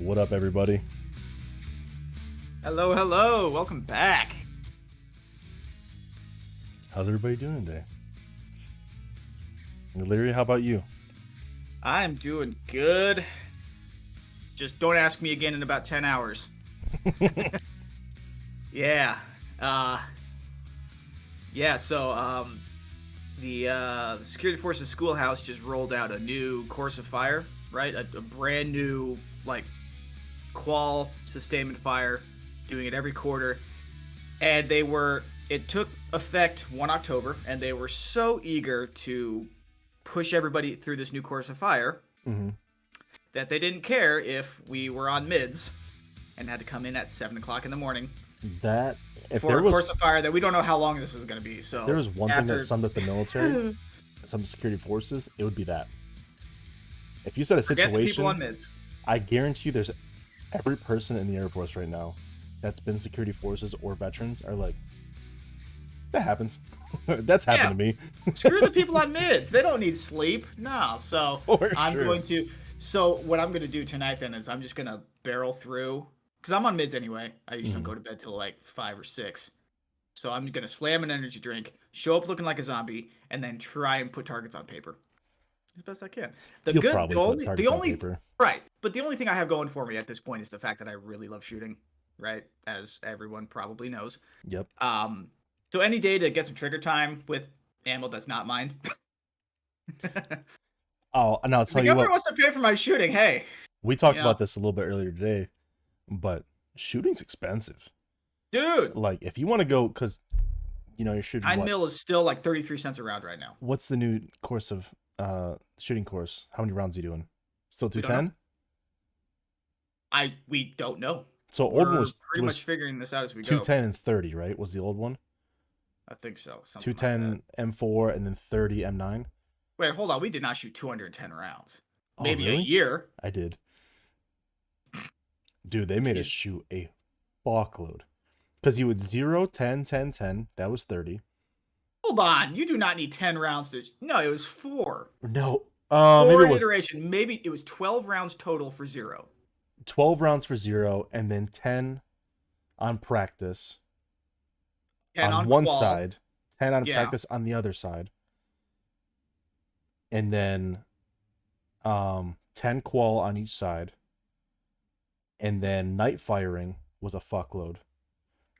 What up, everybody? Hello, hello. Welcome back. How's everybody doing today? And Larry, how about you? I'm doing good. Just don't ask me again in about 10 hours. yeah. Uh Yeah, so um the uh the Security Forces Schoolhouse just rolled out a new course of fire, right? A, a brand new like qual sustainment fire, doing it every quarter. And they were it took effect 1 October and they were so eager to push everybody through this new course of fire Mm-hmm. that they didn't care if we were on mids and had to come in at seven o'clock in the morning That if for there a was course of fire that we don't know how long this is going to be. So there was one thing that summed up the military, some security forces, it would be that. If you said a forget the people situation, on mids. I guarantee you, there's every person in the Air Force right now that's been security forces or veterans are like, that happens. that's happened to me. Screw the people on mids. They don't need sleep. No. So For I'm sure. going to. So what I'm going to do tonight then is I'm just going to barrel through because I'm on mids anyway. I usually don't Mhm. go to bed till like five or six. So I'm going to slam an energy drink, show up looking like a zombie, and then try and put targets on paper as best I can. The You'll good, the only, the on only, paper. right. But the only thing I have going for me at this point is the fact that I really love shooting. Right, as everyone probably knows. Yep. Um, so any day to get some trigger time with ammo that's not mine. Oh, no! I'll tell you what. wants to pay for my shooting. Hey, We talked Yeah. about this a little bit earlier today, but shooting's expensive. dude, Like, if you want to go, because you know you're shooting. nine what- mil is still like thirty three cents a round right now. What's the new course of uh shooting course? How many rounds are you doing? Still two We don't know. ten? I we don't know. So old We're one was pretty was much figuring this out as we two go. ten and thirty, right? Was the old one I think so. Two ten like. M four and then thirty M nine? Wait, hold on. We did not shoot two hundred and ten rounds. Oh, Maybe really? a year. I did. Dude, they made us shoot a fuckload. Because you would 0, 10, 10, 10. That was 30. Hold on. You do not need ten rounds to. No, it was four. No. Uh, maybe four it was iteration. Maybe it was twelve rounds total for zero. 12 rounds for 0 and then 10 on practice Ten on, on, one qual. side, 10 on Yeah. practice on the other side. And then um 10 qual on each side. And then night firing was a fuckload.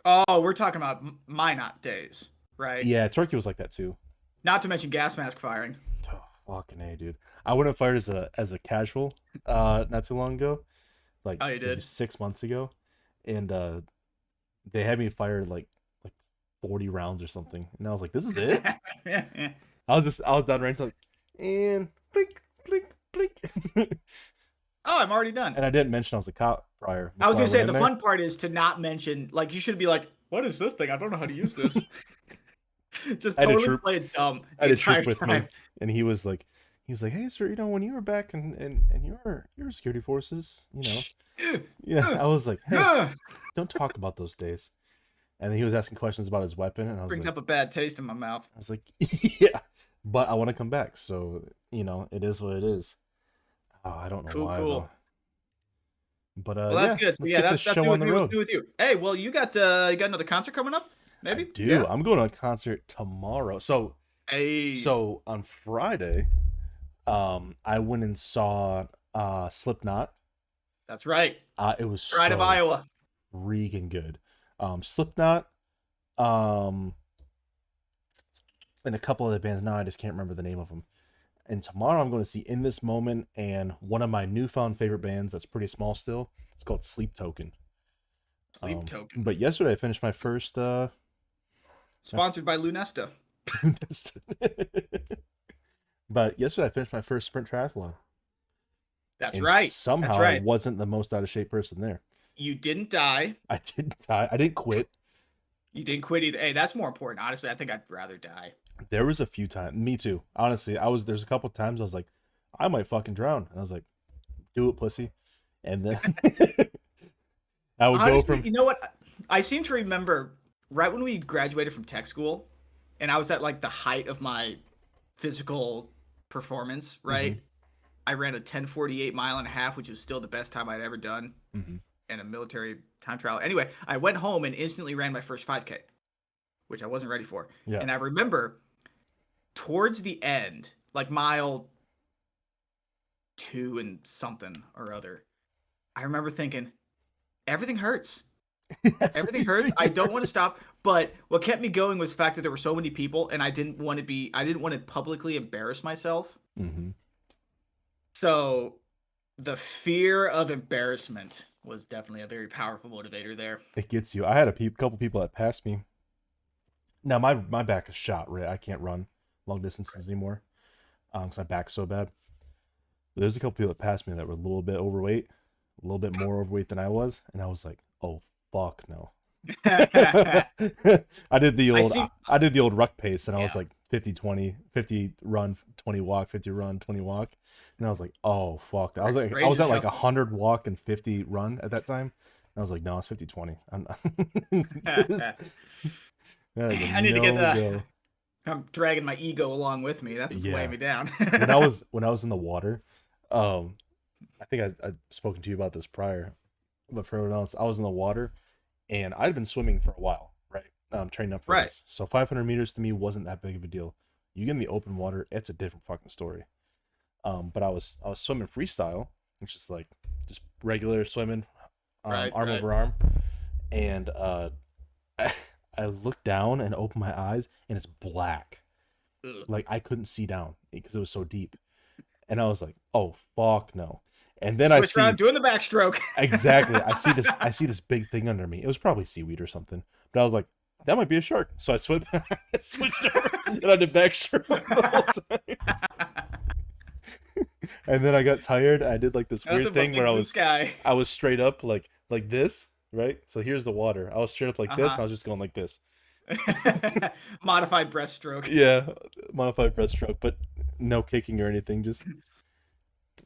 Oh, we're talking about Minot days, right? Yeah, Turkey was like that too. Not to mention gas mask firing. Oh, fucking a, dude. I went and fired as a as a casual uh not too long ago. Like Oh, you did? six months ago. And uh they had me fire like like 40 rounds or something. And I was like, this is it? yeah, yeah. I was just I was down range like and blink, blink, blink. Oh, I'm already done. and I didn't mention I was a cop prior. I was gonna say the there. fun part is to not mention like you should be like, what is this thing? I don't know how to use this. Just I totally troop- play it dumb. I had a troop entire with me, and he was like, he was like, "Hey, sir, you know when you were back and and and you were you were security forces, you know." Yeah, I was like, "Hey, don't talk about those days." And then he was asking questions about his weapon, and I was brings like, up a bad taste in my mouth. I was like, "Yeah," but I want to come back, so you know, it is what it is. Oh, I don't know Cool, why cool. though. But uh, Well, that's yeah, good. So yeah, that's that's on with me. do with you. Hey, well, you got uh, you got another concert coming up? Maybe. I do. Yeah. I'm going to a concert tomorrow. So Hey. So on Friday, um, I went and saw uh Slipknot. that's right. Uh, it was Pride so of Iowa. freaking good. Um, Slipknot, um, and a couple other bands. Now I just can't remember the name of them. And tomorrow I'm going to see In This Moment and one of my newfound favorite bands that's pretty small still. It's called Sleep Token. Sleep Um, token. But yesterday I finished my first uh Sponsored by Lunesta. but yesterday I finished my first sprint triathlon. That's And right. Somehow That's right. I wasn't the most out of shape person there. You didn't die. I didn't die. I didn't quit. You didn't quit either. Hey, that's more important. Honestly, I think I'd rather die. There was a few times. Me too. Honestly, I was. There's a couple times I was like, I might fucking drown. And I was like, do it, pussy. And then I would Honestly, go from. you know what? I seem to remember right when we graduated from tech school, and I was at like the height of my physical performance. Right. Mm-hmm. I ran a 1048 mile and a half, which was still the best time I'd ever done hmm in a military time trial. Anyway, I went home and instantly ran my first 5K, which I wasn't ready for. Yeah. And I remember towards the end, like mile two and something or other, I remember thinking, everything hurts. Everything hurts. I don't want to stop. But what kept me going was the fact that there were so many people and I didn't want to be, I didn't want to publicly embarrass myself. hmm So the fear of embarrassment was definitely a very powerful motivator there. It gets you. I had a pe- couple people that passed me. Now my my back is shot. Right, I can't run long distances anymore. Um, because my back's so bad. But there's a couple people that passed me that were a little bit overweight, a little bit more overweight than I was, and I was like, oh fuck no. I did the I old see- I, I did the old ruck pace and I was like 50 20 50 run 20 walk 50 run 20 walk and I was like oh fuck I was like I was at like shuffle. 100 100 walk and 50 run at that time and I was like no it's 50 20 I'm not... That is a I need to get the- no-go. I'm dragging my ego along with me. That's what's Yeah. weighing me down. when I was when I was in the water, um, I think I I'd spoken to you about this prior, but for everyone else, I was in the water, and I'd been swimming for a while, right? Um, training up for Right. this, so 500 meters to me wasn't that big of a deal. You get in the open water, it's a different fucking story. Um, but I was I was swimming freestyle, which is like just regular swimming, um, Right, arm right. over arm, and uh, I looked down and opened my eyes, and it's black Ugh. like I couldn't see down because it was so deep. And I was like, "Oh fuck no!" And then I see around doing the backstroke. exactly. I see this. I see this big thing under me. It was probably seaweed or something. But I was like, "That might be a shark." So I swim, switched over, and I did backstroke the whole time. and then I got tired. I did like this weird thing where I was sky. I was straight up like like this, right? So here's the water. I was straight up like this, Uh-huh. and I was just going like this. Modified breaststroke. Yeah, modified breaststroke, but no kicking or anything. Just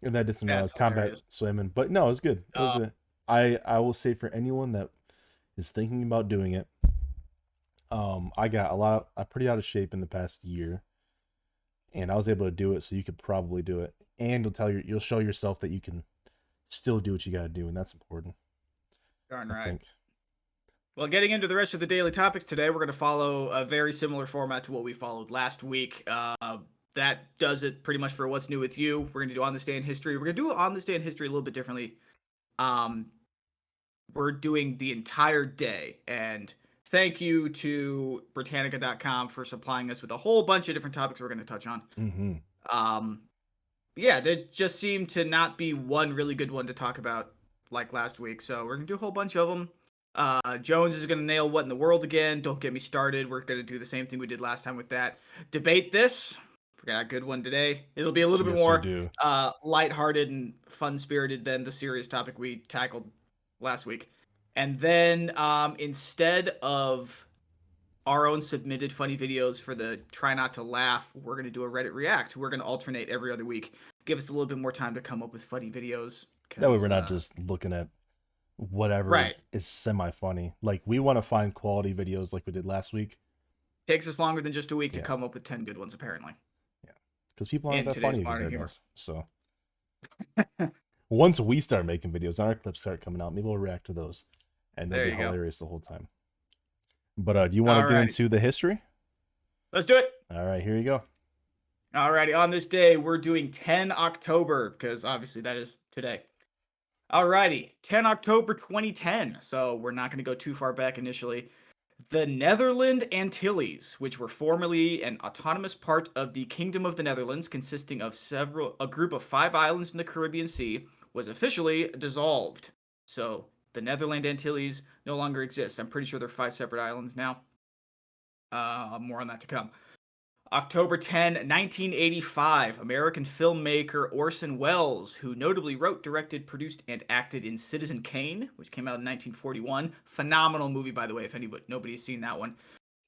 and I did some uh, combat hilarious. swimming, but no, it was good. It was Oh. a, I I will say for anyone that is thinking about doing it, um, I got a lot. I'm pretty out of shape in the past year, and I was able to do it. So you could probably do it, and you'll tell your you'll show yourself that you can still do what you got to do, and that's important. Darn I right. think. Well, getting into the rest of the daily topics today, we're going to follow a very similar format to what we followed last week. Uh, that does it pretty much for what's new with you. We're going to do on this day in history. We're going to do on this day in history a little bit differently. Um, we're doing the entire day, and thank you to Britannica.com for supplying us with a whole bunch of different topics we're going to touch on. hmm Um, yeah, there just seemed to not be one really good one to talk about like last week. So we're gonna do a whole bunch of them. Uh, Jones is gonna nail what in the world again. Don't get me started. We're gonna do the same thing we did last time with that. Debate this. We got a good one today. It'll be a little bit Yes, we more uh, lighthearted and fun spirited than the serious topic we tackled last week. And then um, instead of our own submitted funny videos for the try not to laugh, we're going to do a Reddit react. We're going to alternate every other week. Give us a little bit more time to come up with funny videos. That way, we're not uh, just looking at whatever Right. is semi funny. Like we want to find quality videos like we did last week takes us longer than just a week to come up with 10 good ones, apparently. Because people aren't that funny to humor. So once we start making videos and our clips start coming out, maybe we'll react to those, and they'll There be you go. hilarious the whole time. But uh, do you want to get into the history? Let's do it. All right, here you go. Alrighty, on this day, we're doing 10 October, because obviously that is today. Alrighty, 10 October 2010. So we're not going to go too far back initially. The Netherland Antilles, which were formerly an autonomous part of the Kingdom of the Netherlands, consisting of several a group of five islands in the Caribbean Sea, was officially dissolved. So the Netherland Antilles no longer exist. I'm pretty sure they're five separate islands now. Uh, more on that to come. October 10, 1985, American filmmaker Orson Welles, who notably wrote, directed, produced, and acted in Citizen Kane, which came out in 1941. Phenomenal movie, by the way, if anybody seen that one.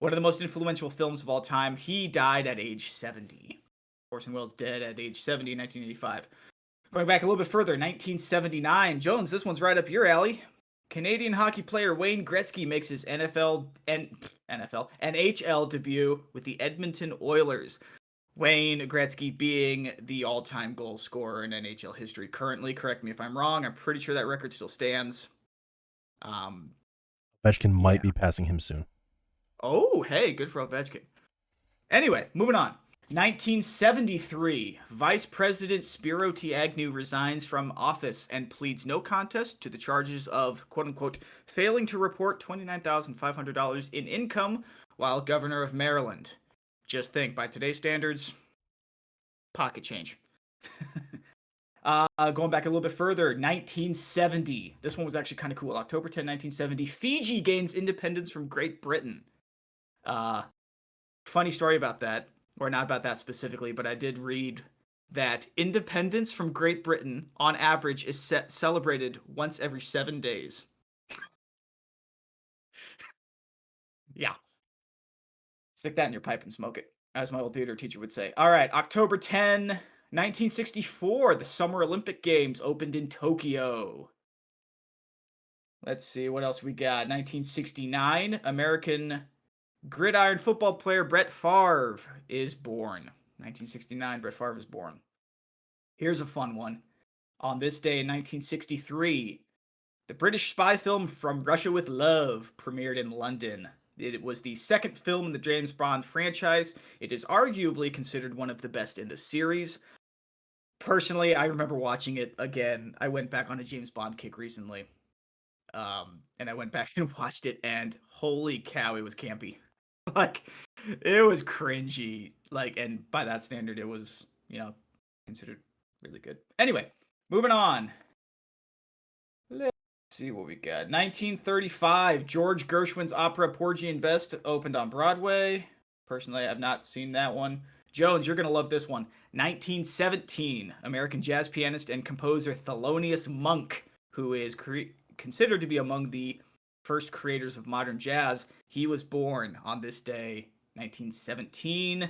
One of the most influential films of all time. He died at age 70. Orson Welles dead at age 70 in 1985. Going back a little bit further, 1979. Jones, this one's right up your alley. Canadian hockey player Wayne Gretzky makes his NFL N, NFL NHL debut with the Edmonton Oilers. Wayne Gretzky being the all-time goal scorer in NHL history currently. Correct me if I'm wrong. I'm pretty sure that record still stands. Um, Ovechkin might Yeah. be passing him soon. Oh, hey, good for Ovechkin. Anyway, moving on. 1973, Vice President Spiro T. Agnew resigns from office and pleads no contest to the charges of "quote unquote" failing to report $29,500 in income while governor of Maryland. Just think, by today's standards, pocket change. uh, going back a little bit further, 1970. This one was actually kind of cool. October 10, 1970. Fiji gains independence from Great Britain. Uh, funny story about that, or not about that specifically, but I did read that independence from Great Britain, on average, is ce- celebrated once every seven days. yeah. Stick that in your pipe and smoke it, as my old theater teacher would say. All right, October 10, 1964, the Summer Olympic Games opened in Tokyo. Let's see what else we got. 1969, American gridiron football player Brett Favre is born. 1969, Brett Favre is born. Here's a fun one. On this day in 1963, the British spy film From Russia with Love premiered in London. It was the second film in the James Bond franchise. It is arguably considered one of the best in the series. Personally, I remember watching it again. I went back on a James Bond kick recently. Um, and I went back and watched it, and holy cow, it was campy. like, it was cringy. Like, and by that standard, it was, you know, considered really good. Anyway, moving on. Let's see what we got. 1935, George Gershwin's opera Porgy and Bess opened on Broadway. Personally, I've not seen that one. Jones, you're going to love this one. 1917, American jazz pianist and composer Thelonious Monk, who is cre- considered to be among the first creators of modern jazz, he was born on this day, 1917.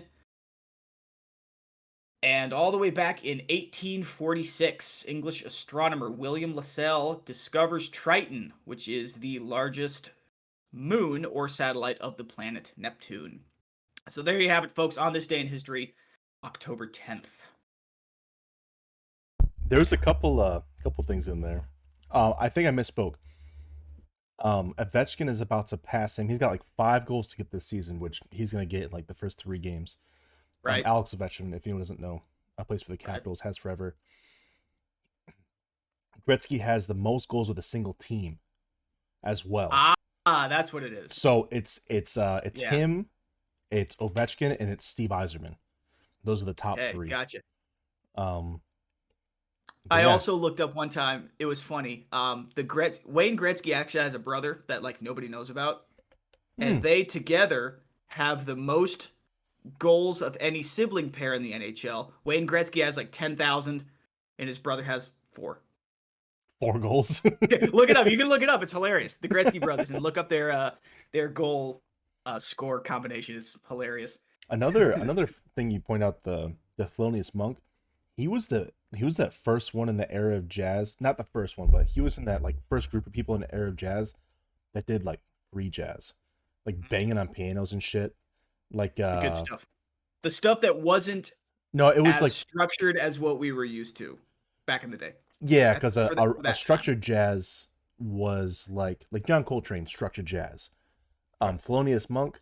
And all the way back in 1846, English astronomer William Lassell discovers Triton, which is the largest moon or satellite of the planet Neptune. So there you have it, folks, on this day in history, October 10th. There's a couple uh couple things in there. Uh, I think I misspoke. Um, Ovechkin is about to pass him. He's got like five goals to get this season, which he's gonna get in like the first three games. Um, Right. Alex Ovechkin, if anyone doesn't know, uh, plays for the Capitals, has forever. Gretzky has the most goals with a single team, as well. Ah, that's what it is. So it's it's uh it's Yeah. him, it's Ovechkin, and it's Steve Yzerman. Those are the top Okay, three. gotcha. Um, I yeah, also looked up one time. It was funny. Um, the Gretz Wayne Gretzky actually has a brother that like nobody knows about, and Hmm. they together have the most goals of any sibling pair in the NHL. Wayne Gretzky has like ten thousand, and his brother has four. four goals. look it up. You can look it up. It's hilarious. The Gretzky brothers, and look up their uh their goal uh score combination. It's hilarious. another another thing you point out the the Thelonious Monk, he was the he was that first one in the era of jazz. Not the first one, but he was in that like first group of people in the era of jazz that did like free jazz, like banging on pianos and shit. Like The uh, good stuff. The stuff that wasn't no, it was as like structured as what we were used to back in the day. Yeah, because a, a, a time. structured jazz was like like John Coltrane structured jazz. Um, Thelonious Monk,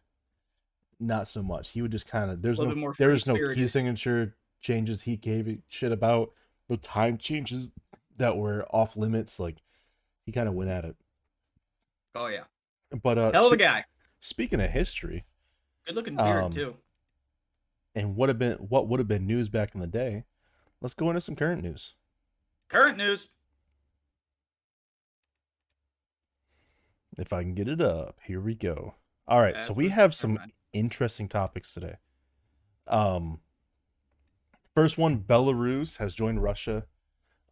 not so much. He would just kind of there's no bit more there was no key signature changes he gave a shit about, the time changes that were off limits. Like he kind of went at it. Oh yeah, But uh, hell of a spe- guy. speaking of history Good looking beard um, too. and what have been what would have been news back in the day, let's go into some current news. Current news. If I can get it up, here we go. All right, That's so we have some interesting topics today. Um, first one, Belarus has joined Russia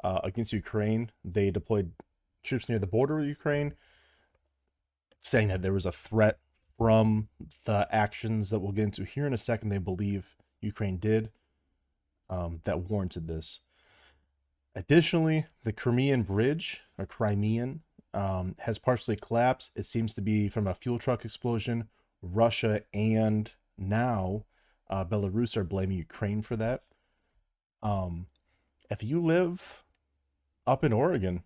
uh, against Ukraine. They deployed troops near the border of Ukraine, saying that there was a threat from the actions that we'll get into here in a second. They believe Ukraine did um, that warranted this. Additionally, the Crimean Bridge, or Crimean, um, has partially collapsed. It seems to be from a fuel truck explosion. Russia and now uh, Belarus are blaming Ukraine for that. Um, if you live up in Oregon,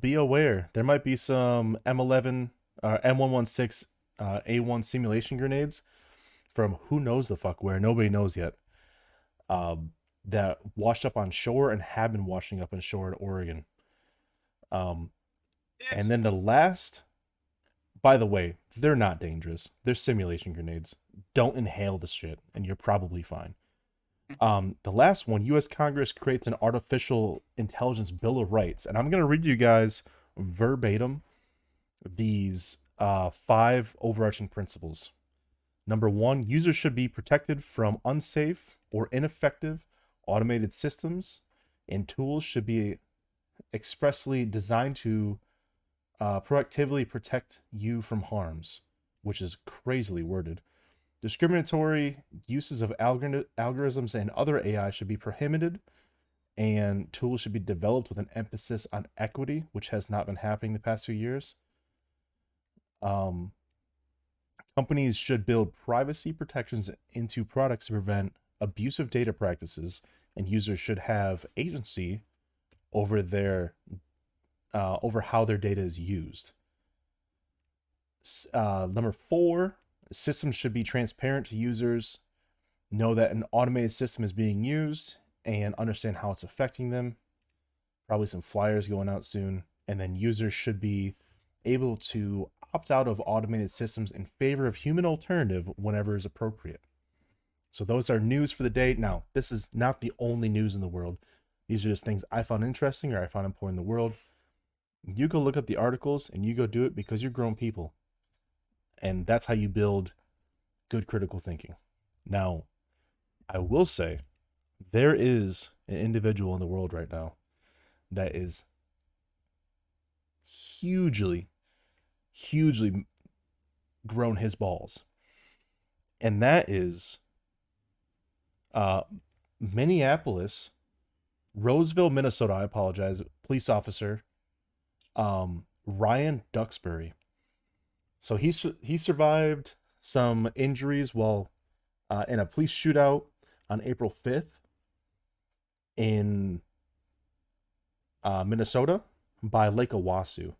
be aware there might be some M11, uh, M116, uh, A1 simulation grenades from who knows the fuck where. Nobody knows yet. Um, that washed up on shore and have been washing up on shore in Oregon. Um, and then the last, by the way, they're not dangerous. They're simulation grenades. Don't inhale the shit, and you're probably fine. Um, the last one, U.S. Congress creates an artificial intelligence bill of rights, and I'm gonna read you guys verbatim these uh, five overarching principles. Number one, users should be protected from unsafe or ineffective automated systems, and tools should be expressly designed to uh, proactively protect you from harms, which is crazily worded. Discriminatory uses of algor- algorithms and other AI should be prohibited, and tools should be developed with an emphasis on equity, which has not been happening the past few years. Um, companies should build privacy protections into products to prevent abusive data practices, and users should have agency over their uh, over how their data is used. Uh, number four, systems should be transparent to users, know that an automated system is being used, and understand how it's affecting them. Probably some flyers going out soon. And then users should be able to opt out of automated systems in favor of human alternative whenever is appropriate. So those are news for the day. Now, this is not the only news in the world. These are just things I found interesting or I found important in the world. You go look up the articles and you go do it because you're grown people. And that's how you build good critical thinking. Now, I will say there is an individual in the world right now that is hugely, hugely grown his balls. And that is uh, Minneapolis, Roseville, Minnesota. I apologize. Police officer um, Ryan Duxbury. So he he survived some injuries while uh, in a police shootout on April 5th in uh, Minnesota by Lake Owasso.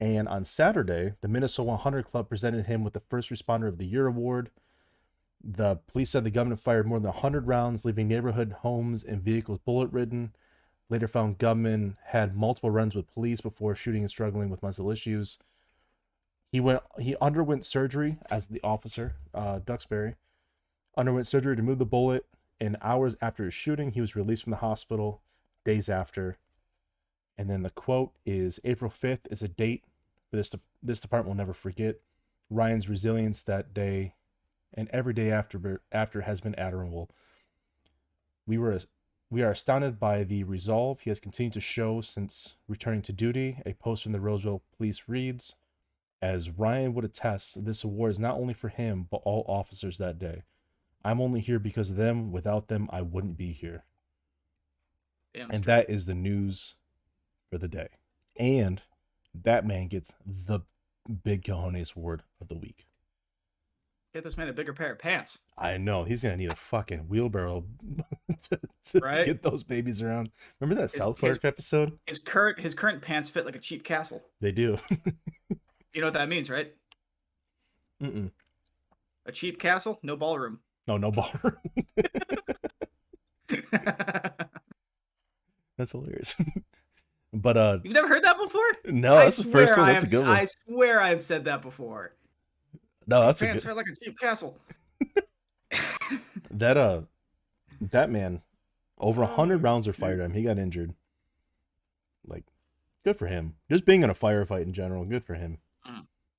And on Saturday, the Minnesota 100 Club presented him with the First Responder of the Year award. The police said the gunman fired more than 100 rounds, leaving neighborhood homes and vehicles bullet ridden. Later found gunman had multiple runs with police before shooting and struggling with mental issues. He went he underwent surgery as the officer, uh, Duxbury, underwent surgery to remove the bullet. And hours after his shooting, he was released from the hospital. Days after, and then the quote is April 5th is a date for this de- this department will never forget. Ryan's resilience that day and every day after after has been admirable. We were we are astounded by the resolve he has continued to show since returning to duty. A post from the Roseville Police reads, as Ryan would attest, this award is not only for him, but all officers that day. I'm only here because of them. Without them, I wouldn't be here. Damn and straight. that is the news for the day. And that man gets the big cojones award of the week. Get this man a bigger pair of pants. I know he's gonna need a fucking wheelbarrow to, to Right? get those babies around. Remember that His- South his- Park episode? His current his current pants fit like a cheap castle. They do. You know what that means, right? Mm-mm. A cheap castle, no ballroom. No, no bar. That's hilarious. but uh, You've never heard that before? no, I that's the first one. I That's a good one. I swear I've said that before. No, that's a good. like a cheap castle. That uh, that man, over a hundred rounds were fired at him. He got injured. Like, good for him. Just being in a firefight in general, good for him.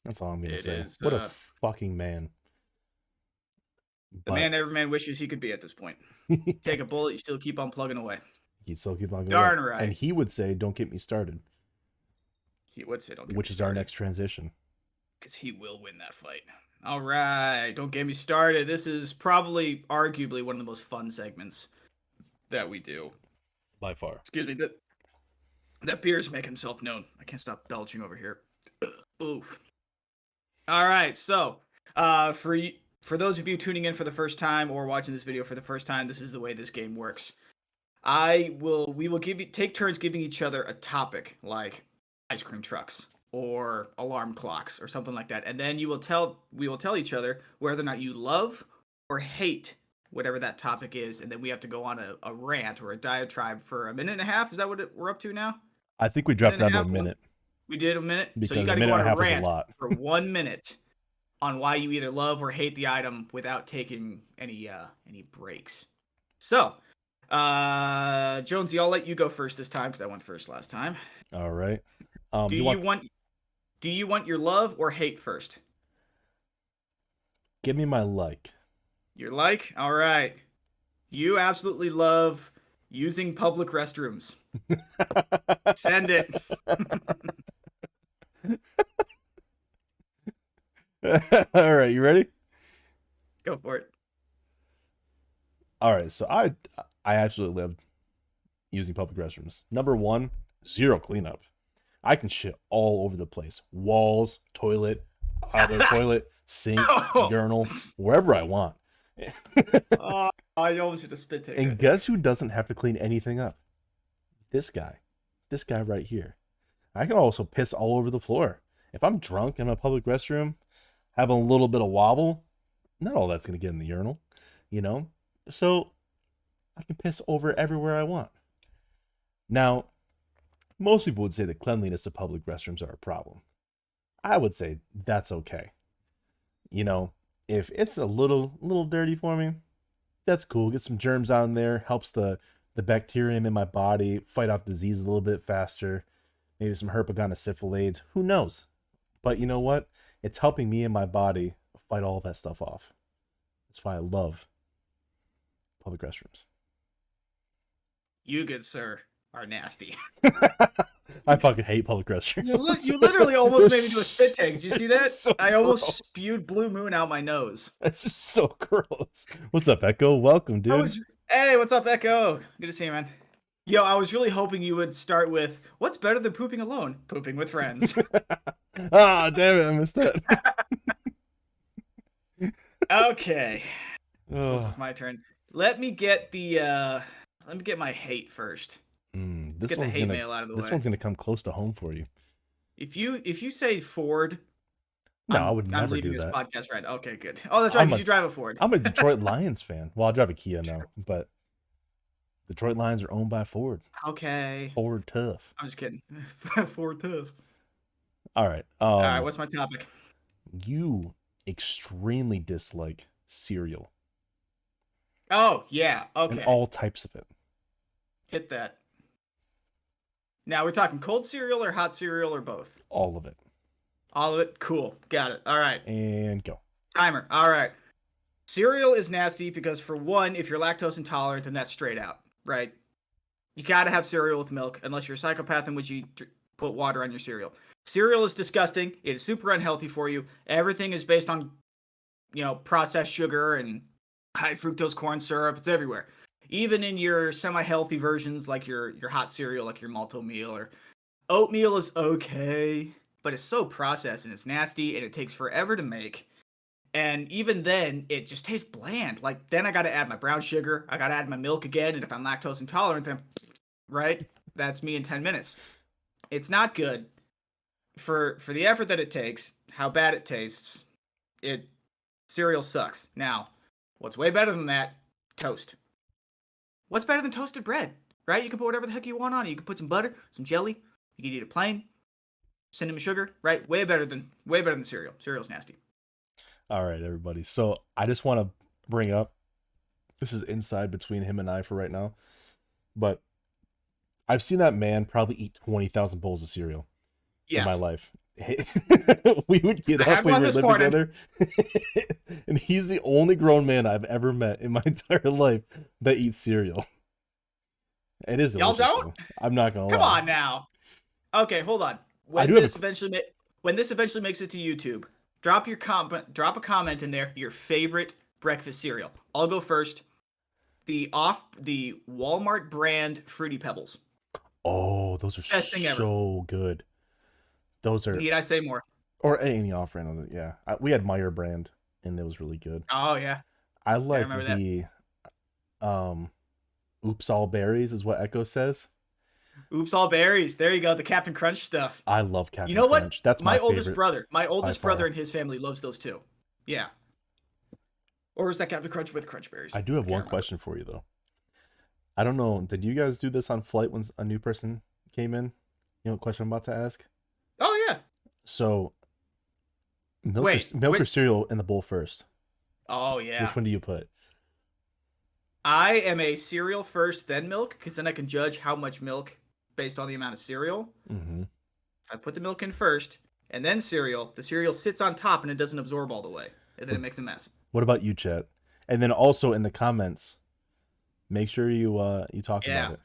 That's all I'm gonna It say. is, what a uh, fucking man. The man every man wishes he could be at this point. Take a bullet, you still keep on plugging away. he'd still keep on going. Darn right. And he would say, "Don't get me started," He would say, "Don't get which is our next transition. because he will win that fight. All right, don't get me started. This is probably, arguably, one of the most fun segments that we do. By far. Excuse me. That that beer's making himself known. I can't stop belching over here. Ooh. All right, so uh, for y- for those of you tuning in for the first time or watching this video for the first time, this is the way this game works. I will we will give you take turns giving each other a topic like ice cream trucks or alarm clocks or something like that. And then you will tell we will tell each other whether or not you love or hate whatever that topic is, and then we have to go on a, a rant or a diatribe for a minute and a half. Is that what it, we're up to now? I think we dropped down to a minute We did a minute, because so you got to go on and a a half was a rant lot. for one minute on why you either love or hate the item without taking any uh any breaks. So, uh Jonesy, I'll let you go first this time because I went first last time. All right. Um, do you you want, want do you want your love or hate first? give me my like. Your like? All right. You absolutely love using public restrooms. Send it. All right, you ready? Go for it. All right, so I I absolutely love using public restrooms. Number one, zero cleanup. I can shit all over the place. Walls, toilet, out of the toilet, sink, urinal, wherever I want. oh, I almost hit a spit take. And guess who doesn't have to clean anything up? This guy. This guy right here. I can also piss all over the floor. If I'm drunk in a public restroom, having a little bit of wobble, not all that's going to get in the urinal, you know? So I can piss over everywhere I want. Now, most people would say the cleanliness of public restrooms are a problem. I would say that's okay. You know, if it's a little little dirty for me, that's cool. Get some germs out in there, helps the the bacterium in my body fight off disease a little bit faster. Maybe some herpagonisyphilades, who knows? But you know what? It's helping me and my body fight all that stuff off. That's why I love public restrooms. You, good sir, are nasty. I fucking hate public restrooms. You, li- you literally almost made me do a spit take. Did you see that? so I almost gross. spewed blue moon out my nose. That's so gross. What's up, Echo? Welcome, dude. Was, hey, what's up, Echo? Good to see you, man. Yo, I was really hoping you would start with what's better than pooping alone? Pooping with friends. ah, damn it, I missed that. okay, suppose Ugh. it's my turn. Let me get the uh let me get my hate first. Mm, Let's this get the one's hate gonna mail out of the this way. one's gonna come close to home for you. If you if you say Ford, No, I'm, I would I'm never leaving do this that. podcast right. Okay, good. Oh, that's right. I'm a- you drive a Ford. I'm a Detroit Lions fan. Well, I drive a Kia now, but Detroit Lions are owned by Ford. Okay, Ford tough. I'm just kidding. Ford tough. All right. Um, All right, what's my topic? you extremely dislike cereal Oh yeah. Okay. and all types of it. Hit that. Now we're talking cold cereal or hot cereal or both. All of it. All of it. Cool. Got it. All right. And go. Timer. All right. Cereal is nasty because for one, if you're lactose intolerant, then that's straight out, right? You gotta have cereal with milk, unless you're a psychopath in which you dr- put water on your cereal. Cereal is disgusting. It is super unhealthy for you. Everything is based on, you know, processed sugar and high fructose corn syrup. It's everywhere. Even in your semi-healthy versions, like your your hot cereal, like your Malt-O-Meal or oatmeal, is okay, but it's so processed and it's nasty and it takes forever to make. And even then, it just tastes bland. Like then I got to add my brown sugar. I got to add my milk again. And if I'm lactose intolerant, then right, that's me in ten minutes. It's not good for for the effort that it takes. How bad it tastes. It cereal sucks. Now, what's way better than that? Toast. What's better than toasted bread? Right? You can put whatever the heck you want on it. You can put some butter, some jelly. You can eat it plain. Cinnamon sugar. Right? Way better than way better than cereal. Cereal's nasty. All right, everybody. So I just want to bring up this is inside between him and I for right now, but I've seen that man probably eat 20,000 bowls of cereal Yes. in my life. we would get I up, we were living morning. together, and he's the only grown man I've ever met in my entire life that eats cereal. It is Y'all don't? though. I'm not gonna Come lie. on now. Okay, hold on. When have a this eventually ma- when this eventually makes it to YouTube, drop your comment drop a comment in there your favorite breakfast cereal. I'll go first. The off the Walmart brand Fruity Pebbles. Oh, those are Best thing ever. so good. Those are Need I say more? or any off brand. Yeah, I, we had Meijer brand and that was really good. Oh yeah. I like that. the um oops all berries is what Echo says. Oops, all berries. There you go. The Captain Crunch stuff. I love Captain you know what? Crunch. That's my, my, oldest brother. My oldest brother and his family loves those too. Yeah. Or is that Captain Crunch with crunch berries? I do have can't one remember. question for you though. I don't know. Did you guys do this on flight when a new person came in? You know what question I'm about to ask? Oh yeah. So milk, Wait, or, milk or cereal in the bowl first? Oh yeah. Which one do you put? I am a cereal first, then milk, because then I can judge how much milk based on the amount of cereal. Mm-hmm. If I put the milk in first and then cereal, the cereal sits on top and it doesn't absorb all the way, and then it makes a mess. What about you, Chet? And then also in the comments, make sure you uh you talk Yeah. about it.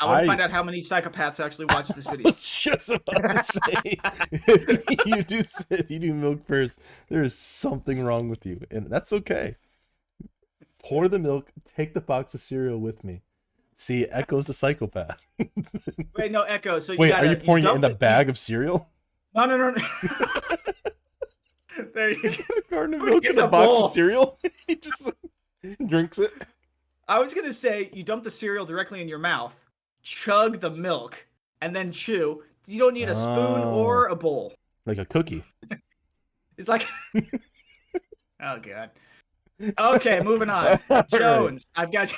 I want I- to find out how many psychopaths actually watch this I video. was just about to say, you do if you do milk first, there is something wrong with you, and that's okay. Pour the milk, take the box of cereal with me. See, Echo's a psychopath. Wait, no, Echo. So you Wait, gotta, are you pouring it in the bag of cereal? No, no, no. no. there you go. a carton of milk in a a box of cereal? he just drinks it. I was gonna say you dump the cereal directly in your mouth, chug the milk, and then chew. You don't need a spoon Oh. or a bowl. like a cookie. It's like, oh god. Okay, moving on. All right. Jones, I've got.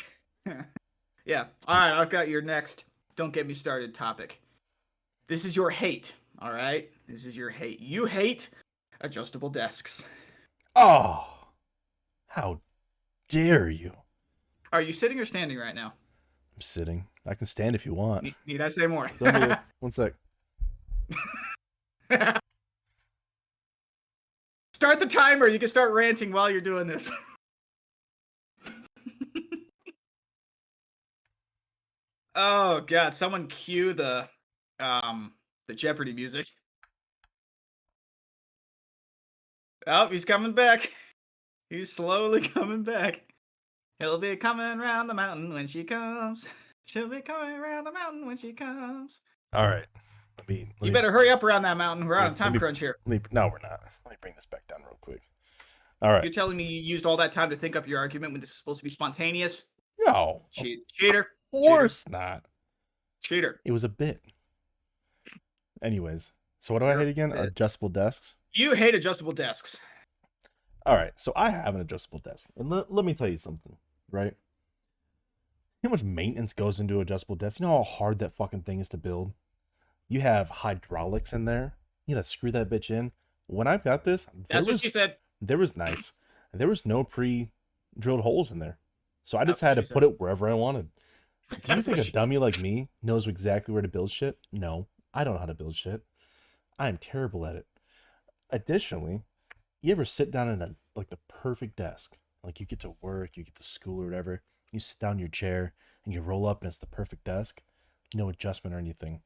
Yeah. All right, I've got your next. Don't get me started. Topic. This is your hate. All right. This is your hate. You hate adjustable desks. Oh, how dare you! Are you sitting or standing right now? I'm sitting. I can stand if you want. Ne- Need I say more? Don't do it. One sec. start the timer. You can start ranting while you're doing this. oh god, someone cue the um the Jeopardy music. Oh, he's coming back. He's slowly coming back. He'll be coming round the mountain when she comes. She'll be coming round the mountain when she comes. All right. Let me. Let You me, better hurry up around that mountain. We're on a Let- time me- crunch here. Me, no, we're not. Let me bring this back down real quick. All right. You're telling me you used all that time to think up your argument when this is supposed to be spontaneous? No, of Cheat, cheater, course not. cheater. It was a bit. Anyways, so what do I hate again? Adjustable desks. You hate adjustable desks. All right, so I have an adjustable desk, and let, let me tell you something, right? How much maintenance goes into adjustable desks? You know how hard that fucking thing is to build? You have hydraulics in there. You gotta screw that bitch in. When I've got this, That's what was, she said. there was nice. There was no pre-drilled holes in there, so I just had to she put it wherever I wanted. Do you think a dummy like me knows exactly where to build shit? No, I don't know how to build shit. I am terrible at it. Additionally, you ever sit down in a like the perfect desk, like you get to work, you get to school or whatever, you sit down in your chair and you roll up and it's the perfect desk, no adjustment or anything.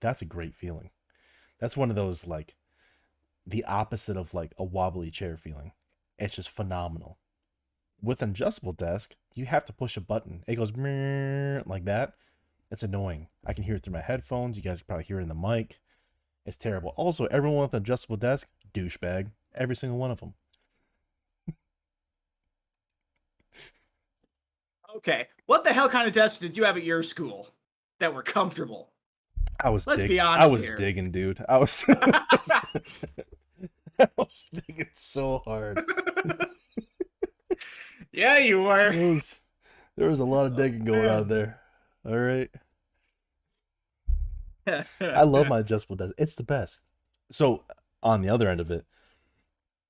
That's a great feeling. That's one of those like the opposite of like a wobbly chair feeling. It's just phenomenal. With an adjustable desk, you have to push a button. It goes like that. It's annoying. I can hear it through my headphones. You guys can probably hear it in the mic. It's terrible. Also, everyone with an adjustable desk, douchebag. Every single one of them. Okay. What the hell kind of desks did you have at your school that were comfortable? I was Let's be dig- I was here. digging, dude. I was I was digging so hard. Yeah, you were. There was there was a lot of digging going on there. All right. I love my adjustable desk. It's the best. So on the other end of it,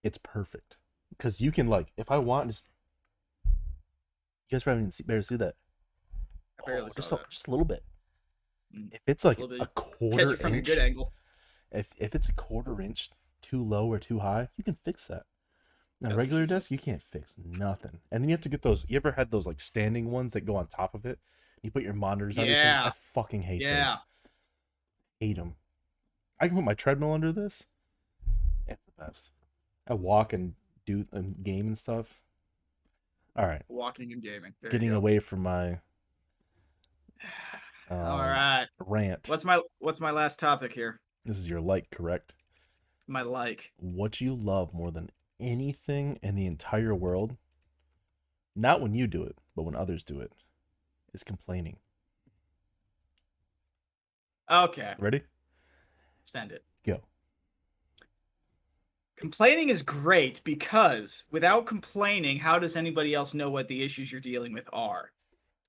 it's perfect because you can like if I want just. You guys probably didn't see, better see that. Barely Oh, just a, that. just a little bit. Mm. If it's like a a bit. Catch quarter it from a good angle. if if it's a quarter inch too low or too high, you can fix that. On a regular desk, you can't fix nothing. And then you have to get those. You ever had those like standing ones that go on top of it? You put your monitors. everything? Yeah. I fucking hate Yeah. those. Hate them. I can put my treadmill under this. It's the best. I walk and do and game and stuff. All right, Walking and gaming. There you getting go. away from my um, All right. rant. What's my what's my last topic here? This is your like, correct? My like. What you love more than anything in the entire world, not when you do it, but when others do it, is complaining. Okay, Ready? send it. Go. Complaining is great because without complaining, how does anybody else know what the issues you're dealing with are?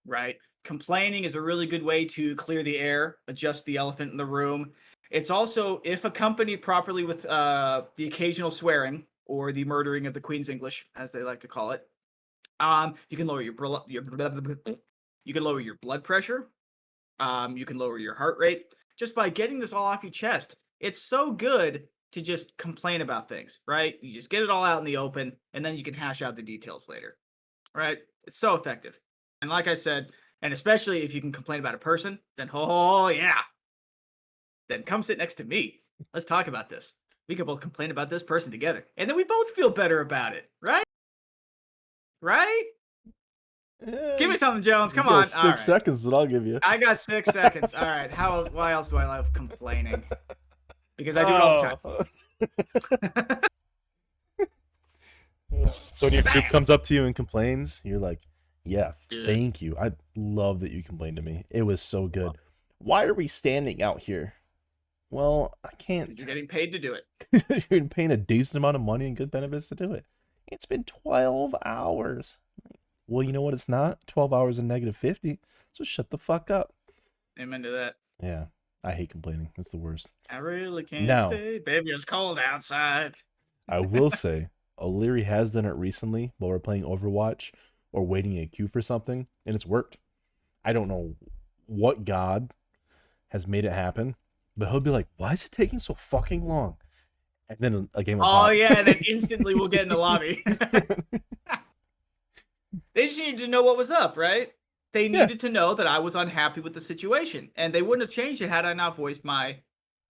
Right? Complaining is a really good way to clear the air, adjust the elephant in the room. It's also, if accompanied properly with uh, the occasional swearing or the murdering of the Queen's English, as they like to call it, um, you can lower your your you can lower your blood pressure. Um, you can lower your heart rate just by getting this all off your chest. It's so good to just complain about things, right? You just get it all out in the open and then you can hash out the details later. Right? It's so effective. And like I said, and especially if you can complain about a person, then oh yeah. Then come sit next to me. Let's talk about this. We can both complain about this person together. And then we both feel better about it, right? Right? Eh, give me something, Jones. You Come got on. Six All right. seconds is what I'll give you. I got six seconds. All right. How else? Why else do I love complaining? Because I do it all the time. Oh. so when your group comes up to you and complains, you're like, "Yeah, Dude. thank you. I love that you complained to me. It was so good. Why are we standing out here? Well, I can't. You're getting paid to do it. you're paying a decent amount of money and good benefits to do it. It's been 12 hours. Well, you know what? It's not 12 hours and negative 50. So shut the fuck up. Amen to that. Yeah, I hate complaining. It's the worst. I really can't Now- stay. Baby, it's cold outside. I will say, O'Leary has done it recently while we're playing Overwatch or waiting in a queue for something, and it's worked. I don't know what god has made it happen, but he'll be like, "Why is it taking so fucking long?" And then a game. Oh pop. yeah, and then instantly we'll get in the lobby. they just needed to know what was up, right? They Yeah. needed to know that I was unhappy with the situation, and they wouldn't have changed it had I not voiced my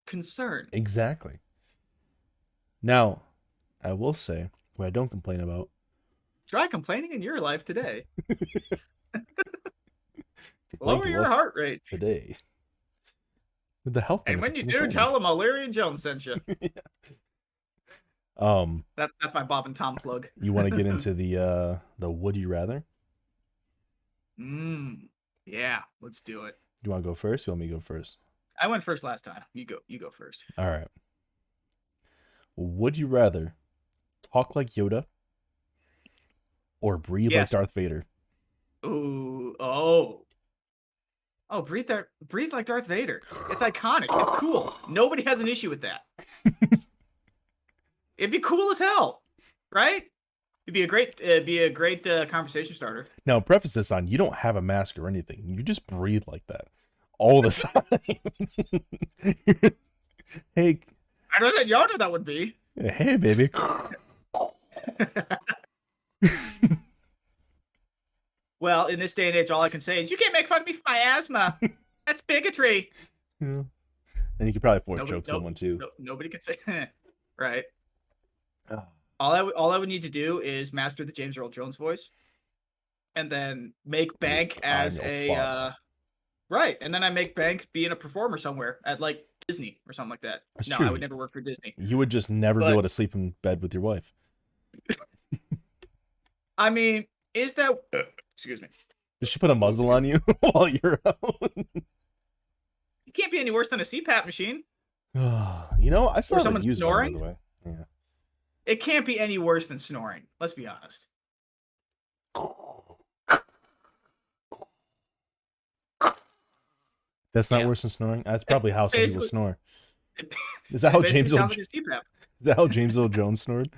concern. exactly. Now, I will say what I don't complain about. Try complaining in your life today. Lower your heart rate. today. With the health. And when you do, tell them O'Leary and Jones sent you. Um, That, that's my Bob and Tom plug. you want to get into the uh the would you rather? Mmm. Yeah, let's do it. You want to go first? You want me to go first? I went first last time. You go. You go first. All right. Would you rather talk like Yoda or breathe Yes. like Darth Vader? Ooh. Oh. Oh, breathe that. Breathe like Darth Vader. It's iconic. It's cool. Nobody has an issue with that. It'd be cool as hell, right? It'd be a great. It'd be a great uh, conversation starter. Now, preface this on you don't have a mask or anything. You just breathe like that all the time. hey, I don't know that Yoda that would be. hey, baby. Well, in this day and age, all I can say is you can't make fun of me for my asthma. That's bigotry. Yeah. And you could probably force Nobody- joke nope, someone too. No, nobody could say right. Ah. All I would all I would need to do is master the James Earl Jones voice, and then make bank as a uh, right, and then I make bank being a performer somewhere at like Disney or something like that. That's no, true. I would never work for Disney. You would just never be able to sleep in bed with your wife. I mean, is that excuse me? Does she put a muzzle on you while you're out? It can't be any worse than a CPAP machine. you know, I haven't someone used one, snoring? by the way. Yeah. It can't be any worse than snoring. Let's be honest. That's not Yeah. worse than snoring. That's probably how some people snore. Is that how James Earl, is like his CPAP. that how James Earl Jones snored?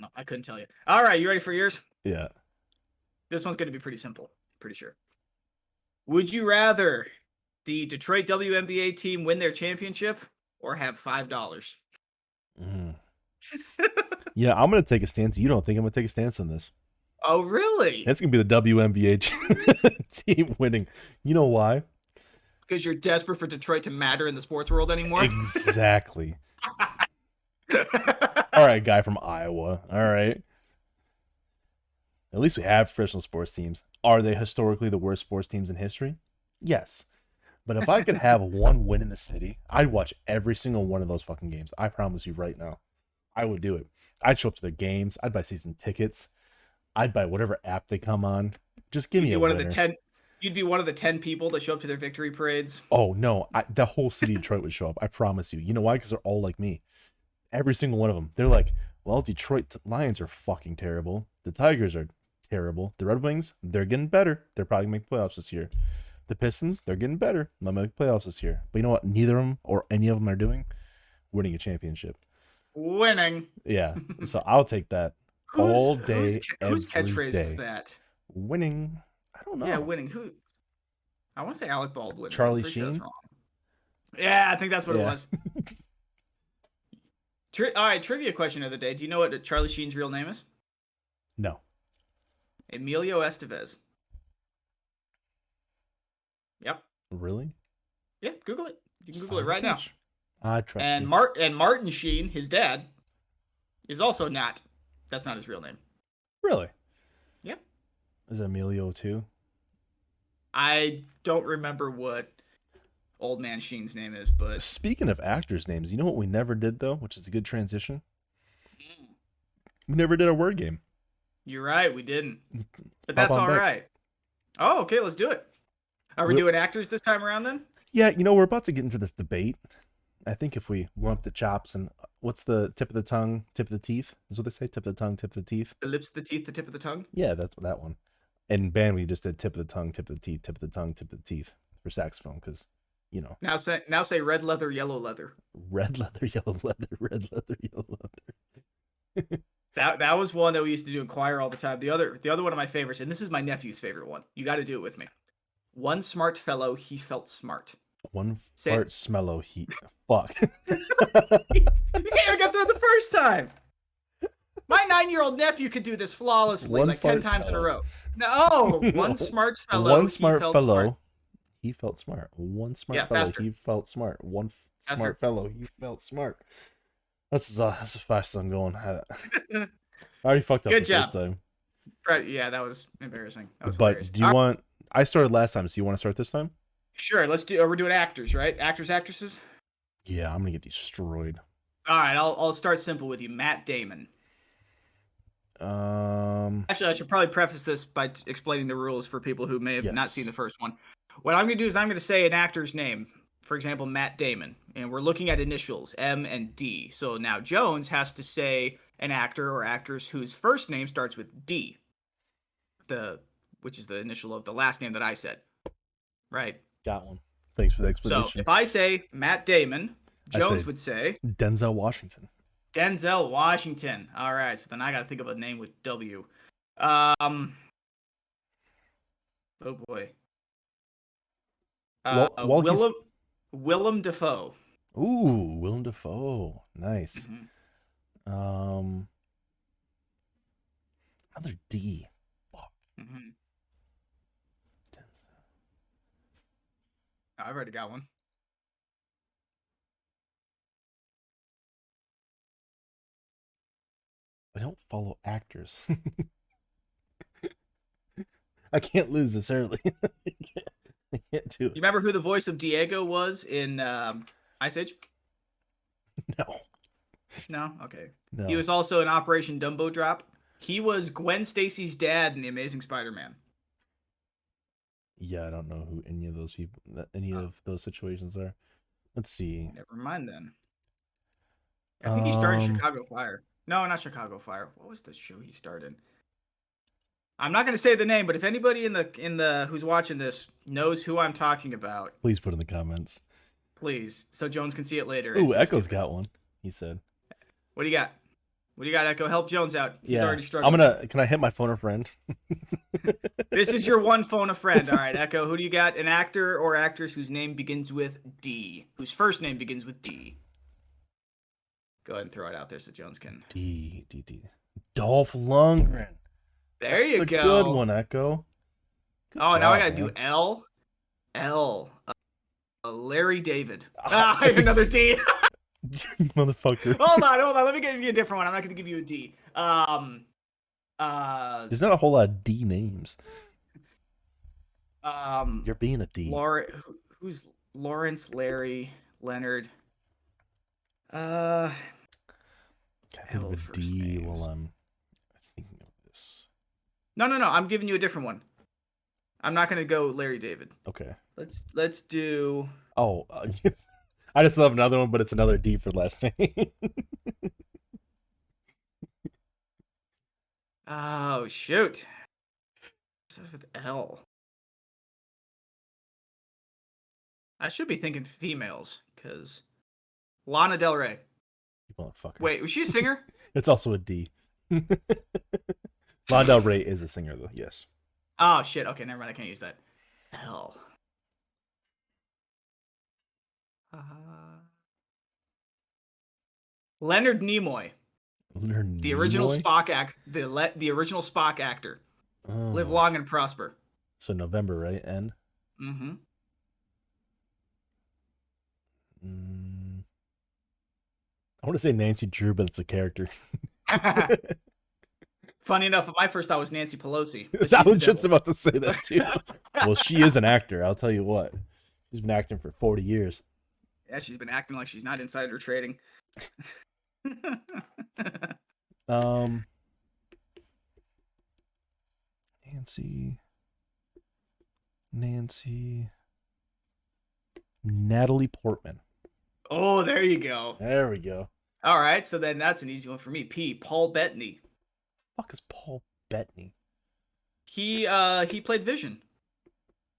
No, I couldn't tell you. All right, you ready for yours? Yeah. This one's going to be pretty simple. Pretty sure. Would you rather the Detroit WNBA team win their championship or have five dollars? Mm. yeah, I'm gonna take a stance. You don't think I'm gonna take a stance on this? Oh, really? It's gonna be the WNBA team winning. You know why? Because you're desperate for Detroit to matter in the sports world anymore. Exactly. All right, guy from Iowa. All right. At least we have professional sports teams. Are they historically the worst sports teams in history? Yes. But if I could have one win in the city, I'd watch every single one of those fucking games. I promise you right now. I would do it. I'd show up to their games. I'd buy season tickets. I'd buy whatever app they come on. Just give You'd me a one winner. of the ten. You'd be one of the ten people that show up to their victory parades. Oh no, I, the whole city of Detroit would show up. I promise you. You know why? Because they're all like me. Every single one of them. They're like, well, Detroit Lions are fucking terrible. The Tigers are terrible. The Red Wings, they're getting better. They're probably gonna make the playoffs this year. The Pistons, they're getting better. Might make the playoffs this year. But you know what? Neither of them or any of them are doing winning a championship. Winning. Yeah. so I'll take that. Whose, All whose, day, whose every catchphrase was that? Winning. I don't know. Yeah, winning. Who? I want to say Alec Baldwin. Charlie sure Sheen? wrong. Yeah, I think that's what it was. Tri- all right, trivia question of the day. Do you know what Charlie Sheen's real name is? No. Emilio Estevez. Yep. Really? Yeah, Google it. You can Son Google it of a right now. I trust And you. Mart and Martin Sheen, his dad, is also not. That's not his real name. really? Yep. Is Emilio too? I don't remember what old man Sheen's name is, but Speaking of actors' names, you know what we never did though, which is a good transition. Hmm. We never did a word game. You're right, we didn't. But that's all back. right. Oh, okay, let's do it. Are we We'll- doing actors this time around then? Yeah, you know we're about to get into this debate. I think if we up the chops and uh, what's the tip of the tongue, tip of the teeth is what they say. Tip of the tongue, tip of the teeth. The lips, the teeth, the tip of the tongue. Yeah, that's that one. And band we just did tip of the tongue, tip of the teeth, tip of the tongue, tip of the teeth for saxophone because you know Now say now say red leather, yellow leather. red leather, yellow leather, red leather, yellow leather. That that was one that we used to do in choir all the time. The other the other one of my favorites, and this is my nephew's favorite one. You got to do it with me. One smart fellow, he felt smart. One Say it. fart smello heat. Fuck. You can't even get through it the first time. My nine-year-old nephew could do this flawlessly, One like ten times in a row. No, No. Oh, one smart fellow. One he smart felt fellow. smart. He felt smart. One smart Yeah, fellow. faster. He felt smart. One f- smart fellow. He felt smart. That's as, uh, that's as fast as I'm going. I, already fucked up Good the first job. time. Right, yeah, that was embarrassing. That was But do you All right, want? I started last time, so you want to start this time? Sure, let's do. We're doing actors, right? Actors, actresses. Yeah, I'm gonna get destroyed. All right, I'll I'll start simple with you. Matt Damon. Um, Actually, I should probably preface this by t- explaining the rules for people who may have not seen the first one. What I'm going to do is I'm going to say an actor's name. For example, Matt Damon, and we're looking at initials M and D. So now Jones has to say an actor or actress whose first name starts with D. The which is the initial of the last name that I said. Right. got one. Thanks for the explanation. So if I say Matt Damon, Jones say- would say Denzel Washington. Denzel Washington. All right, so then I got to think of a name with W. Um. Oh boy. Uh, While- while he's- Willem Willem Dafoe. Ooh, Willem Dafoe. Nice. Mhm. Um, another D. Mhm. I've already got one. I don't follow actors. I can't lose this early. I, can't, I can't You remember who the voice of Diego was in um, Ice Age? No, No. Okay. no. He was also in Operation Dumbo Drop. He was Gwen Stacy's dad in The Amazing Spider-Man. Yeah, I don't know who any of those people, any Oh. of those situations are. Let's see. Never mind then. I think he started Um, Chicago Fire. No, not Chicago Fire. What was the show he started? I'm not going to say the name, but if anybody in the in the who's watching this knows who I'm talking about, Please put in the comments. please, so Jones can see it later. Ooh, Echo's got one. He said. What do you got? What do you got, Echo? Help Jones out. He's yeah, already struggling. I'm gonna. Can I hit my phone a friend? This is your one phone a friend. All right, Echo. Who do you got? An actor or actress whose name begins with D, whose first name begins with D. Go ahead and throw it out there so Jones can. D D D. Dolph Lundgren. There you That's a go. good one, Echo. Good Oh, now I gotta do. L. L. Uh, Larry David. Ah, Ah, I have another ex- D. motherfucker. hold on, hold on. Let me give you a different one. I'm not gonna give you a D. Um. Uh. There's not a whole lot of D names. Um. You're being a D. Laura. Who's Lawrence? Larry. Leonard. Uh. I think of a D names. while I'm thinking of this. No, no, no. I'm giving you a different one. I'm not gonna go Larry David. Okay. Let's let's do. Oh, uh, I just love another one, but it's another D for last name. Oh shoot. Starts with L. I should be thinking females, because Lana Del Rey. You motherfucker. Wait, was she a singer? It's also a D. Lana Del Rey is a singer, though. Yes. oh shit. Okay, never mind. I can't use that. L. Uh, Leonard Nimoy, Leonard the original Nimoy? Spock act, the le- the original Spock actor. Live Oh. long and prosper. So November, right? N. Mm-hmm. Mm. I want to say Nancy Drew, but it's a character. Funny enough, my first thought was Nancy Pelosi. I was just about to say that too. well, she is an actor. I'll tell you what. She's been acting for 40 years. Yeah, she's been acting like she's not insider trading. Um, Nancy, Nancy, Natalie Portman. oh, there you go. There we go. All right, so then that's an easy one for me. P. Paul Bettany. Fuck is Paul Bettany? He uh he played Vision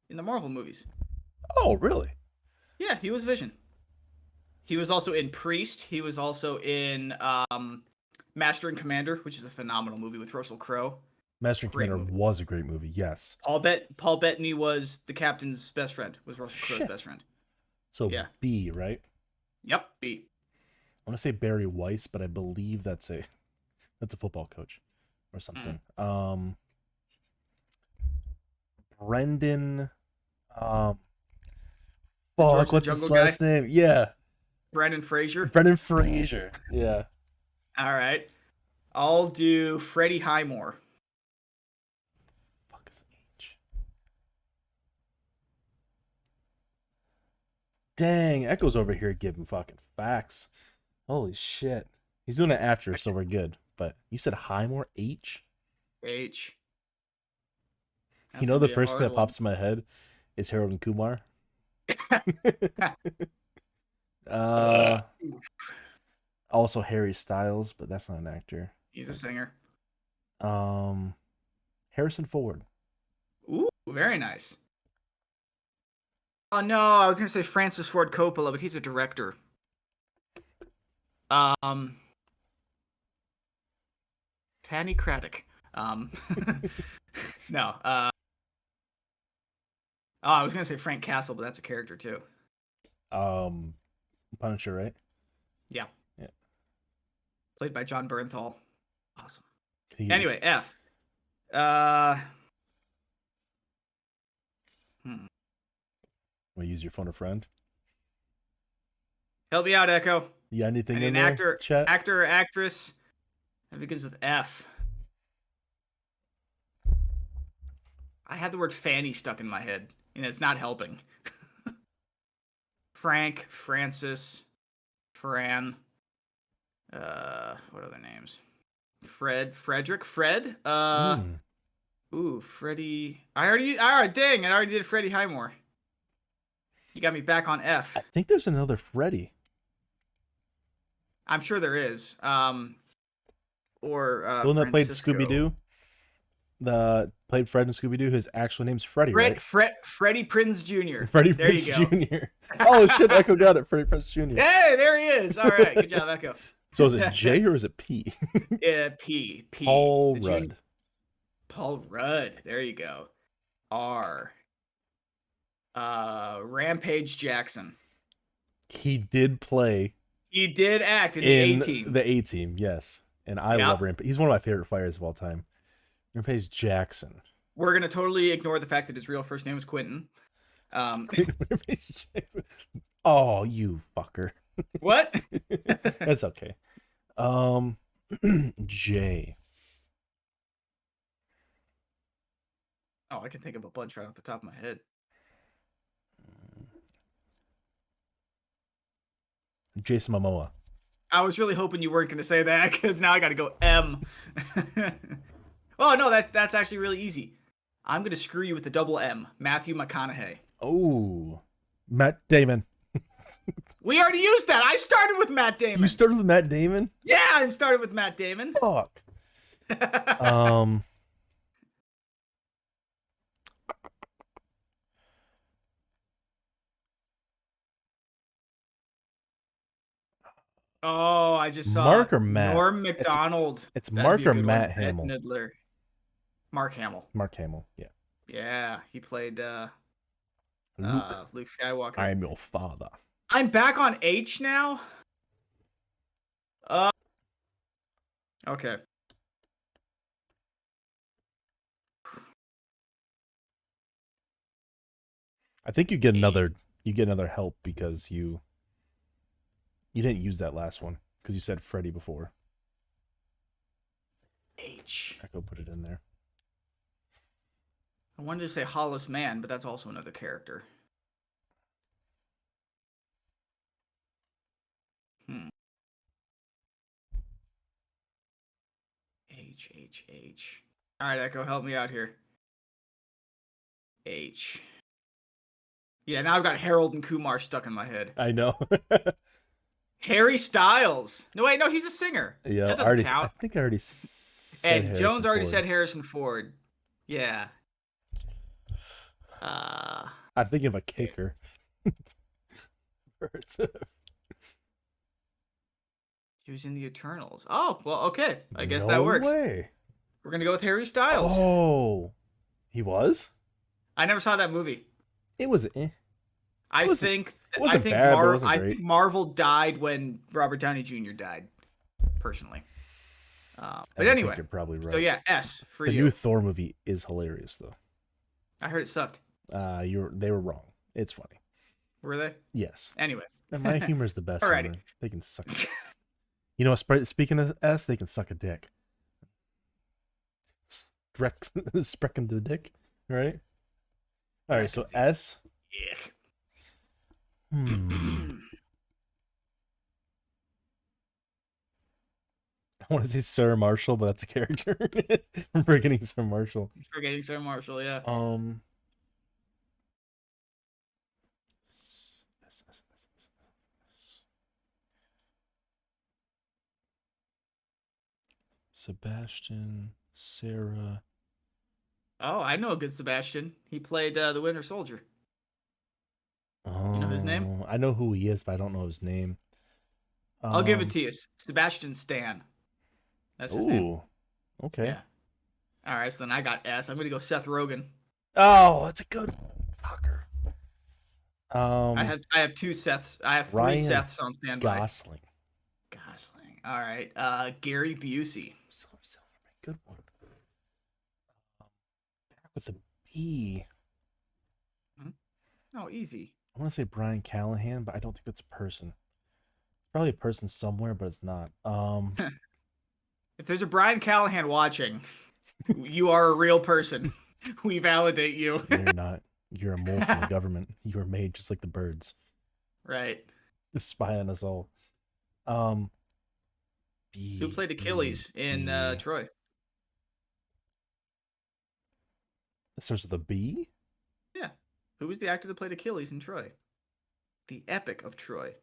in the Marvel movies. Oh, really? Yeah, he was Vision. He was also in Priest. He was also in um Master and Commander, which is a phenomenal movie with Russell Crowe. Master and Commander movie. was a great movie. Yes. Paul Bet Paul Bettany was the captain's best friend. Was Russell Crowe's Shit. best friend. So Yeah. B, right? Yep. B. I want to say Barry Weiss, but I believe that's a that's a football coach or something. Um Brendan um fuck, what's his Jungle Guy? last name? Yeah. Brendan Fraser. Brendan Fraser. Yeah. All right. I'll do Freddie Highmore. Fuck is H. Dang, Echo's over here giving fucking facts. Holy shit. He's doing it after, so we're good. But you said Highmore H? H. you know the first thing that pops in my head is Harold and Kumar. uh also Harry Styles, but that's not an actor. He's a singer. Um Harrison Ford. Ooh, very nice. Oh no, I was gonna say Francis Ford Coppola, but he's a director. Um, Fanny Cradock. Um, no. Uh, oh, I was gonna say Frank Castle, but that's a character too. Um Punisher, right? Yeah. Yeah. Played by Jon Bernthal. Awesome. Anyway, F. Uh. Hmm. wanna use your phone a friend? Help me out, Echo. You got anything in an actor, Chat? actor or actress that begins with F. I had the word Fanny stuck in my head, and it's not helping. Frank, Francis, Fran. Uh, what other names? Fred, Frederick, Fred. Uh, Hmm. ooh, Freddie. I already. All right, dang! I already did Freddie Highmore. You got me back on F. I think there's another Freddy. I'm sure there is. Um, or uh, the one that played Scooby Doo. The played Fred and Scooby Doo. His actual name's Freddy, Fred, right? Fred, Freddie Prinze Jr. Freddie there Prinze. Jr. oh shit, Echo got it. Freddie Prinze Jr. Hey, there he is. All right, good job, Echo. So is it J or is it P? Yeah, P. P. Paul the jun- Rudd. Paul Rudd. There you go. R. Uh, Rampage Jackson. He did play He did act in the A Team. the A Team, yes. And I Yeah. love Rampage. He's one of my favorite fighters of all time. Rampage Jackson. We're gonna totally ignore the fact that his real first name is Quentin. Um, Rampage Jackson. Oh, you fucker. what? That's okay. Um, J. Oh, I can think of a bunch right off the top of my head. Jason Momoa. I was really hoping you weren't going to say that because now I got to go M. oh no, that that's actually really easy. I'm going to screw you with the double M, Matthew McConaughey. Oh, Matt Damon. We already used that. I started with Matt Damon. You started with Matt Damon. yeah, I started with Matt Damon. Fuck. Um. Oh, I just saw Mark or Matt? Norm Macdonald. It's That'd Mark or Matt one. Hamill. Midler. Mark Hamill. Mark Hamill. Yeah. Yeah, he played uh, Luke, uh, Luke Skywalker. I am your father. I'm back on H now. Uh. Okay. I think you get another. You get another help because you. You didn't use that last one because you said Freddy before. H. Echo put it in there. I wanted to say Hollis Mann, but that's also another character. Hmm. H H H. All right, Echo, help me out here. H. Yeah, now I've got Harold and Kumar stuck in my head. I know. Harry Styles. No, wait, no, he's a singer. yeah, That I doesn't already. count. I think I already. Said and Harrison Jones already Ford. said Harrison Ford. Yeah. Uh, I'm thinking of a kicker. he was in the Eternals. Oh, well, okay. I guess that No works. Way. We're gonna go with Harry Styles. Oh, he was. I never saw that movie. It was. Eh. I think I think bad, Mar- I think Marvel died when Robert Downey Jr. died. Personally. Uh, but anyway, you're probably right. so yeah, S for the you. new Thor movie is hilarious though. I heard it sucked. Uh, you were they were wrong. It's funny. Were they? Yes, Anyway. and my humor is the best. Alrighty. humor. They can suck. You know, speaking of S, they can suck a dick. Sprek, sprek him to the dick, right? All right, so S. Yeah. Hmm. I want to say Sarah Marshall, but that's a character. I'm forgetting Sarah Marshall. Forgetting Sarah Marshall, yeah. Um. Sebastian, Sarah. Oh, I know a good Sebastian. He played uh, the Winter Soldier. Oh, know his name? I know who he is, but I don't know his name. I'll give it Um, to you. Sebastian Stan. That's his name. Ooh, okay. Yeah. All right, so then I got S. I'm gonna go Seth Rogen. Oh, that's a good fucker. Um, I have I have two Seths. I have three Ryan Seths on standby. Gosling. Gosling. All right. Uh, Gary Busey. Silver, silver, good one. Um, back with the B. Oh, easy. I want to say Brian Callahan, but I don't think that's a person. It's probably a person somewhere, but it's not. Um, If there's a Brian Callahan watching, you are a real person. We validate you. you're not. You're a mole from the government. You are made just like the birds right. to spy on us all. Um, B. Who played B, Achilles in uh, B. Troy? It starts with a B. Who was the actor that played Achilles in Troy? The Epic of Troy.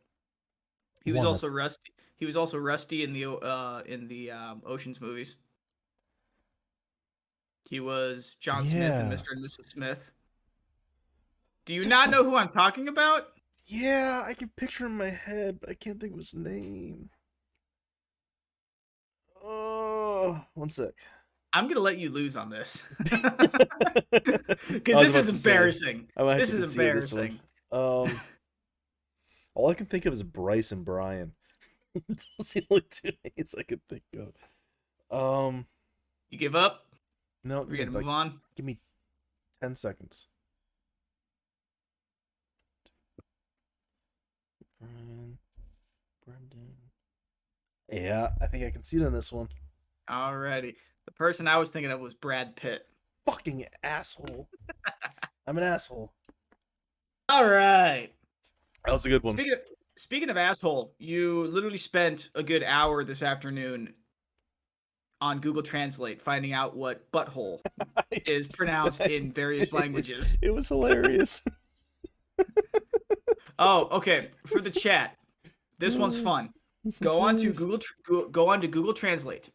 He was One also Rusty. He was also Rusty in the uh in the um, Ocean's movies. He was John Smith and Yeah. Mr. and Mrs. Smith. Do you not know who I'm talking about? Yeah, I can picture him in my head, but I can't think of his name. Oh, one sec. I'm gonna let you lose on this because this is embarrassing. I might have This is concede this embarrassing. Um, all I can think of is Bryce and Brian. Those are the only two names I can think of. Um, You give up? no, we're gonna me, move on. give me ten seconds. Brian, Brendan. Yeah, I think I can see it on this one. Alrighty. The person I was thinking of was Brad Pitt. Fucking asshole. I'm an asshole. All right. That was a good one. Speaking of, speaking of asshole, you literally spent a good hour this afternoon on Google Translate finding out what butthole is pronounced in various languages. It was hilarious. Oh, okay. For the chat, this one's fun. This Go on to. Google go, go on to Google Translate.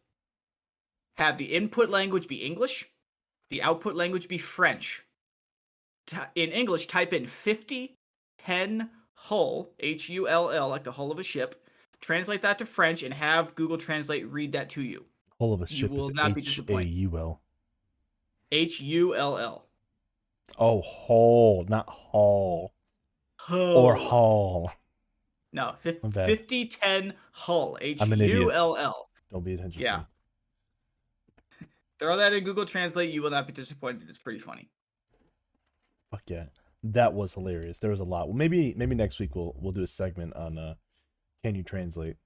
Have the input language be English, the output language be French. In English, type in 50 10 hull, H U L L, like the hull of a ship. Translate that to French and have Google Translate read that to you. Hull of a You ship will is not be disappointed. U L. H U L L. Oh, hull, not hull. Hull. or Hull. No, fif- My bad. 50 10 hull, H I'm an idiot. U L L. Don't be attention. to Yeah. Throw that in Google Translate. You will not be disappointed. It's pretty funny. Fuck yeah, that was hilarious. There was a lot. Well, maybe maybe next week we'll we'll do a segment on uh, can you translate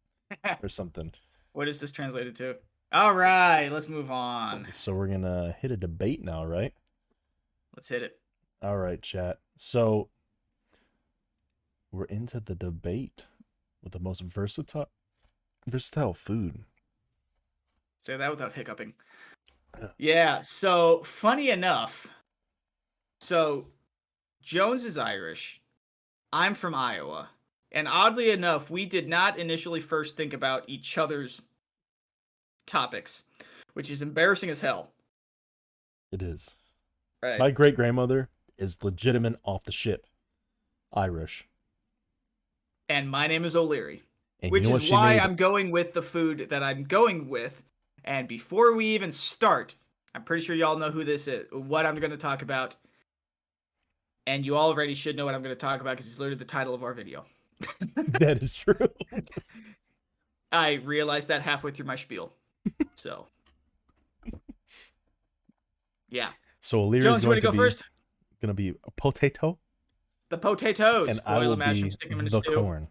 or something. What is this translated to? All right, let's move on. So we're gonna hit a debate now, right? Let's hit it. All right, chat. So we're into the debate with the most versatile versatile food. Say that without hiccuping. Yeah. So funny enough, so Jones is Irish. I'm from Iowa. And oddly enough, we did not initially first think about each other's topics, which is embarrassing as hell. It is. Right. My great grandmother is legitimate off the ship, Irish. and my name is O'Leary. And which you know is why made? I'm going with the food that I'm going with. And before we even start, I'm pretty sure y'all know who this is, what I'm going to talk about. And you already should know what I'm going to talk about because it's literally the title of our video. that is true. I realized that halfway through my spiel. So, yeah. So Jones, you going want to go be, first? Gonna be a potato, The potatoes. and I will be stick them in a the stew. corn.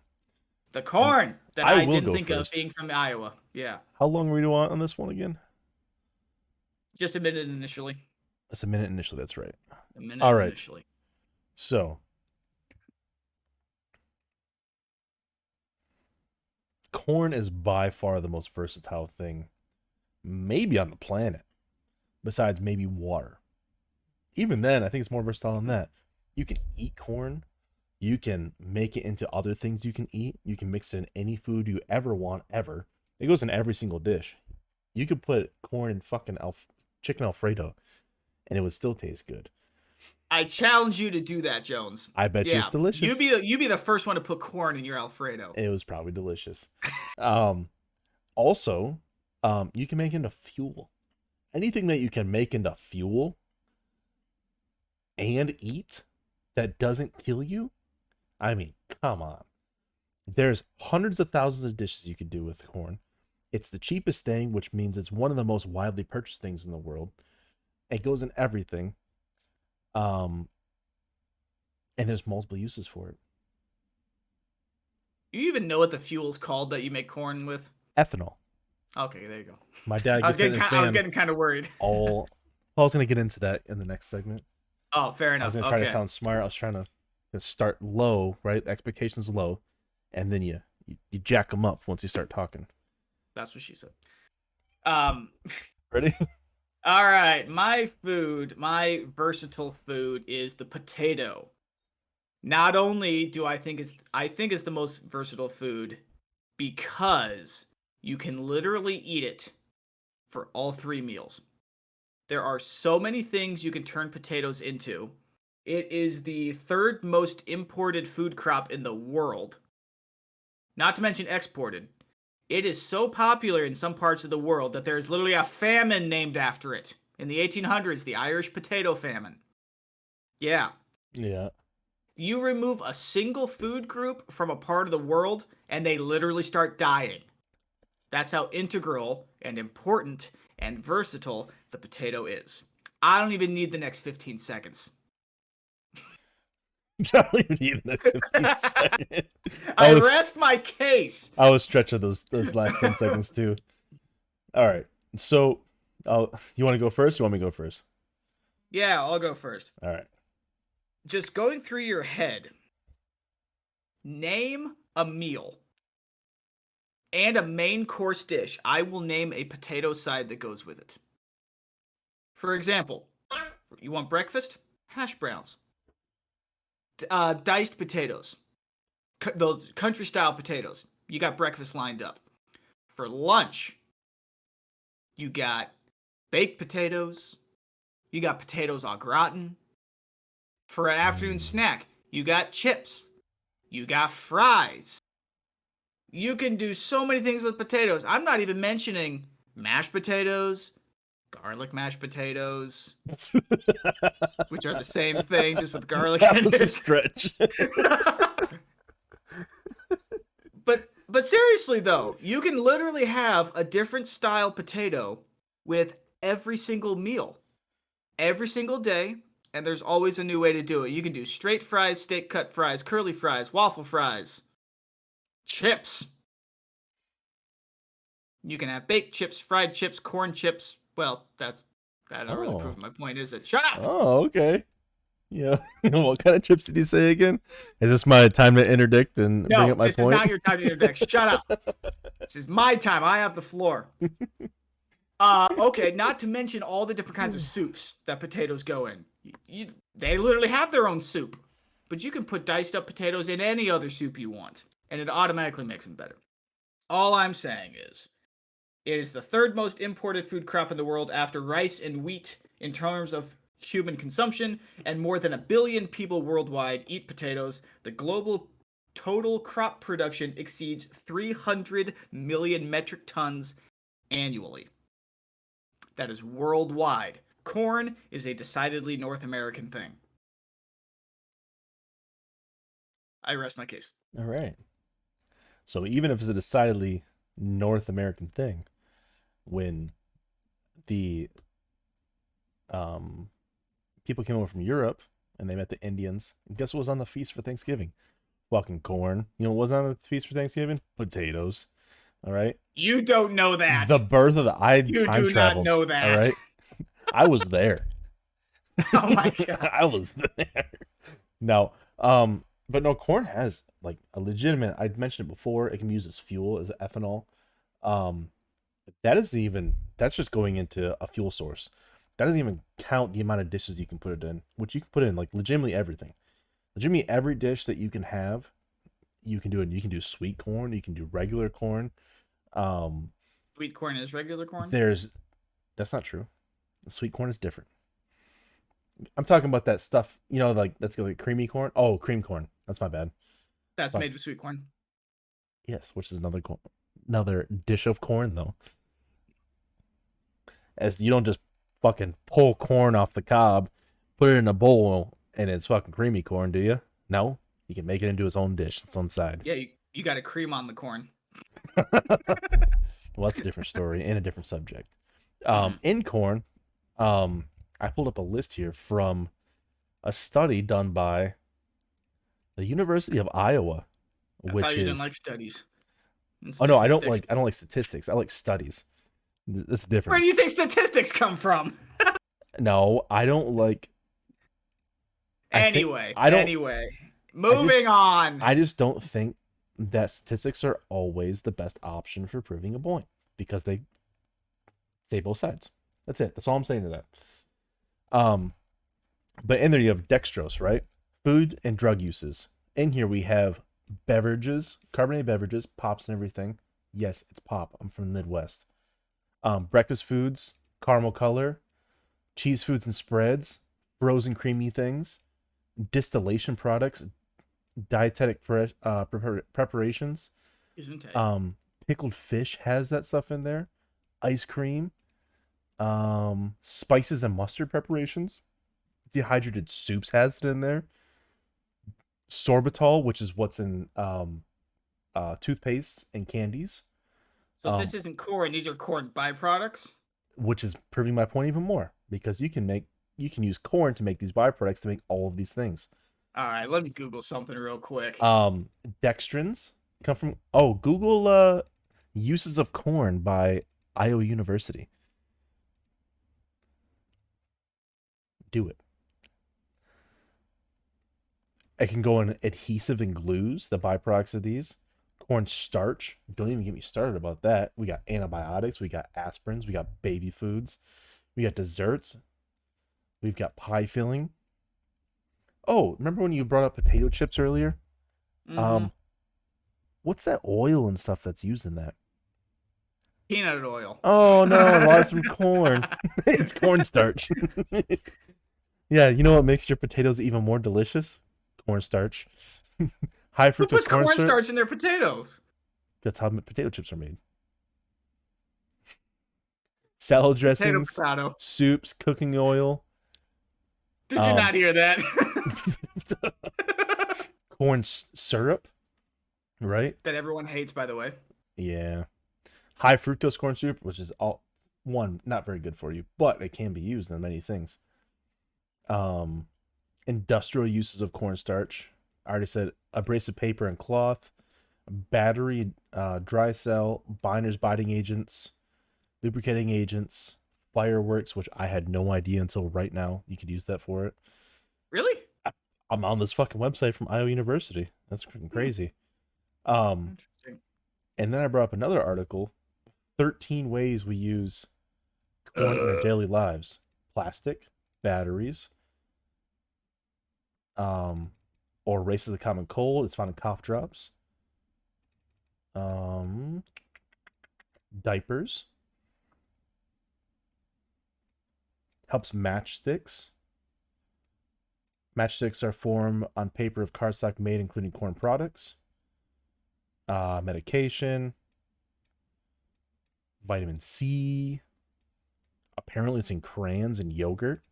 The corn that I I, didn't think first. of being from Iowa. Yeah. How long were you on on this one again? Just a minute initially. That's a minute initially. That's right. A minute All right. initially. So, corn is by far the most versatile thing, maybe on the planet, besides maybe water. Even then, I think it's more versatile than that. You can eat corn, you can make it into other things you can eat, you can mix it in any food you ever want, ever. It goes in every single dish. You could put corn in fucking alf- chicken Alfredo, and it would still taste good. I challenge you to do that, Jones. I bet you it's delicious. You be the, you be the first one to put corn in your Alfredo. it was probably delicious. um, also, um, you can make into fuel. Anything that you can make into fuel and eat that doesn't kill you. I mean, come on. There's hundreds of thousands of dishes you could do with corn. It's the cheapest thing, which means it's one of the most widely purchased things in the world. It goes in everything. Um, and there's multiple uses for it. You even know what the fuel's called that you make corn with? Ethanol. Okay, there you go. My dad I was getting his ki- I was getting kind of worried. all. Well, I was gonna get into that in the next segment. Oh, fair enough. I was gonna Okay. try to sound smart. I was trying to, to start low, right? Expectations low, and then you, you you jack them up once you start talking. That's what she said. Um Ready? all right, my food, my versatile food is the potato. Not only do I think it's I think it's the most versatile food because you can literally eat it for all three meals. There are so many things you can turn potatoes into. It is the third most imported food crop in the world. Not to mention exported. It is so popular in some parts of the world that there is literally a famine named after it. In the 1800s, the Irish potato famine. Yeah. Yeah. You remove a single food group from a part of the world and they literally start dying. That's how integral and important and versatile the potato is. I don't even need the next 15 seconds. I don't even need an extra second. I, I was rest my case. I was stretching those those last ten seconds too. All right. So, uh, you want to go first? You want me to go first? Yeah, I'll go first. All right. Just going through your head, Name a meal and a main course dish. I will name a potato side that goes with it. For example, you want breakfast? Hash browns. Uh, diced potatoes. C- those country style potatoes. You got breakfast lined up. For lunch, you got baked potatoes. You got potatoes au gratin. For an afternoon snack, you got chips. You got fries. You can do so many things with potatoes. I'm not even mentioning mashed potatoes, garlic mashed potatoes, which are the same thing, just with garlic that was a stretch. but but seriously though, you can literally have a different style potato with every single meal. Every single day, and there's always a new way to do it. You can do straight fries, steak cut fries, curly fries, waffle fries, chips. You can have baked chips, fried chips, corn chips. Well, that's that not really Oh. prove my point, is it? Shut up. oh, okay. Yeah. what kind of chips did you say again? Is this my time to interdict and bring up my this point? This is not your time to interdict. Shut up. This is my time. I have the floor. Uh, okay. Not to mention all the different kinds of soups that potatoes go in. You, you, they literally have their own soup, but you can put diced up potatoes in any other soup you want, and it automatically makes them better. All I'm saying is, it is the third most imported food crop in the world after rice and wheat in terms of human consumption, and more than a billion people worldwide eat potatoes. The global total crop production exceeds 300 million metric tons annually. That is worldwide. Corn is a decidedly North American thing. I rest my case. All right. So even if it's a decidedly North American thing, when the um people came over from Europe and they met the Indians, and guess what was on the feast for Thanksgiving? Fucking corn. You know what was on the feast for Thanksgiving? Potatoes. All right. You don't know that. The birth of the I You time do not know that. right. I was there. oh my god. I was there. No, um, but no, corn has like a legitimate. I mentioned it before. It can be used as fuel, as ethanol. Um, that is even that's just going into a fuel source. That doesn't even count the amount of dishes you can put it in, which you can put in like legitimately everything. Legitimately every dish that you can have, you can do it. You can do sweet corn. You can do regular corn. Um, Sweet corn is regular corn? there's that's not true. Sweet corn is different. I'm talking about that stuff, you know, like that's like creamy corn. Oh, cream corn. That's my bad. That's made with sweet corn. Yes, which is another corn, another dish of corn though. As you don't just fucking pull corn off the cob, put it in a bowl, and it's fucking creamy corn, do you? No, you can make it into its own dish, its own side. Yeah, you, you got to cream on the corn. well, that's a different story and a different subject. Um, in corn, um, I pulled up a list here from a study done by the University of Iowa, I which is didn't like studies. oh no, I don't like I don't like statistics. I like studies. That's the Where do you think statistics come from? No, I don't like. I think- Anyway, I don't- anyway. Moving on. I just don't think that statistics are always the best option for proving a point because they say both sides. That's it. That's all I'm saying to that. Um, but in there you have dextrose, right? Food and drug uses. In here we have beverages, carbonated beverages, pops and everything. Yes, it's pop. I'm from the Midwest. Um, breakfast foods, caramel color, cheese foods and spreads, frozen creamy things, distillation products, dietetic pre- uh, prepar- preparations. Isn't it? Um, pickled fish has that stuff in there. Ice cream, um, spices and mustard preparations. Dehydrated soups has it in there. Sorbitol, which is what's in um, uh, toothpaste and candies, so um, this isn't corn. These are corn byproducts. which is proving my point even more because you can make you can use corn to make these byproducts to make all of these things. All right, let me Google something real quick. Um, dextrins come from oh Google uh uses of corn by Iowa University. Do it. It can go in adhesive and glues, the byproducts of these. Corn starch. Don't even get me started about that. We got antibiotics, we got aspirins, we got baby foods, we got desserts, we've got pie filling. Oh, remember when you brought up potato chips earlier? Mhm. Um, what's that oil and stuff that's used in that? peanut oil. Oh no, I lost some corn. it's cornstarch. yeah, you know what makes your potatoes even more delicious? Cornstarch. High Who fructose puts corn syrup. cornstarch in their potatoes? That's how potato chips are made. Salad dressings, potato. soups, cooking oil, Did you Um, not hear that? corn syrup, right? that everyone hates, by the way. Yeah. High fructose corn syrup, which is all one not very good for you, but it can be used in many things. Um, industrial uses of cornstarch. I already said abrasive paper and cloth, battery, uh, dry cell, binders, binding agents, lubricating agents, fireworks, which I had no idea until right now. You could use that for it. Really? I'm on this fucking website from Iowa University. That's freaking crazy. Um, and then I brought up another article 13 ways we use corn in our daily lives plastic, batteries, um, or races the common cold. It's found in cough drops, um, diapers, helps matchsticks. Matchsticks are formed on paper of cardstock made, including corn products, uh, medication, vitamin C. Apparently, it's in crayons and yogurt.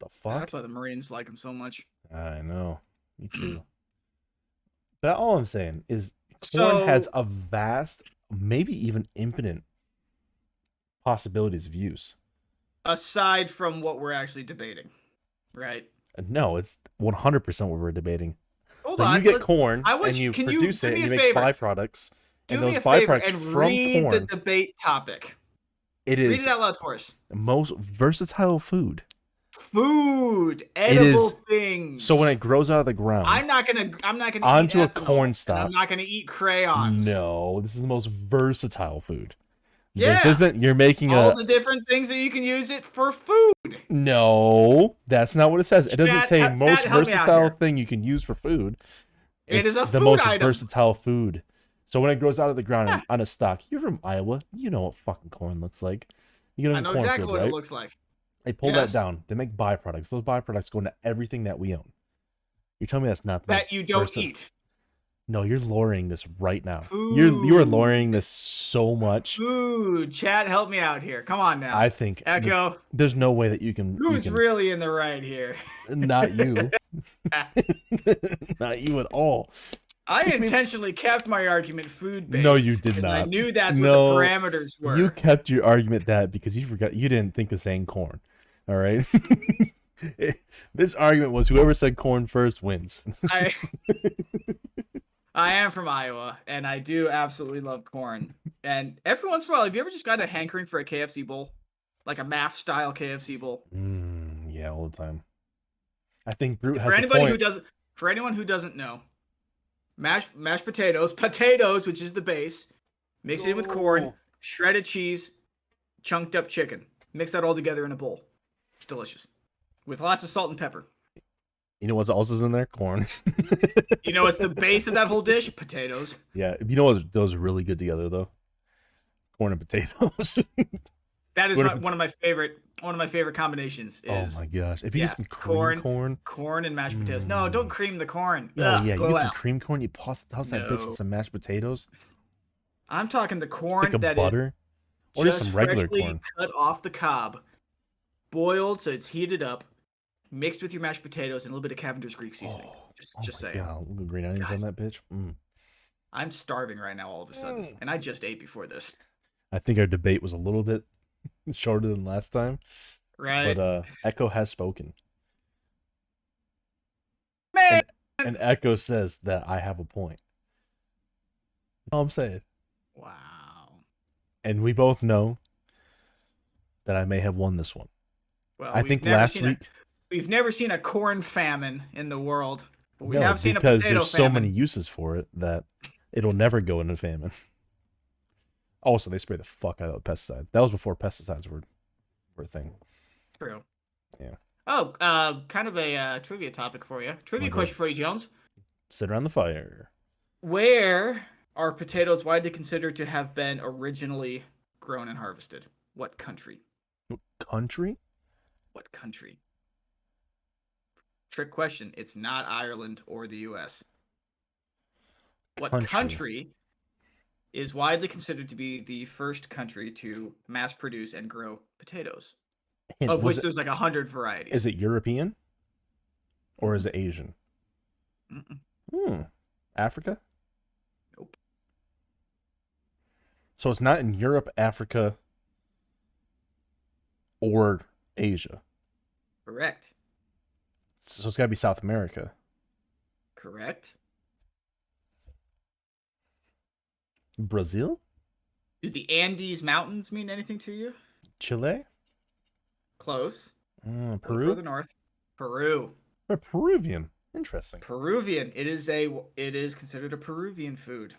The fuck? That's why the Marines like them so much. I know. Me too. but all I'm saying is So corn has a vast, maybe even infinite possibilities of use. aside from what we're actually debating, right? Uh, No, it's 100% what we're debating. Hold so on. you get corn and you- produce it and you make favor? byproducts. do and those byproducts and from read corn. the debate topic. It is Read it out loud for us. most versatile food. Food, edible things. So when it grows out of the ground, I'm not gonna, I'm not gonna Onto eat a ethanol, corn stalk. I'm not gonna eat crayons. no, this is the most versatile food. Yeah. This isn't you're making all a the different things that you can use it for food. No, that's not what it says. It doesn't say most Pat, help me out versatile thing you can use for food. It is It's a the food most item. versatile food. So when it grows out of the ground Yeah. on a stalk, you're from Iowa, you know what fucking corn looks like. You get I know cornfield, exactly what right? it looks like. They pull Yes. that down. They make byproducts. Those byproducts go into everything that we own. You're telling me that's not the That you don't versa- eat. No, you're lowering this right now. You're you are Food. lowering this so much. Food. Chat, help me out here. Come on now. I think th- Echo, there's no way that you can. you who's can- really in the right here? Not you. not you at all. I intentionally kept my argument food based. No, you did not. I knew that's No, what the parameters were. You kept your argument that because you forgot you didn't think of saying corn. All right. this argument was whoever said corn first wins. I, I am from Iowa, and I do absolutely love corn. And every once in a while, have you ever just got a hankering for a KFC bowl, like a MAF style KFC bowl? Mm, yeah, all the time. I think Brute has for a anybody who doesn't, for anyone who doesn't know, mashed mashed potatoes, potatoes, which is the base, mix it in with corn, shredded cheese, chunked up chicken. Mix that all together in a bowl. It's delicious, with lots of salt and pepper. You know what's also in there? Corn. You know, it's the base of that whole dish. Potatoes. yeah, you know what? Those are really good together though. Corn and potatoes. That is my, one of my favorite. One of my favorite combinations oh is my gosh! If you yeah, get some cream corn. corn, corn and mashed potatoes. No, don't Mm. cream the corn. oh Ugh, yeah, you get some out. cream corn. You toss, that bitch No. in some mashed potatoes. I'm talking the corn Stick that is butter, or just just some regular corn. cut off the cob, boiled so it's heated up, mixed with your mashed potatoes and a little bit of Cavender's Greek seasoning. Oh, just oh just saying. Little green onions Guys. on that bitch. Mm. I'm starving right now all of a sudden, Mm. and I just ate before this. I think our debate was a little bit shorter than last time, Right? but uh, Echo has spoken, Man, and Echo says that I have a point. All I'm saying, wow. and we both know that I may have won this one. Well, I think last seen a- week, we've never seen a corn famine in the world But we no, have seen because there's so many uses for it that it'll never go into famine. Also, they spray the fuck out of pesticides. That was before pesticides were were a thing. True. Yeah. Oh, uh, kind of a uh, trivia topic for you. Trivia Okay. question for you, Jones. Sit around the fire. Where are potatoes widely considered to have been originally grown and harvested? What country? Country? What country? Trick question. It's not Ireland or the U.S. What Country. country, is widely considered to be the first country to mass produce and grow potatoes? Hint, of which it- there's like a hundred varieties. is it European? Or is it Asian? Mm-mm. Hmm. Africa? Nope. So it's not in Europe, Africa, or Asia. Correct. So it's got to be South America. Correct. Brazil? Do the Andes Mountains mean anything to you? Chile? Close. Uh, A Peru? Further north. Peru. Or Peruvian. Interesting. Peruvian. It is a. It is considered a Peruvian food.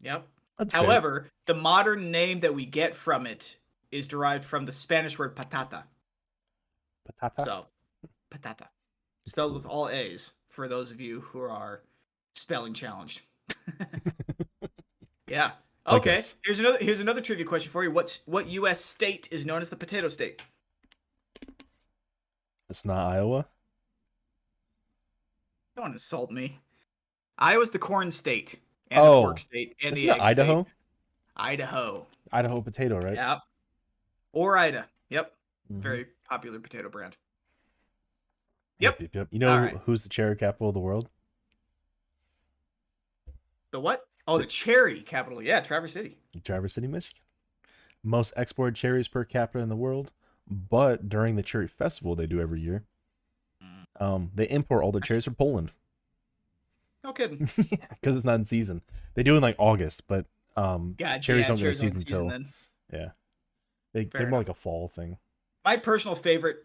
Yep. That's fair. However, the modern name that we get from it is derived from the Spanish word patata. Patata? So, patata, spelled with all A's for those of you who are spelling challenged. yeah. Okay. Here's another. Here's another trivia question for you. What's what U.S. state is known as the potato state? It's not Iowa. Don't insult me. Iowa's the corn state and Oh. the pork state and the egg state. Idaho? Idaho. Idaho potato, right? Yep. Or Ida. Yep. Mhm. Very popular potato brand. Yep, yep, yep. You know right. who's the cherry capital of the world? The what? Oh, the cherry capital. Yeah, Traverse City. Traverse City, Michigan. Most exported cherries per capita in the world, but during the cherry festival they do every year, Mm. um, they import all the cherries from Poland No kidding. because it's not in season. They do it in like August, but um, God, cherries yeah, don't get a season until yeah, they Fair they're more like a fall thing. My personal favorite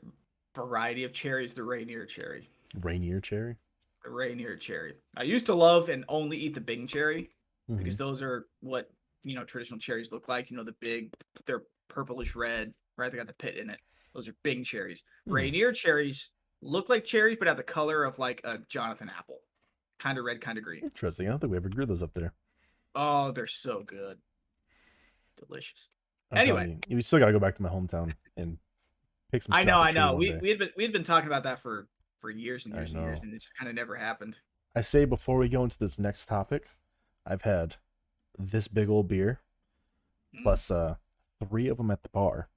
variety of cherry is the Rainier cherry. Rainier cherry. The Rainier cherry. I used to love and only eat the Bing cherry Mhm. because those are what you know traditional cherries look like. You know the big, they're purplish red, right? They got the pit in it. Those are Bing cherries. Hmm. Rainier cherries look like cherries, but have the color of like a Jonathan apple, kind of red, kind of green. Interesting. I don't think we ever grew those up there. Oh, they're so good, delicious. I'm Anyway. you, we still gotta go back to my hometown and pick some. I know, I know. we we had been we had been talking about that for for years and years and years, and it just kind of never happened. I say before we go into this next topic, I've had this big old beer Mm. plus uh three of them at the bar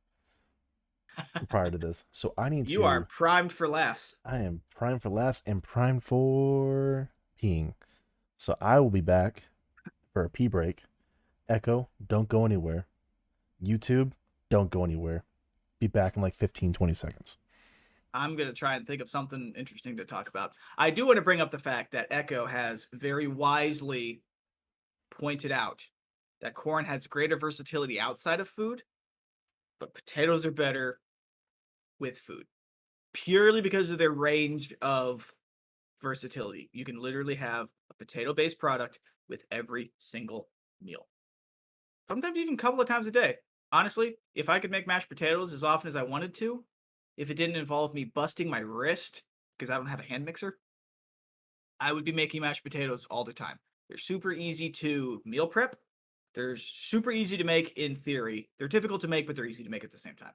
prior to this. So I need You to. You are primed for laughs. I am primed for laughs and primed for peeing. So I will be back for a pee break. Echo, don't go anywhere. YouTube, don't go anywhere. Be back in like 15, 20 seconds. I'm gonna try and think of something interesting to talk about. I do want to bring up the fact that Echo has very wisely pointed out that corn has greater versatility outside of food, but potatoes are better with food. Purely because of their range of versatility. You can literally have a potato-based product with every single meal. Sometimes even a couple of times a day. Honestly, if I could make mashed potatoes as often as I wanted to, if it didn't involve me busting my wrist because I don't have a hand mixer, I would be making mashed potatoes all the time. They're super easy to meal prep. They're super easy to make in theory. They're difficult to make, but they're easy to make at the same time.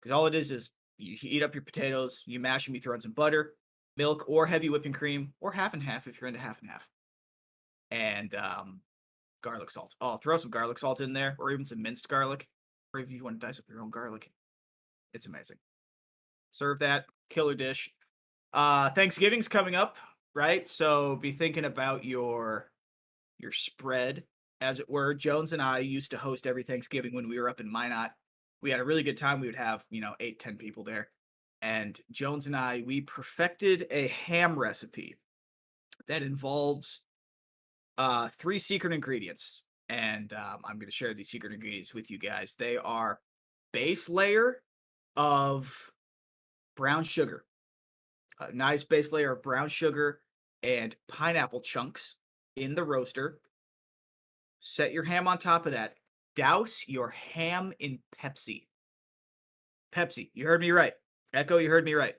Because all it is is you heat up your potatoes, you mash them, you throw in some butter, milk, or heavy whipping cream, or half and half if you're into half and half, and um, garlic salt. Oh, throw some garlic salt in there, or even some minced garlic, if you want to dice up your own garlic. It's amazing. Serve that killer dish. Uh thanksgiving's coming up right? So be thinking about your your spread as it were. Jones and i used to host every thanksgiving when we were up in minot. We had a really good time. We would have you know eight ten people there. And jones and i we perfected a ham recipe that involves uh three secret ingredients and um, i'm going to share these secret ingredients with you guys they are base layer of brown sugar, a nice base layer of brown sugar and pineapple chunks in the roaster. Set your ham on top of that. Douse your ham in Pepsi. Pepsi. You heard me right. Echo, you heard me right.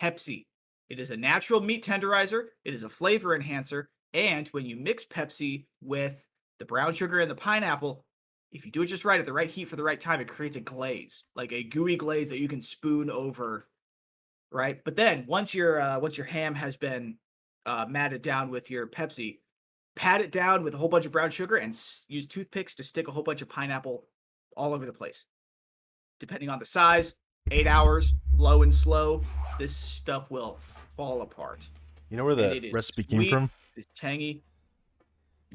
Pepsi. It is a natural meat tenderizer, it is a flavor enhancer, and when you mix Pepsi with the brown sugar and the pineapple, if you do it just right at the right heat for the right time, it creates a glaze, like a gooey glaze that you can spoon over, right? But then once your uh, once your ham has been uh, matted down with your Pepsi, pat it down with a whole bunch of brown sugar and s- use toothpicks to stick a whole bunch of pineapple all over the place. Depending on the size, eight hours, low and slow, this stuff will fall apart. You know where the recipe came sweet. from? It's tangy.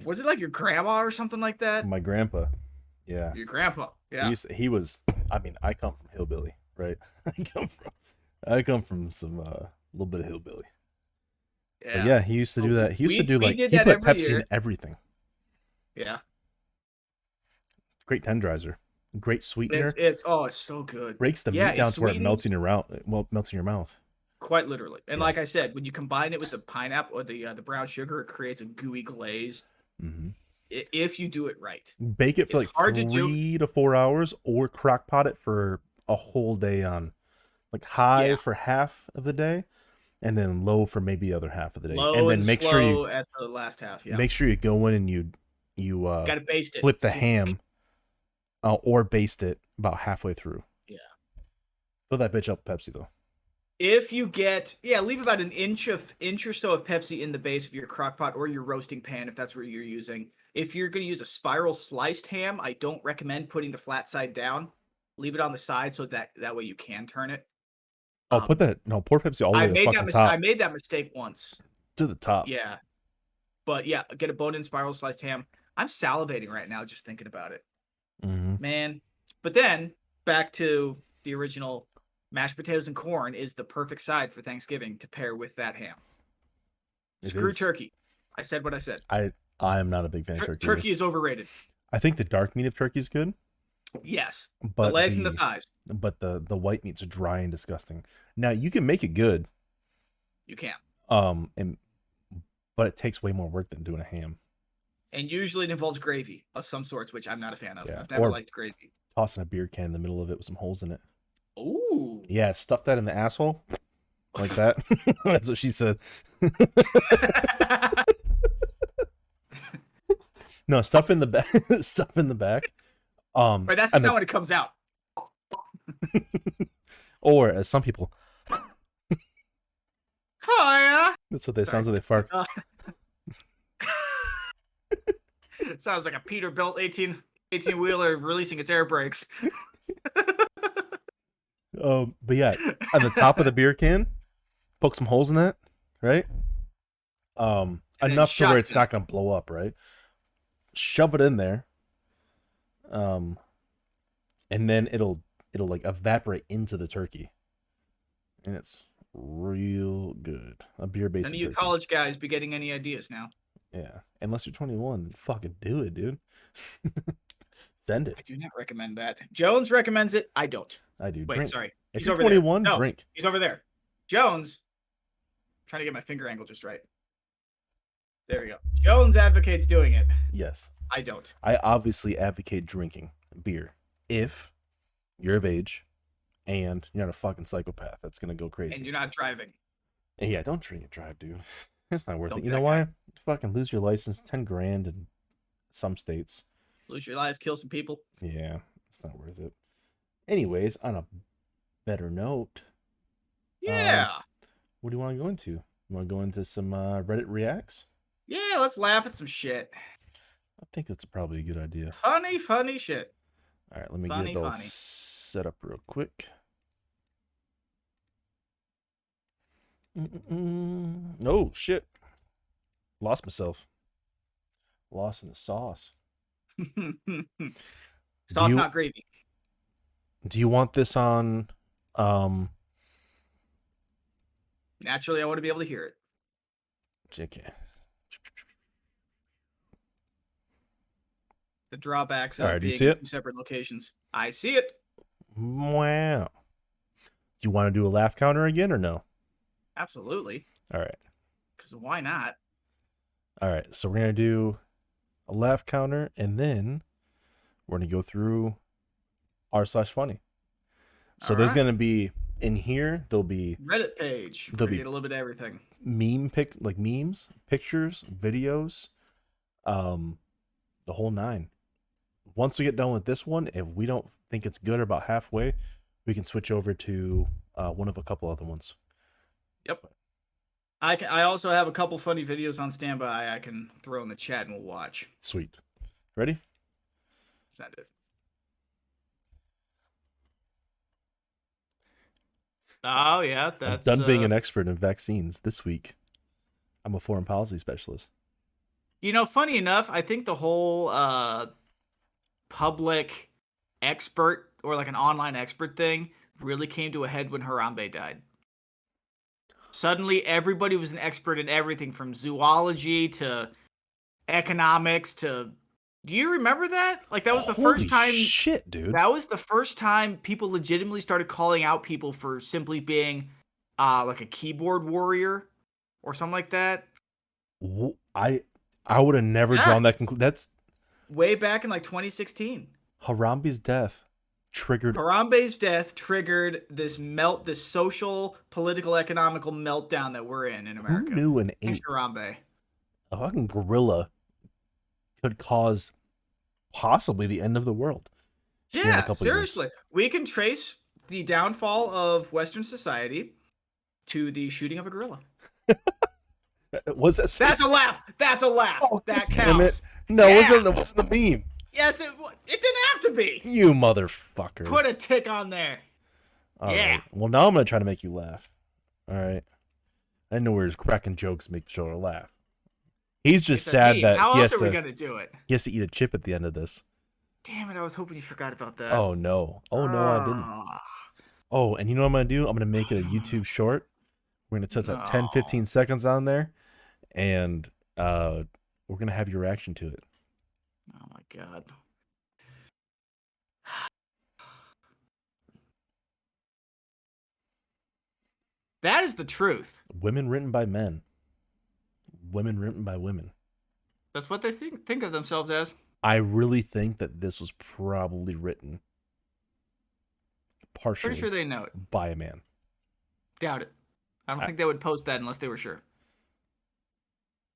Was it like your grandma or something like that? My grandpa. Yeah. Your grandpa. He, Yeah. used to- he was. I mean, I come from hillbilly, right? I come from. I come from some uh, little bit of hillbilly. But yeah, he used to do that. He used to do we like did he that put every Pepsi in year. everything. Yeah. Great tenderizer, great sweetener. It's, it's oh, it's so good. Breaks the yeah, meat it down to where it melts in sweetens- your mouth. Well, melts in your mouth. Quite literally. And Yeah. like I said, when you combine it with the pineapple or the uh, the brown sugar, it creates a gooey glaze. Hmm If you do it right. Bake it for It's like hard to do- three to, four hours, or crock pot it for a whole day on, like high Yeah. for half of the day, and then low for maybe the other half of the day. Low and and, then make slow sure you at the last half. Yeah. make sure you go in and you you uh, Got to baste it. flip the ham, uh, or baste it about halfway through. Yeah. Fill that bitch up with Pepsi though. If you get yeah, leave about an inch of inch or so of Pepsi in the base of your crock pot or your roasting pan if that's what you're using. If you're going to use a spiral sliced ham, I don't recommend putting the flat side down. Leave it on the side so that that way you can turn it. Oh, Um, put that no pour Pepsi all the way I to the made that fucking mis- top I made that mistake once. to the top. Yeah. But yeah, get a bone-in spiral sliced ham. I'm salivating right now just thinking about it. hmm Man. But then back to the original mashed potatoes and corn is the perfect side for Thanksgiving to pair with that ham. It Screw is. turkey. I said what I said. I I am not a big fan of Tur- turkey. turkey is overrated. I think the dark meat of turkey is good, Yes. but the legs and the thighs. but the the white meat's dry and disgusting. Now you can make it good, You can. um, and but it takes way more work than doing a ham. And usually it involves gravy of some sorts, which I'm not a fan of. Yeah, I've never or- liked gravy. Tossing a beer can in the middle of it with some holes in it. Ooh. Yeah, stuff that in the asshole, like that. That's what she said. No, stuff in the back. stuff in the back. Um, right, that's the sound when it comes out. or as some people, Hiya. that's what they Sorry. sounds like they fart. Uh, Sounds like a Peterbilt 18 18 wheeler releasing its air brakes. Um, but yeah, on the top of the beer can, poke some holes in that, right? Um, And enough to where it's shotgun. not gonna blow up, right? Shove it in there. Um, and then it'll it'll like evaporate into the turkey, and it's real good. A beer based. None of you college guys be getting any ideas now. Yeah, unless you're 21, fucking do it, dude. Send I do not recommend that. Jones recommends it. I don't. I do. Wait, drink. sorry. If He's you're over there. 21, No. drink. He's over there. Jones. trying to get my finger angle just right. There we go. Jones advocates doing it. Yes. I don't. I obviously advocate drinking beer if you're of age and you're not a fucking psychopath that's gonna go crazy. And you're not driving. And yeah, don't drink and drive, dude. It's not worth Don't it. You know why? Fucking lose your license, ten grand in some states. Lose your life, kill some people. Yeah, it's not worth it. Anyways, on a better note, Yeah. what do you want to go into? You want to go into some uh, Reddit reacts? yeah, let's laugh at some shit. I think that's probably a good idea. Funny, funny shit. All right, let me Funny, get those set up real quick. Mm-mm-mm. Oh shit! Lost myself. Lost in the sauce. Sauce you- not gravy. Do you want this on? Um. Naturally, I want to be able to hear it. Okay. The drawbacks All right, do you being see in it? separate locations. I see it. Wow. Do you want to do a laugh counter again or no? Absolutely. All right. Because why not? All right, so we're gonna do a laugh counter, and then we're gonna go through r slash funny. So there's gonna be in here. There'll be Reddit page. There'll There'll be- a little bit of everything. meme pic, like memes, pictures, videos, um, the whole nine. Once we get done with this one, if we don't think it's good or about halfway, we can switch over to uh, one of a couple other ones. Yep. I I also have a couple funny videos on standby I can throw in the chat and we'll watch. Sweet. Ready? Send it. Oh yeah, that's I'm done being uh, an expert in vaccines this week. I'm a foreign policy specialist. You know, funny enough, I think the whole uh public expert or like an online expert thing really came to a head when Harambe died. Suddenly everybody was an expert in everything from zoology to economics to Do you remember that? Like that was the first Holy time Shit, dude. that was the first time people legitimately started calling out people for simply being uh like a keyboard warrior or something like that. I I would have never Yeah. drawn that conclusion. That's Way back in like 2016. Harambe's death triggered. Harambe's death triggered this melt, this social, political, economical meltdown that we're in in America. Who knew an ape, Harambe. a fucking gorilla, could cause possibly the end of the world? Yeah, years. seriously. We can trace the downfall of Western society to the shooting of a gorilla. Was that? That's a laugh. That's a laugh. Oh, that counts. No, it wasn't. It wasn't the meme. Yes, it, it didn't have to be. You motherfucker. Put a tick on there. All yeah. right. Well, now I'm gonna try to make you laugh. All right. I know where his cracking jokes make the show laugh. He's just It's sad that How he has to gonna do it? he has to eat a chip at the end of this. Damn it! I was hoping you forgot about that. Oh no. Oh no, I didn't. Ah. Oh, and you know what I'm gonna do? I'm gonna make it a YouTube short. We're gonna touch that 10, 15 seconds on there, and uh, we're gonna have your reaction to it. Oh my god. That is the truth. Women written by men. Women written by women. That's what they think think of themselves as. I really think that this was probably written partially Pretty sure they know it. by a man. Doubt it. I don't I- think they would post that unless they were sure.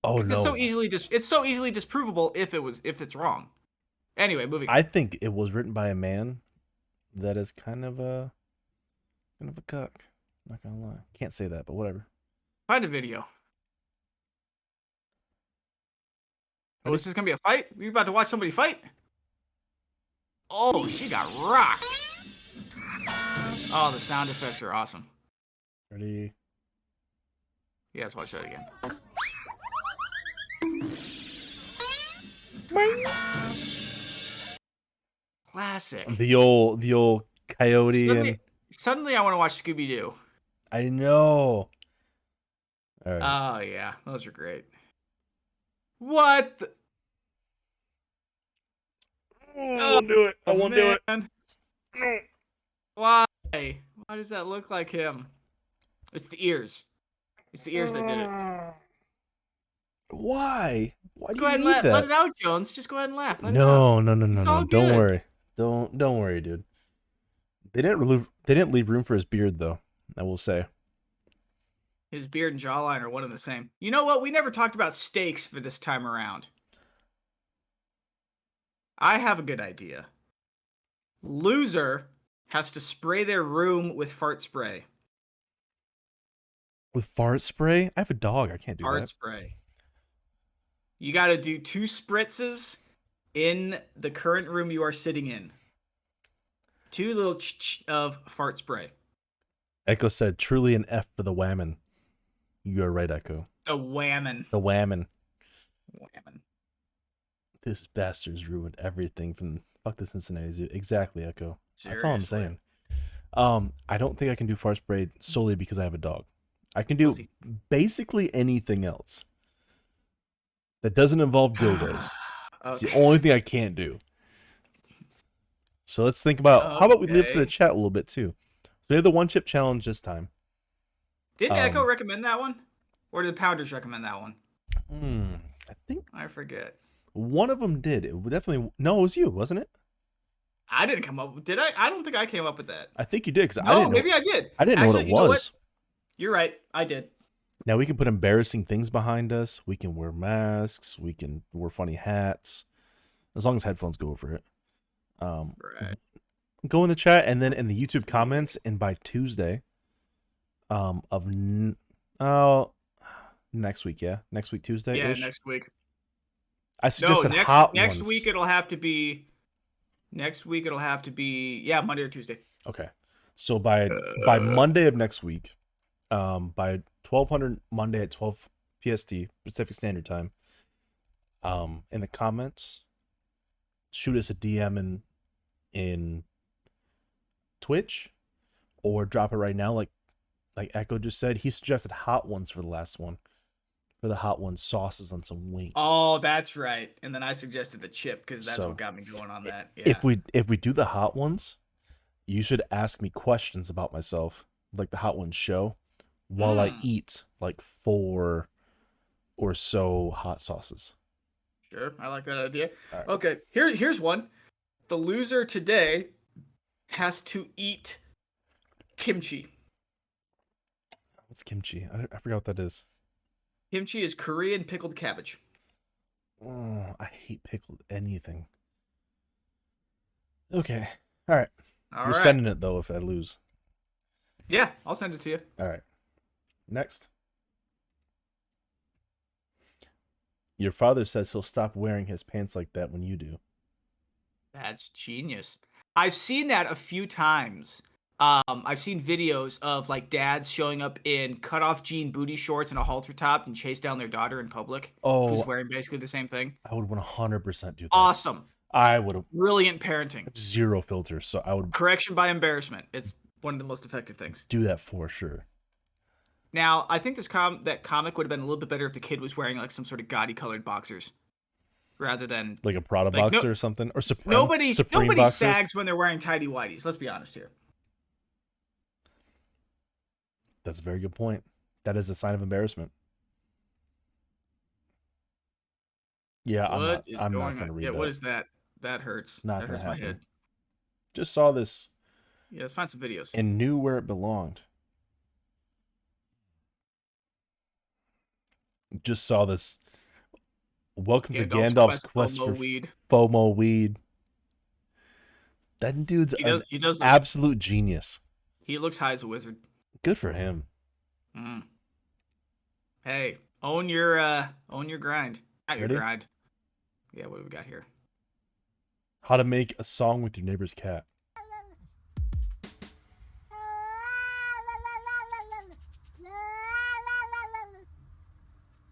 Oh no! It's so easily dis- it's so easily disprovable if it was if it's wrong. Anyway, moving on. I think it was written by a man that is kind of a kind of a cuck. Not gonna lie, can't say that, but whatever. Find a video. Oh, Ready? this is gonna be a fight? We about to watch somebody fight? Oh, she got rocked. Oh, the sound effects are awesome. Ready? You guys watch that again. Classic. The old the old coyote Suddenly, and suddenly I want to watch Scooby Doo. I know. All right. Oh yeah, those are great. What? The- oh, I won't oh, do it. I won't do it. Why? Why does that look like him? It's the ears. It's the ears that did it. Why? Why do Go you ahead and need let, that? let it out, Jones. Just go ahead and laugh. Let it out. no, no, no, no, It's no. Don't good. worry. Don't don't worry, dude. They didn't leave. They didn't leave room for his beard, though. I will say. His beard and jawline are one and the same. You know what? We never talked about stakes for this time around. I have a good idea. Loser has to spray their room with fart spray. With fart spray, I have a dog. I can't do Fart that. Fart spray. You got to do two spritzes in the current room you are sitting in. Two little ch- of fart spray. Echo said, "Truly an F for the whammon." You are right, Echo. The whammon. The whammon. Whammon. This bastard's ruined everything from fuck the Cincinnati Zoo. Exactly, Echo. That's all I'm saying. Um, I don't think I can do fart spray solely because I have a dog. I can do basically anything else that doesn't involve dildos. It's the only thing I can't do. So let's think about how about we leave it to the chat a little bit too. So we have the one chip challenge this time. Didn't Echo um, recommend that one? Or did the Pounders recommend that one? Hmm. I think I forget. one of them did. It definitely no, it was you, wasn't it? I didn't come up. Did I? I don't think I came up with that. I think you did because I No, didn't. Know, maybe I did. I didn't know Actually, what it you know was. You're right. I did. Now we can put embarrassing things behind us. We can wear masks. We can wear funny hats, as long as headphones go over it. Um, Right. go in the chat and then in the YouTube comments. And by Tuesday, um, of n- oh, next week, yeah, next week Tuesday. Yeah, next week. I No, suggested next hot next ones. week it'll have to be. Next week it'll have to be yeah Monday or Tuesday. Okay. So by by Monday of next week, um, by twelve hundred Monday at twelve PST Pacific Standard Time, um, in the comments, shoot us a DM in in Twitch, or drop it right now, like like Echo just said. He suggested hot ones for the last one, for the hot ones, sauces on some wings. Oh, that's right. And then I suggested the chip because that's So, what got me going on that. Yeah. if we if we do the hot ones, you should ask me questions about myself, like the hot ones show, while I Mm. eat like four or so hot sauces. Sure, I like that idea. Alright. Okay, here here's one. The loser today has to eat kimchi. What's kimchi? I, I forgot what that is. Kimchi is Korean pickled cabbage. Oh, I hate pickled anything. Okay, all right. All You're right. sending it though if I lose. Yeah, I'll send it to you. All right. Next. Your father says he'll stop wearing his pants like that when you do. That's genius. I've seen that a few times. Um, I've seen videos of like dads showing up in cut off jean booty shorts and a halter top and chase down their daughter in public who's Oh, wearing basically the same thing. I would 100% do that. Awesome. I would have Brilliant parenting. zero filters, so I would Correction by embarrassment. It's one of the most effective things. do that for sure. Now, I think this com that comic would have been a little bit better if the kid was wearing like some sort of gaudy colored boxers, rather than Like a Prada Like, no- boxer or something, or Supreme. nobody Supreme nobody boxers. sags when they're wearing tidy whities. Let's be honest here. That's a very good point. That is a sign of embarrassment. Yeah, I'm not. I'm going not going to on? read Yeah, that. what is that? That hurts. Not that gonna hurts my happen. head. Just saw this Yeah, let's find some videos. and knew where it belonged. Just saw this. Welcome to Gandalf's quest FOMO for weed. FOMO weed. That dude's He an does. He does. Look, absolute genius. he looks high as a wizard. Good for him. Mm. Hey, own your uh, own your grind. Not your Ready? grind. Yeah, what do we got here? How to make a song with your neighbor's cat.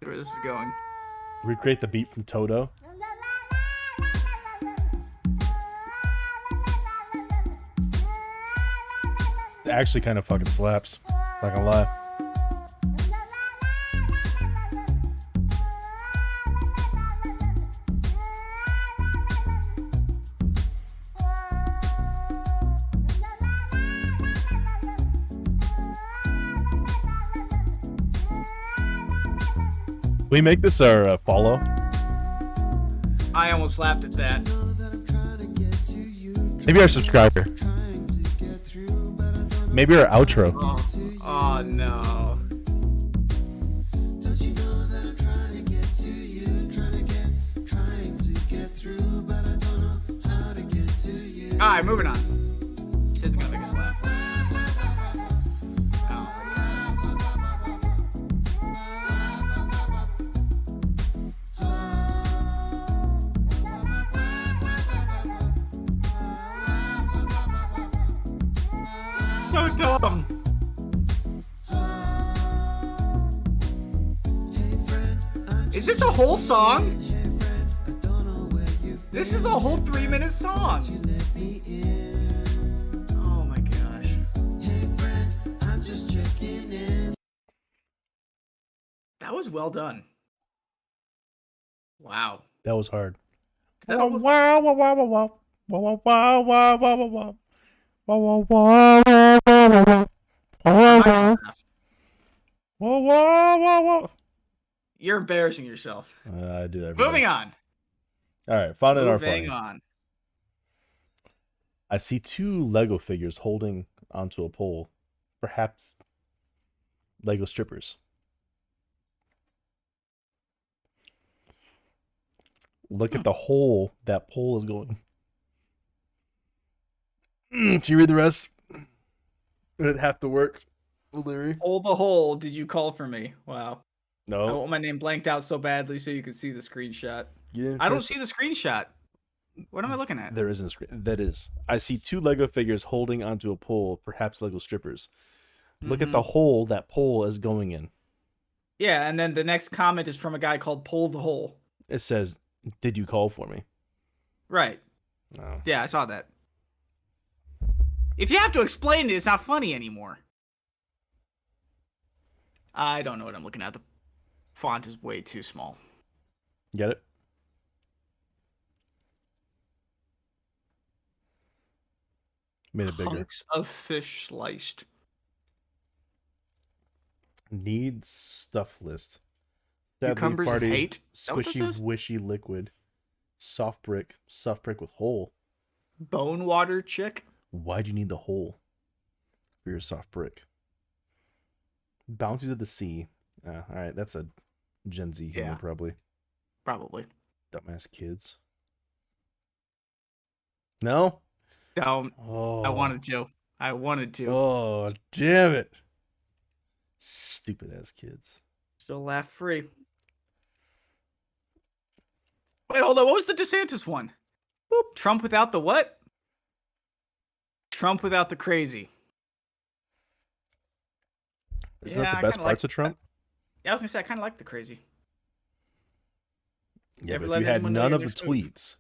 Where this is going? Recreate the beat from Toto. It actually kind of fucking slaps. Not gonna lie. We make this our uh, follow. I almost laughed at that. Maybe our subscriber. Maybe our outro. Oh, oh no. All right, moving on. Song? This is a whole three minute song. Oh my gosh. Hey, friend, I'm just checking in. That was well done. Wow. That was hard. That almost- Wow, wow, wow, wow, wow. Wow, wow, wow, wow, wow, wow, wow. Wow, wow, wow, wow, wow, wow, wow. Wow, wow, I wow. laughed. Whoa, whoa, whoa, whoa. You're embarrassing yourself. Uh, I do that. Moving on. All right, found it in our Moving phone. on. I see two Lego figures holding onto a pole, perhaps Lego strippers. Look Hmm. at the hole that pole is going. Mm, can you read the rest? Did it have to work, Larry? Hold the hole. Did you call for me? Wow. I want my name blanked out so badly so you can see the screenshot. you didn't I don't see the screenshot. What am I looking at? There isn't a screen. That is. I see two Lego figures holding onto a pole, perhaps Lego strippers. Look at Mhm. the hole that pole is going in. Yeah, and then the next comment is from a guy called Pull the Hole. It says, "Did you call for me?" Right. No. Yeah, I saw that. If you have to explain it, it's not funny anymore. I don't know what I'm looking at. The font is way too small. Get it? Made it bigger. Hunks of fish sliced. Needs stuff list. Sadly, Cucumbers of party, hate? that what this Squishy, wishy liquid. Soft brick. Soft brick with hole. Bone water chick. Why do you need the hole for your soft brick? Bounties of the sea. Ah, all right, that's a Gen Z humor, Yeah. probably. Probably. Dumbass kids. No. Don't. Oh, I wanted to. I wanted to. Oh, damn it! Stupid ass kids. Still laugh free. Wait, hold on. What was the DeSantis one? Boop. Trump without the what? Trump without the crazy. Isn't Yeah, that the best kinda like parts of Trump? Yeah, I was gonna say I kind of like the crazy. Yeah, Never but if you had none of the smooth. tweets.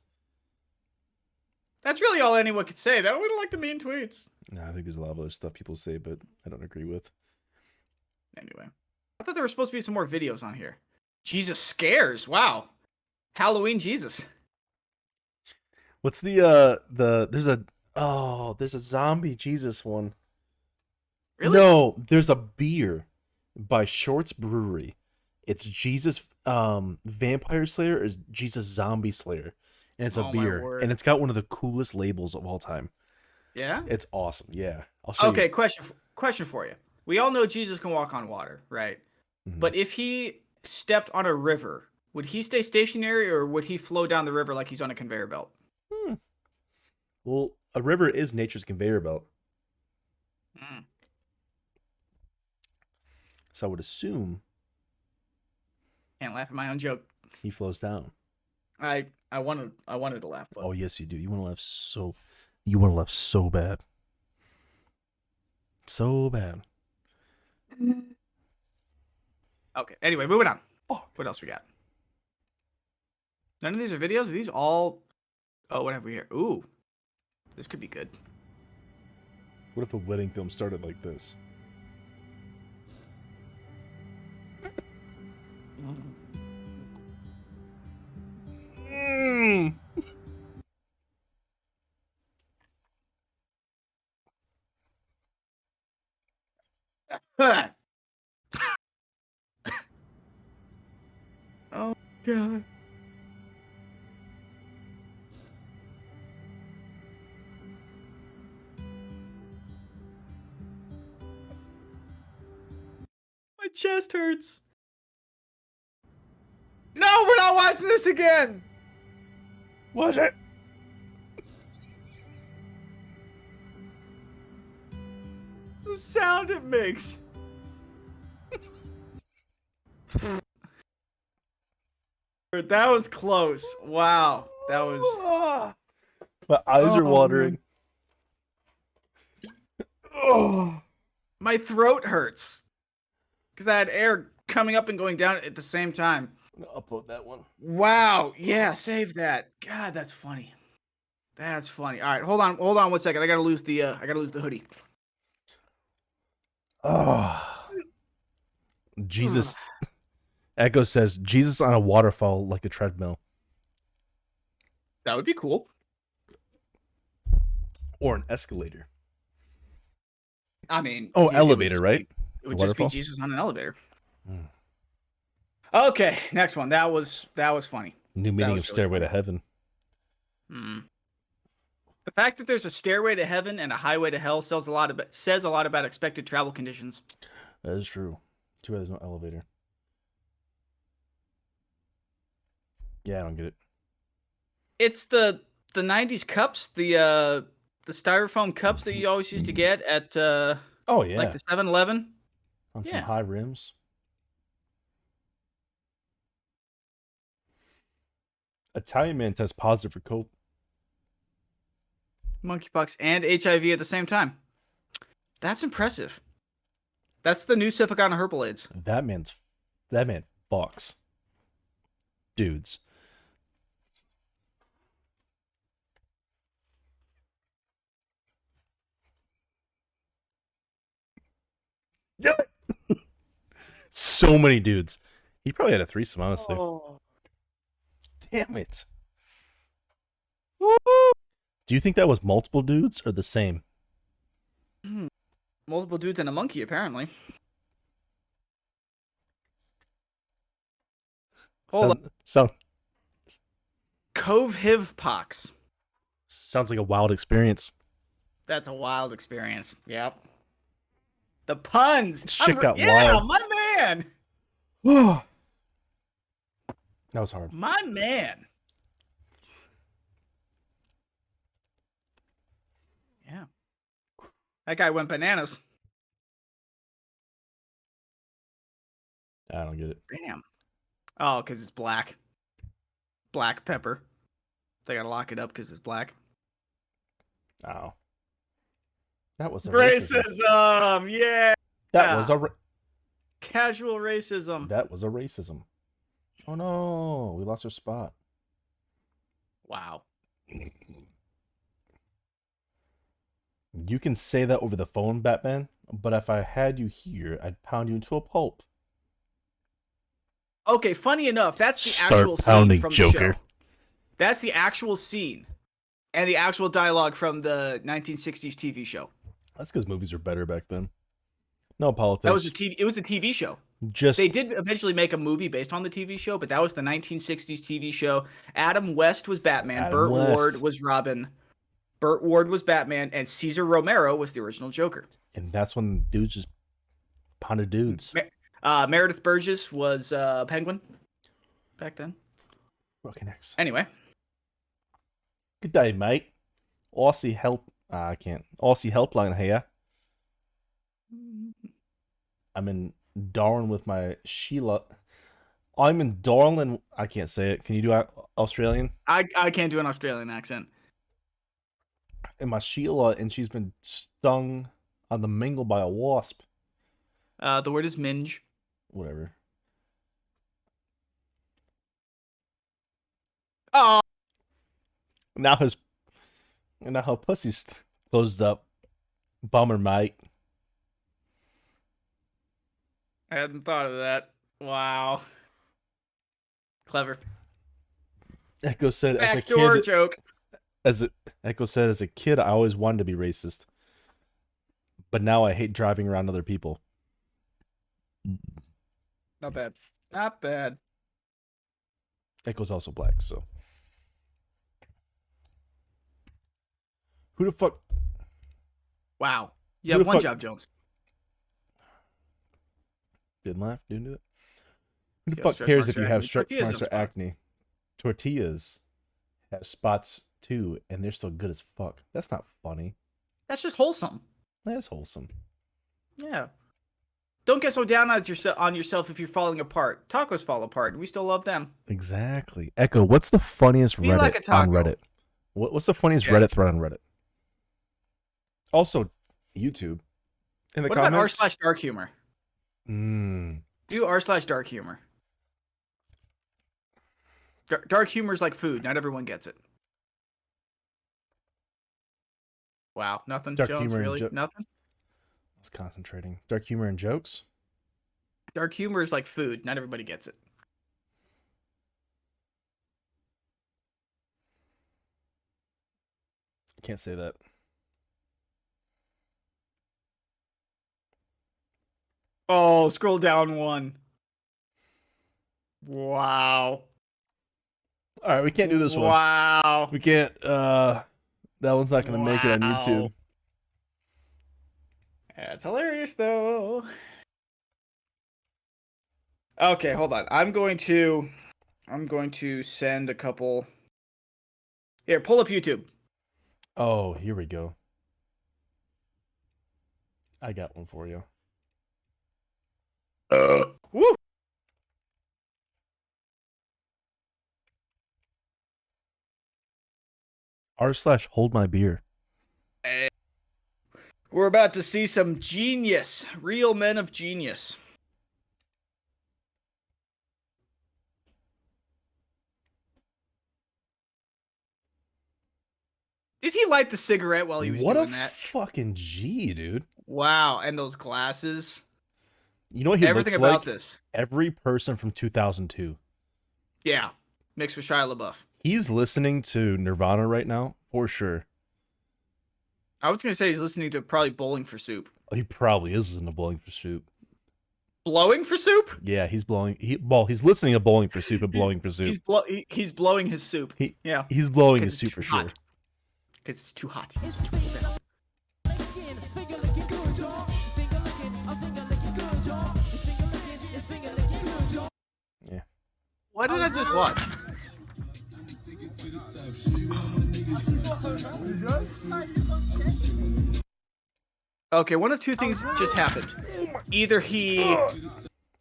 That's really all anyone could say. That we don't like the mean tweets. No, I think there's a lot of other stuff people say, but I don't agree with. Anyway, I thought there were supposed to be some more videos on here. Jesus scares. Wow. Halloween Jesus. What's the uh the there's a oh there's a zombie Jesus one. Really? No, there's a beer by Shorts Brewery. It's Jesus um Vampire Slayer or Jesus Zombie Slayer. And it's a Oh beer. And it's got one of the coolest labels of all time. Yeah. It's awesome. Yeah. I'll show Okay. you. Question. Question for you. We all know Jesus can walk on water, right? Mhm. But if he stepped on a river, would he stay stationary or would he flow down the river like he's on a conveyor belt? Well, a river is nature's conveyor belt. Mm. So I would assume Can't laugh at my own joke. he flows down. I I wanted I wanted to laugh, but Oh yes, you do. You want to laugh so you want to laugh so bad. So bad. okay. Anyway, moving on. Oh, What else we got? None of these are videos. Are these all? Oh, what have we here? Ooh, this could be good. What if a wedding film started like this? Oh god. My chest hurts. No, we're not watching this again. Watch it. The sound it makes. that was close. Wow. That was. My eyes are Oh, watering. Oh. My throat hurts. Cuz I had air coming up and going down at the same time. I'm gonna upload that one. Wow. Yeah, save that. God, that's funny. That's funny. All right, hold on. Hold on one second. I got to lose the uh I got to lose the hoodie. Oh. Jesus. Echo says Jesus on a waterfall like a treadmill That would be cool. or an escalator. I mean, Oh, it- it would elevator, just right? be- It would just be? Jesus on an elevator. Okay, next one. That was that was funny. New meaning of really Stairway to Heaven. Hmm. The fact that there's a stairway to heaven and a highway to hell says a lot about says a lot about expected travel conditions. That is true. Too bad there's no elevator. Yeah, I don't get it. It's the the '90s cups, the uh the styrofoam cups that you always used to get at uh Oh yeah, like the 7-Eleven. on some high rims. Italian man tests positive for COVID. monkeypox and HIV at the same time. That's impressive. That's the new Cifagana herbal aids. That man's that man fucks. Dudes. so many dudes. He probably had a threesome, honestly. Oh. Damn it. Do you think that was multiple dudes or the same? Hmm. Multiple dudes and a monkey, apparently. Hold Sound, sound, Cove HIV pox. sounds like a wild experience. That's a wild experience. Yep. The puns. Shit I'm- got yeah, wild. my man. that was hard. My man. Yeah. That guy went bananas. I don't get it. Damn. Oh, because it's black. Black pepper. They gotta lock it up because it's black. Oh. That was a racism. Racism. Yeah. That was a ra- Casual racism. that was a racism. Oh no, we lost our spot. Wow. You can say that over the phone, Batman, but if I had you here, I'd pound you into a pulp. Okay, funny enough, that's the Start actual pounding, scene from Joker. the show. That's the actual scene and the actual dialogue from the 1960s TV show. That's because movies were better back then. No politics. That was a TV. It was a TV show. Just They did eventually make a movie based on the TV show, but that was the 1960s TV show. Adam West was Batman. Adam Burt West. Ward was Robin. Burt Ward was Batman, and Cesar Romero was the original Joker. and that's when dudes just pounded dudes. Uh, Meredith Burgess was uh, Penguin back then. Okay, next. Anyway, Good day, mate. Aussie help. ah, I can't. Aussie helpline here. I'm in Darwin with my Sheila. I'm in Darwin. I can't say it. Can you do Australian? I I can't do an Australian accent. And my Sheila, and she's been stung on the mingle by a wasp. Uh, the word is minge. Whatever. Oh, Now his, and now her pussy's closed up. Bummer, mate. I hadn't thought of that. Wow. Clever. Echo said as a Backdoor kid, joke. as a, Echo said as a kid, I always wanted to be racist, but now I hate driving around other people. Not bad. Not bad. Echo's also black, so who the fuck? Wow. You Who have one fuck- job, Jones. Didn't laugh. Didn't do it. Who the fuck cares if you have stretch marks or acne? Tortillas have spots too, and they're still good as fuck. That's not funny. That's just wholesome. That's wholesome. Yeah. Don't get so down on yourself on yourself if you're falling apart. Tacos fall apart. and We still love them. Exactly. Echo, what's the funniest Be Reddit like a on. Reddit? What, what's the funniest Yeah. Reddit thread on Reddit? Also, YouTube. In the what about r comments. slash dark humor? Mm, Do r slash dark humor. Dar- Dark humor is like food. Not everyone gets it. Wow, nothing. Dark Jones, humor and really? jo- nothing. I was concentrating. Dark humor and jokes. Dark humor is like food. Not everybody gets it. Can't say that. Oh, scroll down one. Wow. All right, we can't do this one. Wow. We can't. Uh, that one's not gonna make it on YouTube. That's hilarious, though. Okay, hold on. I'm going to, I'm going to send a couple. Here, pull up YouTube. Oh, here we go. I got one for you. Uh, Woo! R slash hold my beer. We're about to see some genius, real men of genius. Did he light the cigarette while he was what a doing that? fucking G, dude. Wow, and those glasses. You know what he Everything looks about like? this. Every person from 2002. Yeah. Mixed with Shia LaBeouf. He's listening to Nirvana right now, for sure. I was gonna say he's listening to probably Bowling for Soup. Oh, he probably is listening to Bowling for Soup. Blowing for soup? Yeah, he's blowing. He well, he's listening to Bowling for Soup and Blowing for Soup. He's blow he, he's blowing his soup. He- yeah. He's blowing his soup for too sure. Because it's too hot. It's What did I just watch? Okay, one of two things just happened. Either he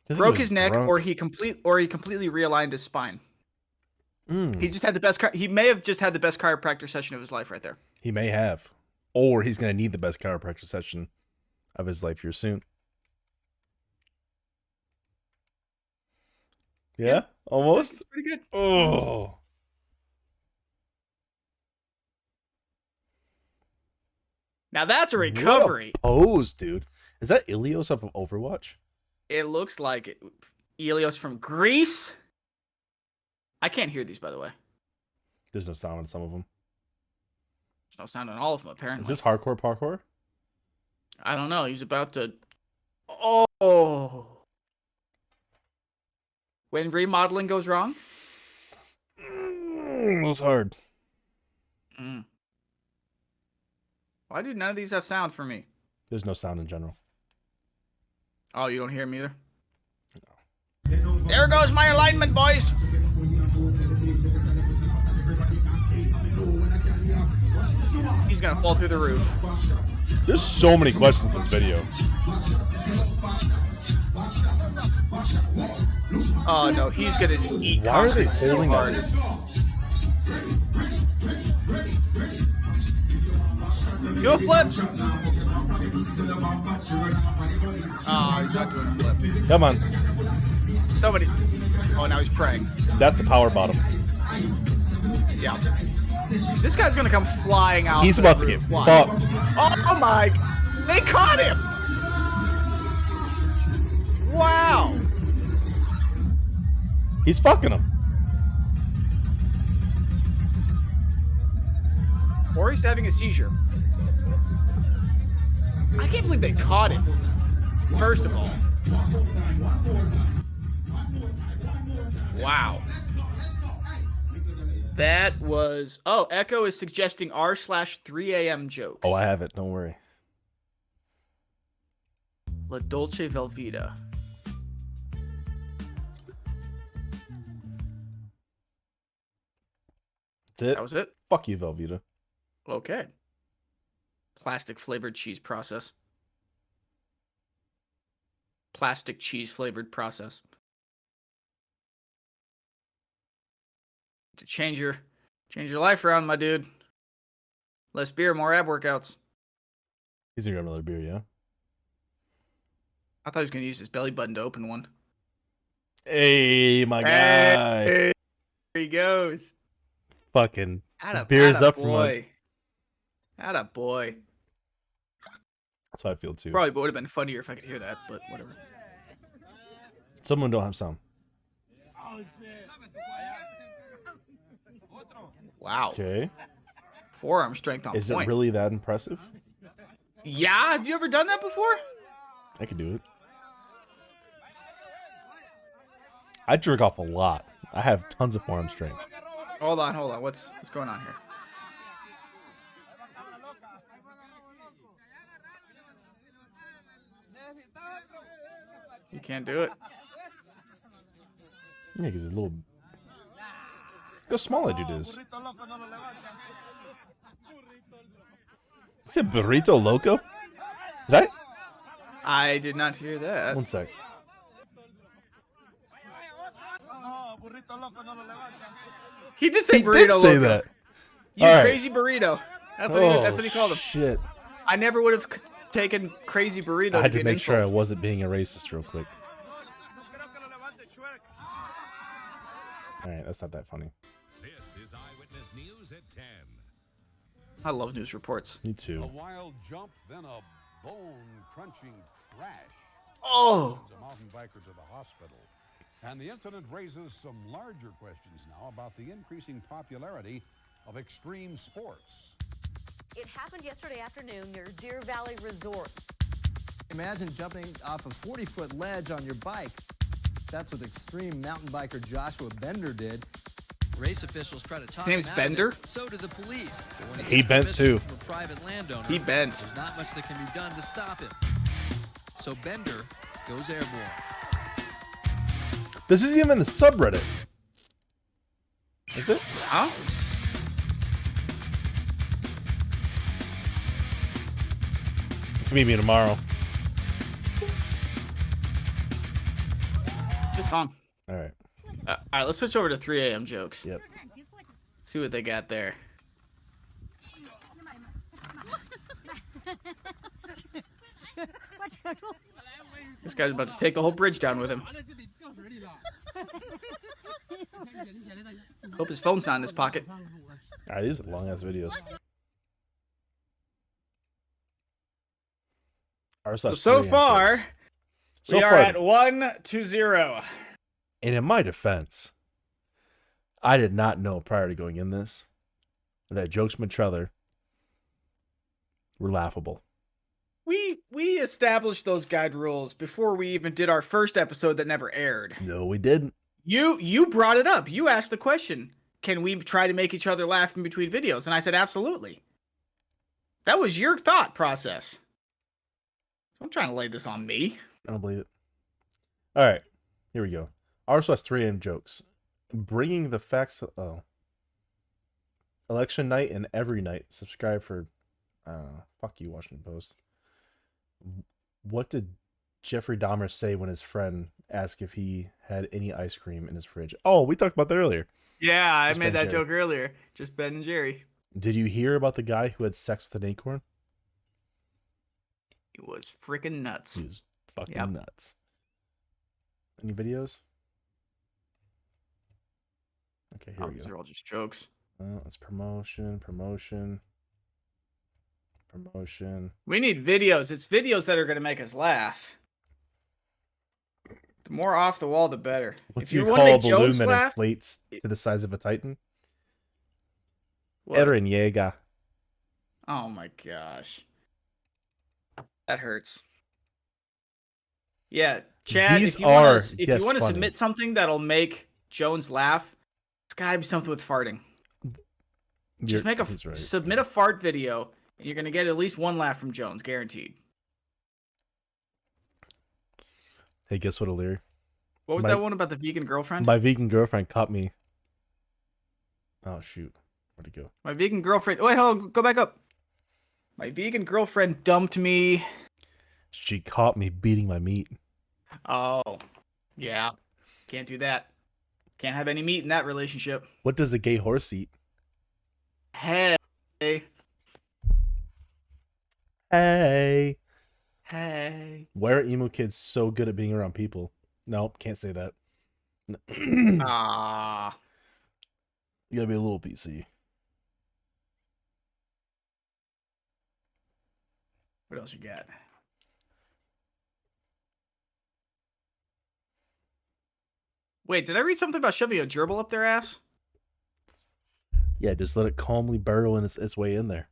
broke his neck, drunk. or he complete, or he completely realigned his spine. Mm, He just had the best. chi- He may have just had the best chiropractor session of his life right there. he may have, or he's gonna need the best chiropractor session of his life here soon. Yeah, almost. Pretty good. Oh, Now that's a What recovery. pose, dude. Is that Ilios of Overwatch? It looks like it. Ilios from Greece. I can't hear these, by the way. There's no sound on some of them. There's no sound on all of them, apparently. Is this hardcore parkour? I don't know. He's about to. Oh. When remodeling goes wrong? Mm, it was hard. Mm. Why do none of these have sound for me? There's no sound in general. Oh, you don't hear me either? There goes my alignment, boys! He's gonna fall through the roof. There's so many questions in this video. Oh no, he's gonna just eat Why are they so holding that? Do a flip! Oh, he's not doing a flip. Come on, Somebody. Oh, now he's praying. that's a power bottom. Yeah. This guy's gonna come flying out. He's about to get Watch. fucked. Oh my! They caught him! Wow! He's fucking him. Or he's having a seizure. I can't believe they caught him. First of all. Wow. That was. Oh, Echo is suggesting r slash 3 a.m. jokes. Oh, I have it. Don't worry. La Dolce Velveeta. That's it. That was it? Fuck you, Velveeta. Okay. Plastic flavored cheese process. Plastic cheese flavored process. To change your change your life around, my dude. Less beer, more ab workouts. He's gonna grab another beer, yeah. I thought he was gonna use his belly button to open one. Hey, my guy. Hey, there he goes. Fucking Atta, Beer's atta up from a- boy. Atta boy. That's how I feel too. Probably would have been funnier if I could hear that, but whatever. Someone don't have sound. Wow. Okay. Forearm strength on Is point. it really that impressive? Yeah, have you ever done that before? I could do it. I jerk off a lot. I have tons of forearm strength. Hold on, hold on. What's what's going on here? You can't do it. Yeah, because a little. Look how small that dude is. Is it burrito loco? Did I? I did not hear that. One sec. He did say He burrito. did say loco. that. You right. crazy burrito. That's what, he, that's what he called him. Oh, Shit. I never would have c- taken crazy burrito. I had to an make sure I wasn't being a racist real quick. All right, that's not that funny. I love news reports. Me too. A wild jump, then a bone-crunching crash. Oh, sends A mountain biker to the hospital. And the incident raises some larger questions now about the increasing popularity of extreme sports. It happened yesterday afternoon near Deer Valley Resort. Imagine jumping off a 40 foot ledge on your bike. That's what extreme mountain biker Joshua Bender did. Race officials try to talk name's him out of it. Bender? So do the police. But He bent too. From a private landowner, he bent. There's not much that can be done to stop him. So Bender goes airborne. This is even the subreddit. Is it? Huh? It's meet me tomorrow. Good song. All right. Uh, all right, let's switch over to 3 a.m. jokes. Yep. See what they got there. This guy's about to take the whole bridge down with him. Hope his phone's not in his pocket. All right, these are long ass videos. So, so far, so we are far, at one to zero. And in my defense, I did not know prior to going in this that jokes from trailer were laughable. We we established those guide rules before we even did our first episode that never aired. No, we didn't. You you brought it up. You asked the question, "Can we try to make each other laugh in between videos?" And I said, "Absolutely." That was your thought process. I'm trying to lay this on me. I don't believe it. All right, here we go. RSS 3 AM jokes. Bringing the facts. Oh. Election night and every night. Subscribe for. Uh, fuck you, Washington Post. What did Jeffrey Dahmer say when his friend asked if he had any ice cream in his fridge? Oh, we talked about that earlier. Yeah, I Just made Ben that Jerry. joke earlier. Just Ben and Jerry. Did you hear about the guy who had sex with an acorn? It was freaking nuts. He was fucking Yep. nuts. Any videos? Okay, here Oh, we these are all just jokes. Uh, it's promotion, promotion, promotion. We need videos. It's videos that are going to make us laugh. The more off the wall, the better. What's if you you call a balloon Jones that laugh, inflates to the size of a titan? what? Eren Yeager. Oh my gosh. That hurts. Yeah, Chad, These if you want are, to if you want to funny. submit something that'll make Jones laugh, it's got to be something with farting. Just You're- make a right. submit a fart video, and you're to get at least one laugh from Jones, guaranteed. Hey, guess what, O'Leary? What was My- that one about the vegan girlfriend? My vegan girlfriend caught me. Oh shoot, where'd it go? My vegan girlfriend. Wait, hold on. Go back up. My vegan girlfriend dumped me. She caught me beating my meat. Oh, yeah. Can't do that. Can't have any meat in that relationship. What does a gay horse eat? Hey. Hey. Hey. Why are emo kids so good at being around people? Nope, can't say that. Ah. You gotta be a little PC. What else you got? Wait, did I read something about shoving a gerbil up their ass? Yeah, just let it calmly burrow in its, its way in there.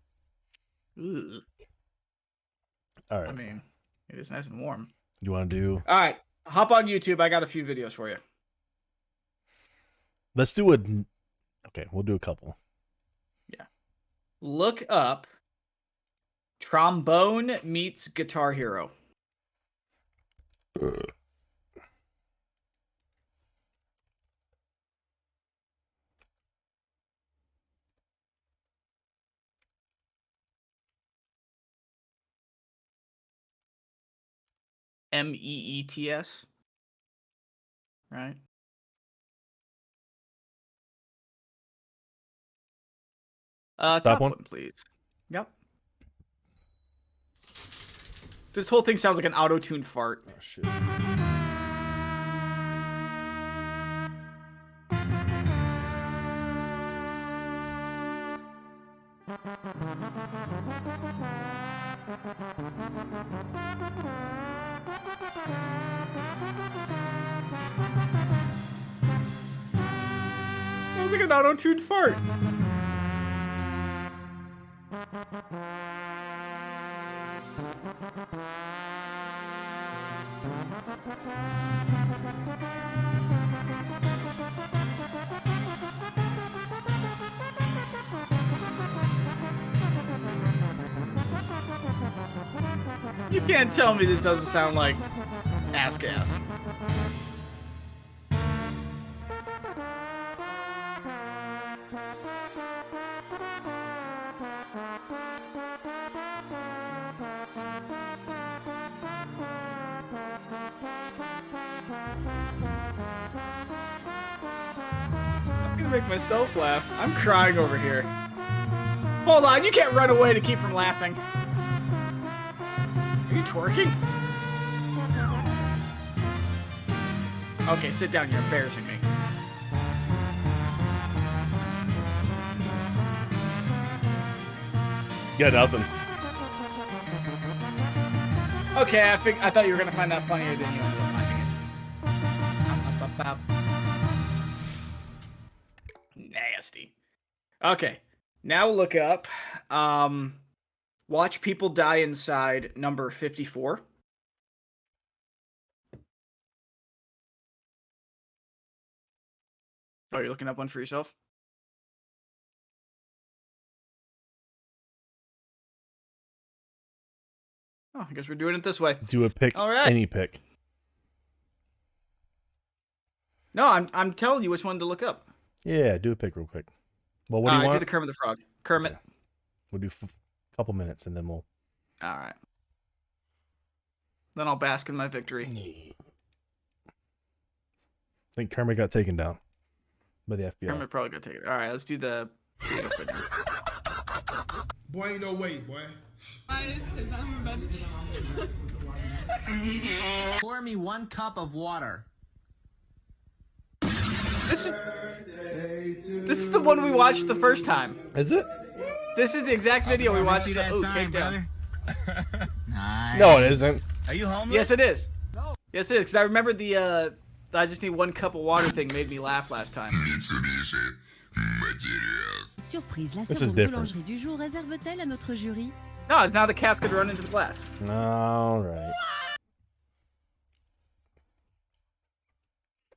Ugh. All right. I mean, it is nice and warm. you want to do? All right, hop on YouTube. I got a few videos for you. Let's do a. Okay, we'll do a couple. Yeah. Look up trombone meets guitar hero. M E E T S. Right? Uh, top, one? one, please. Yep. This whole thing sounds like an auto-tuned fart. Oh auto-tuned fart. You can't tell me this doesn't sound like ass gas. Gonna make myself laugh. I'm crying over here. Hold on, you can't run away to keep from laughing. Are you twerking? Okay, sit down. You're embarrassing me. Got nothing. Okay, I think I thought you were gonna find that funnier than you Nasty. Okay, now look up. Um, watch people die inside. Number fifty-four. Oh, you're looking up one for yourself. Oh, I guess we're doing it this way. Do a pick. All right. Any pick. No, I'm I'm telling you which one to look up. Yeah, do a pick real quick. Well, what do you uh, Alright, want? do the Kermit the Frog. Kermit. Okay. We'll do a couple minutes and then we'll. All right. Then I'll bask in my victory. I think Kermit got taken down by the FBI. Kermit probably got taken. All right, let's do the. do the upside down. Boy, ain't no way, boy. Pour me one cup of water. This is. This is the one we watched the first time. Is it? This is the exact video we watched. The, oh, takedown. No, it isn't. Are you homeless? Yes, it is. Yes, it is. Because I remember the. uh I just need one cup of water thing made me laugh last time. Surprise, la This is seconde different. boulangerie du jour réserve-t-elle à notre jury No, now the cat's gonna run into the glass. All right.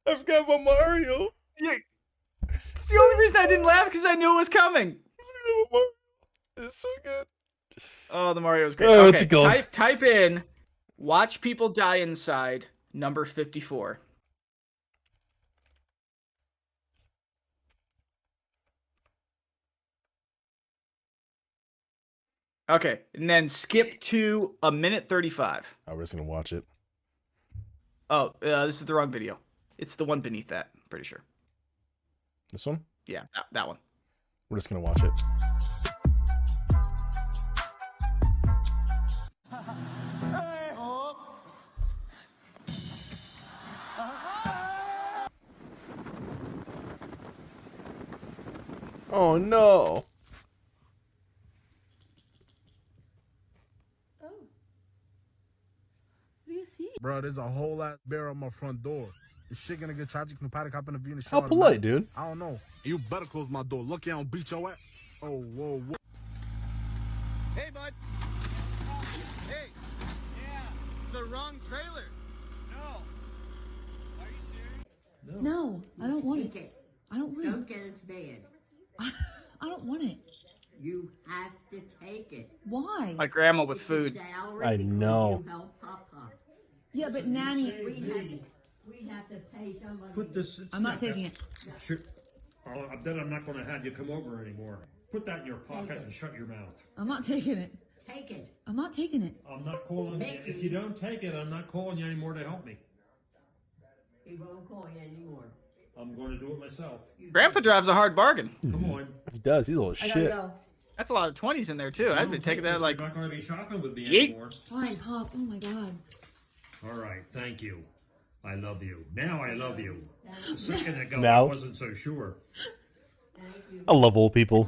I've got my Mario. Yeah. It's the only reason I didn't laugh because I knew it was coming. It's so good. Oh, the Mario's great. Oh, okay, it's a goal. type type in watch people die inside number 54. Okay, and then skip to a minute 35. Oh, we're just gonna watch it. Oh, uh, this is the wrong video. It's the one beneath that, I'm pretty sure. This one. Yeah, that, that one. We're just gonna watch it. Oh no! Oh. What do you see? Bro, there's a whole lot bear on my front door. Is shit gonna get tragic? No paddock up in the Venus. How polite, dude. I don't know. You better close my door. Lucky I don't beat your ass. Oh, whoa, whoa. Hey, bud. Hey. Yeah. It's the wrong trailer. No. Are you serious? No, I don't want it. I don't want Don't it. get us banned. I don't want it. You have to take it. Why? My grandma with food. I know. Papa. Yeah, but nanny. We have, to pay somebody. Put this. I'm not taking it. Sure. Oh, I bet I'm not gonna have you come over anymore. Put that in your pocket and shut your mouth. I'm not taking it. Take it. I'm not taking it. I'm not calling, you. if you don't take it, I'm not calling you anymore to help me. He won't call you anymore. I'm gonna do it myself. Grandpa drives a hard bargain. Come on. He does. He's a little I gotta shit. go. That's a lot of twenties in there too. I'd be taking that like You're not gonna be shopping with me Yeet. anymore. Fine, Pop. Oh my God. All right, thank you. I love you. Now I love you. A second ago, Now? I wasn't so sure. I love old people.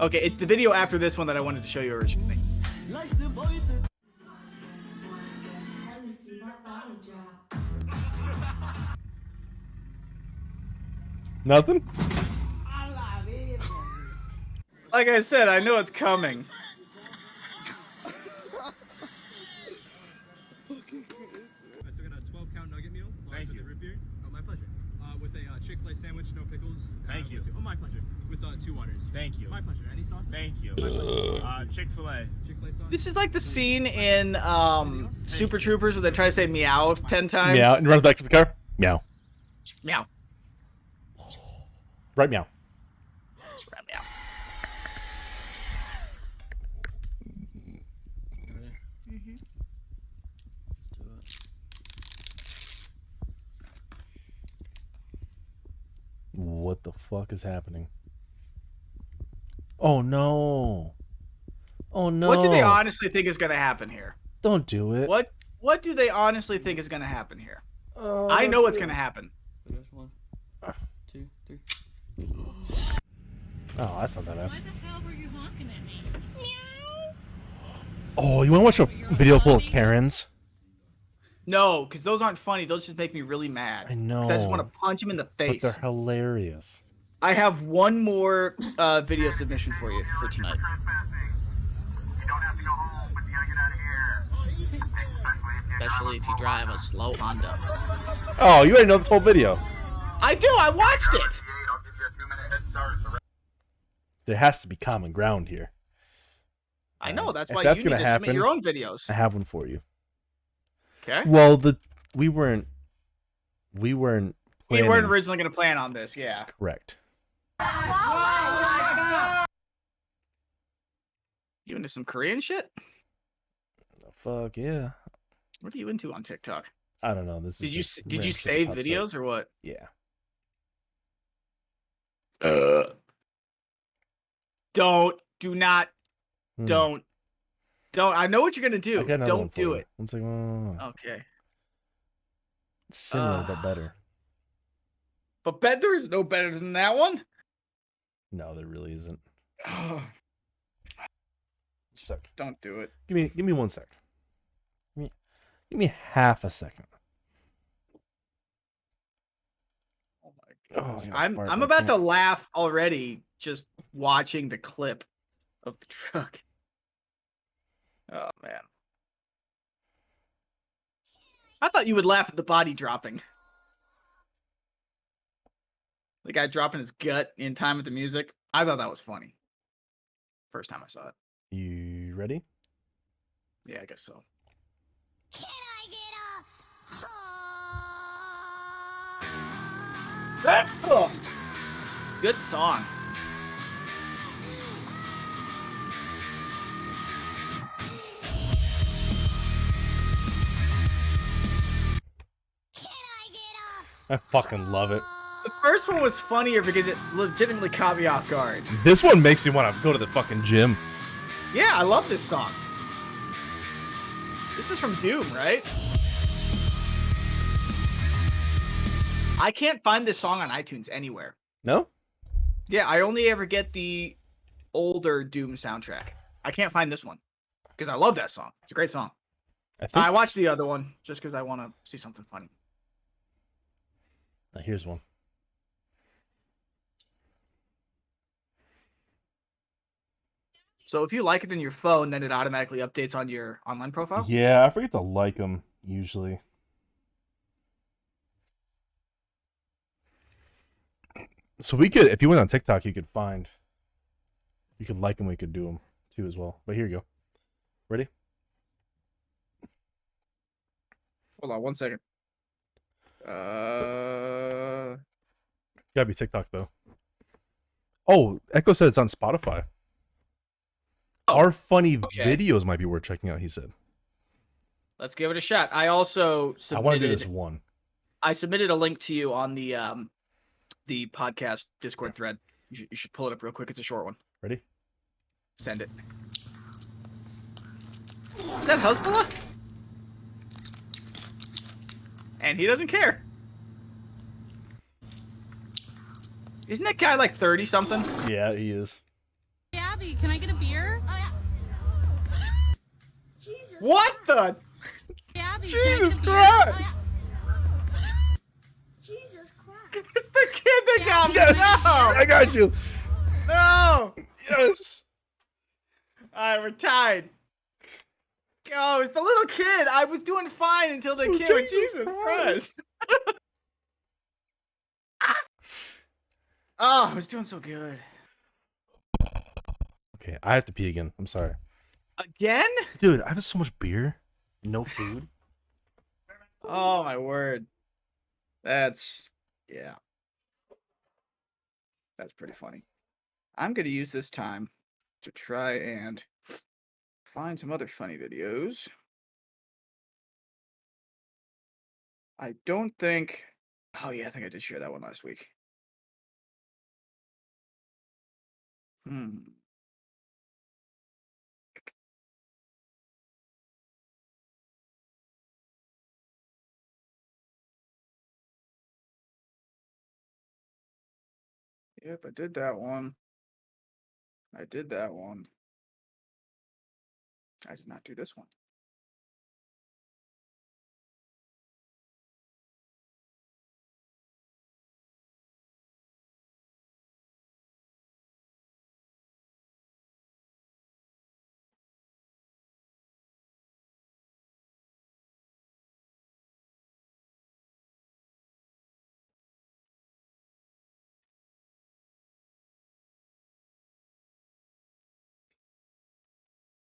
Okay, it's the video after this one that I wanted to show you originally. Nothing? Like I said, I know it's coming. Thank you. oh, my pleasure. With uh, two waters. Thank you. My pleasure. Any sauce? Thank you. Uh, Chick Fil A. Chick fil A sauce? This is like the scene in um, Super Troopers where they try to say meow ten times. Meow. And run back to the car. Meow. Meow. Right meow. Meow. What the fuck is happening? Oh no. Oh no. What do they honestly think is going to happen here? Don't do it. What What do they honestly think is going to happen here? Oh, I know what's going to it. happen. One, two, three. Oh, that's not that bad. Why the hell were you honking at me? Meow. Oh, you want to watch a video full of Karens? No, because those aren't funny. Those just make me really mad. I know. I just want to punch him in the But face. they're hilarious. I have one more uh, video submission for you for tonight. Especially if you drive a slow Honda. Oh, you already know this whole video. I do. I watched it. There has to be common ground here. I know. That's If why that's you need gonna to submit happen, your own videos. I have one for you. Okay. Well, the we weren't we weren't We weren't originally going to plan on this. Yeah. correct. You into some Korean shit? The Fuck yeah. What are you into on TikTok? I don't know. This is Did you did you random shit that save pops up. videos or what? Yeah. Uh. Don't. Do not. Hmm. Don't. Don't. I know what you're gonna do. got another one Don't do it. It's like oh, Okay. similar but Ah. better. But bet is no better than that one. No, there really isn't. Sec. Don't do it. Give me give me one sec. Give me, give me half a second. Oh, I gotta I'm I'm about to laugh already just watching the clip of the truck. Oh man. I thought you would laugh at the body dropping. The guy dropping his gut in time with the music. I thought that was funny. First time I saw it. You ready? Yeah, I guess so. Oh, good song. I fucking love it. The first one was funnier because it legitimately caught me off guard. This one makes me want to go to the fucking gym. Yeah, I love this song. This is from Doom, right? I can't find this song on iTunes anywhere. No? Yeah, I only ever get the older Doom soundtrack. I can't find this one because I love that song. It's a great song. I think I watched the other one just because I want to see something funny. Now, here's one. So if you like it in your phone, then it automatically updates on your online profile. Yeah, I forget to like them usually. So we could, if you went on TikTok, you could find, you could like them. We could do them too as well. But here you go. Ready? Hold on one second. Uh, Gotta be TikTok though. Oh, Echo said it's on Spotify. Our funny okay. videos might be worth checking out. He said. let's give it a shot. I also I want to do submitted. this one. I submitted a link to you on the um, the podcast Discord thread. You should, you should pull it up real quick. It's a short one. Ready? Send it. Is that Hezbollah? And he doesn't care. Isn't that guy like 30 something? Yeah, he is. Hey, Abby, can I get a beer? Oh, what the? Hey, Abby, Jesus can I get a beer? Christ! It's the kid that got me. Yes, No! I got you. No! Yes. Alright, we're tied. Oh, it's the little kid. I was doing fine until the Oh, kid. Jesus Jesus Christ. Christ. oh, I was doing so good. Okay, I have to pee again. I'm sorry, Again? dude. I have so much beer, no food. Oh my word. That's yeah. That's pretty funny. I'm gonna use this time to try and find some other funny videos. I don't think oh yeah, I think I did share that one last week. Hmm. Yep, I did that one. I did that one. I did not do this one.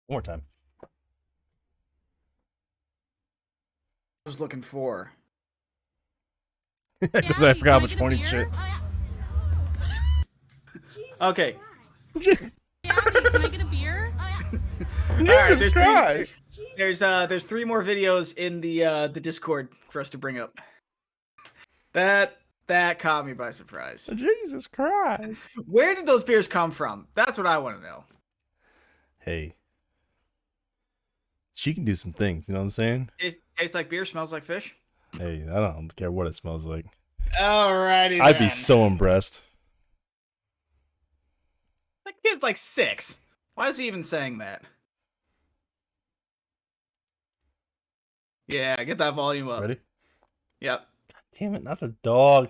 One more time. Was looking for. Because I forgot which one shit. Okay. Hey, Abby, can I get a beer? All right, there's three, there's, there's uh there's three more videos in the uh the Discord for us to bring up. That that caught me by surprise. Jesus Christ. Where did those beers come from? That's what I want to know. Hey, she can do some things. You know what I'm saying? Tastes, tastes like beer, smells like fish. Hey, I don't care what it smells like. Alrighty. I'd be so impressed. That kid's like six. Why is he even saying that? Yeah, get that volume up. Ready? Yep. Damn it, not the dog.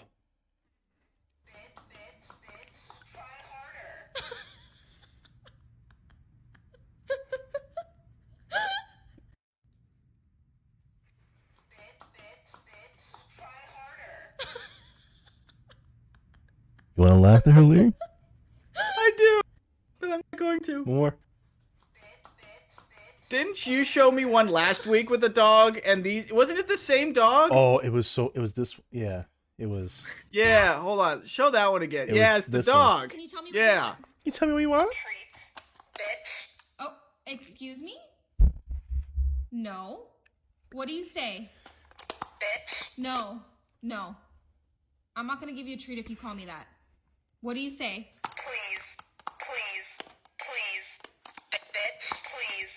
You want to laugh there, Leary? I do, but I'm not going to. More. Didn't you show me one last week with the dog and these? Wasn't it the same dog? Oh, it was so. It was this. Yeah, it was. Yeah, hold on. Show that one again. It yeah, it's the this one. dog. Can you tell me? Yeah. You tell me what you want. Oh, excuse me? No. What do you say? Bitch. No. No. I'm not gonna give you a treat if you call me that. What do you say? Please, please, please, bitch, please.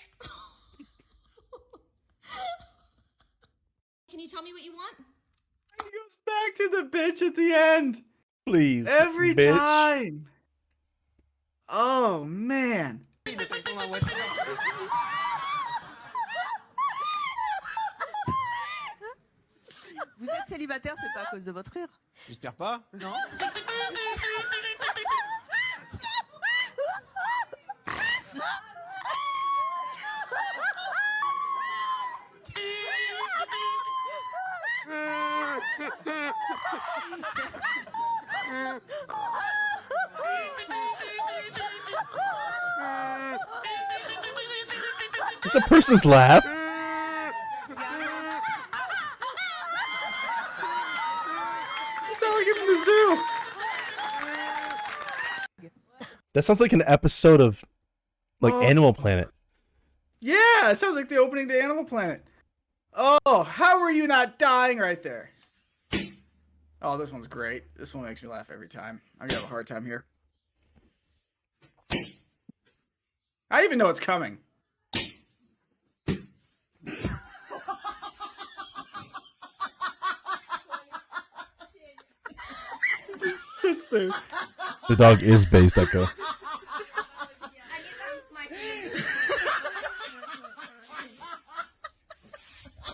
Can you tell me what you want? He goes back to the bitch at the end. Please. Every bitch. time. Oh man. Vous êtes célibataire, c'est pas à cause de votre rire J'espère pas. Non. It's a person's laugh. Zoo. That sounds like an episode of like Oh. Animal Planet. Yeah, it sounds like the opening to Animal Planet. Oh, how are you not dying right there? Oh, this one's great. This one makes me laugh every time. I'm gonna have a hard time here. I even know it's coming. Sits there. The dog is based Echo.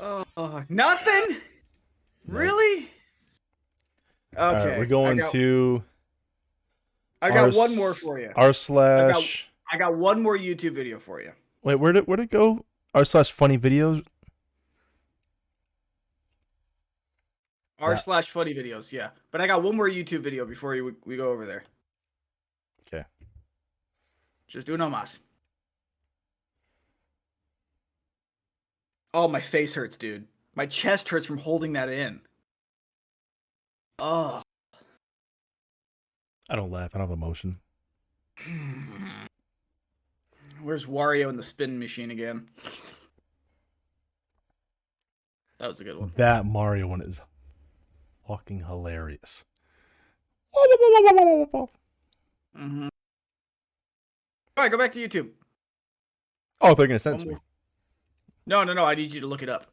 Oh, nothing? Really? Okay. All right, we're I going got- to. I got r one more for you. R I got, slash. I got one more YouTube video for you. Wait, where did where did it go? R slash funny videos. R Yeah. slash funny videos, yeah. But I got one more YouTube video before you, we go over there. Okay. Just do no mas. Oh, my face hurts, dude. My chest hurts from holding that in. Oh. I don't laugh. I don't have emotion. Where's Wario in the spin machine again? That was a good one. That Mario one is fucking hilarious. Mm-hmm. All right, go back to YouTube. Oh, they're gonna censor me. No, no, no. I need you to look it up.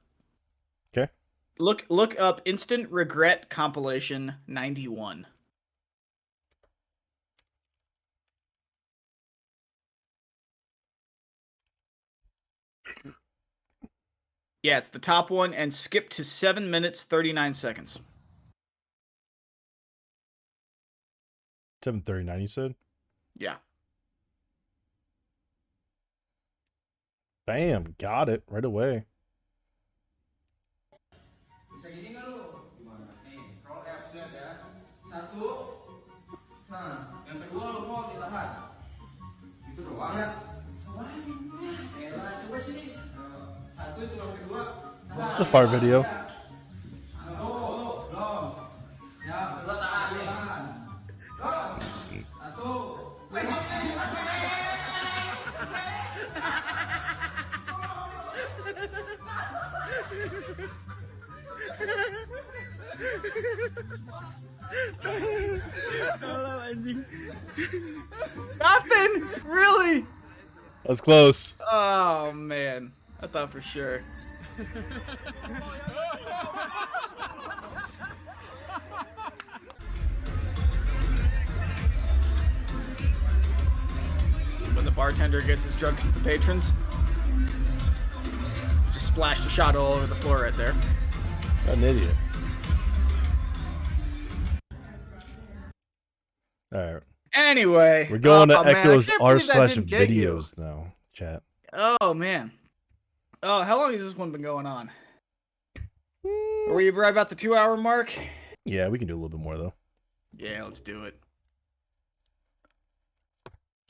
Okay. Look, look up "Instant Regret" compilation '91. Yeah, it's the top one, and skip to seven minutes thirty nine seconds. Seven thirty nine. You said. Yeah. Bam, got it right away. Bisa gini nggak lu? Nothing. Really? That was close. Oh man, I thought for sure. when the bartender gets as drunk as the patrons, just splashed a shot all over the floor right there. What an idiot. All right. Anyway, We're going oh, to man, Echoes R slash didn't get you. videos now. Chat. Oh man. Oh, how long has this one been going on? Hmm. Were you right about the two hour mark? Yeah, we can do a little bit more though. Yeah, let's do it.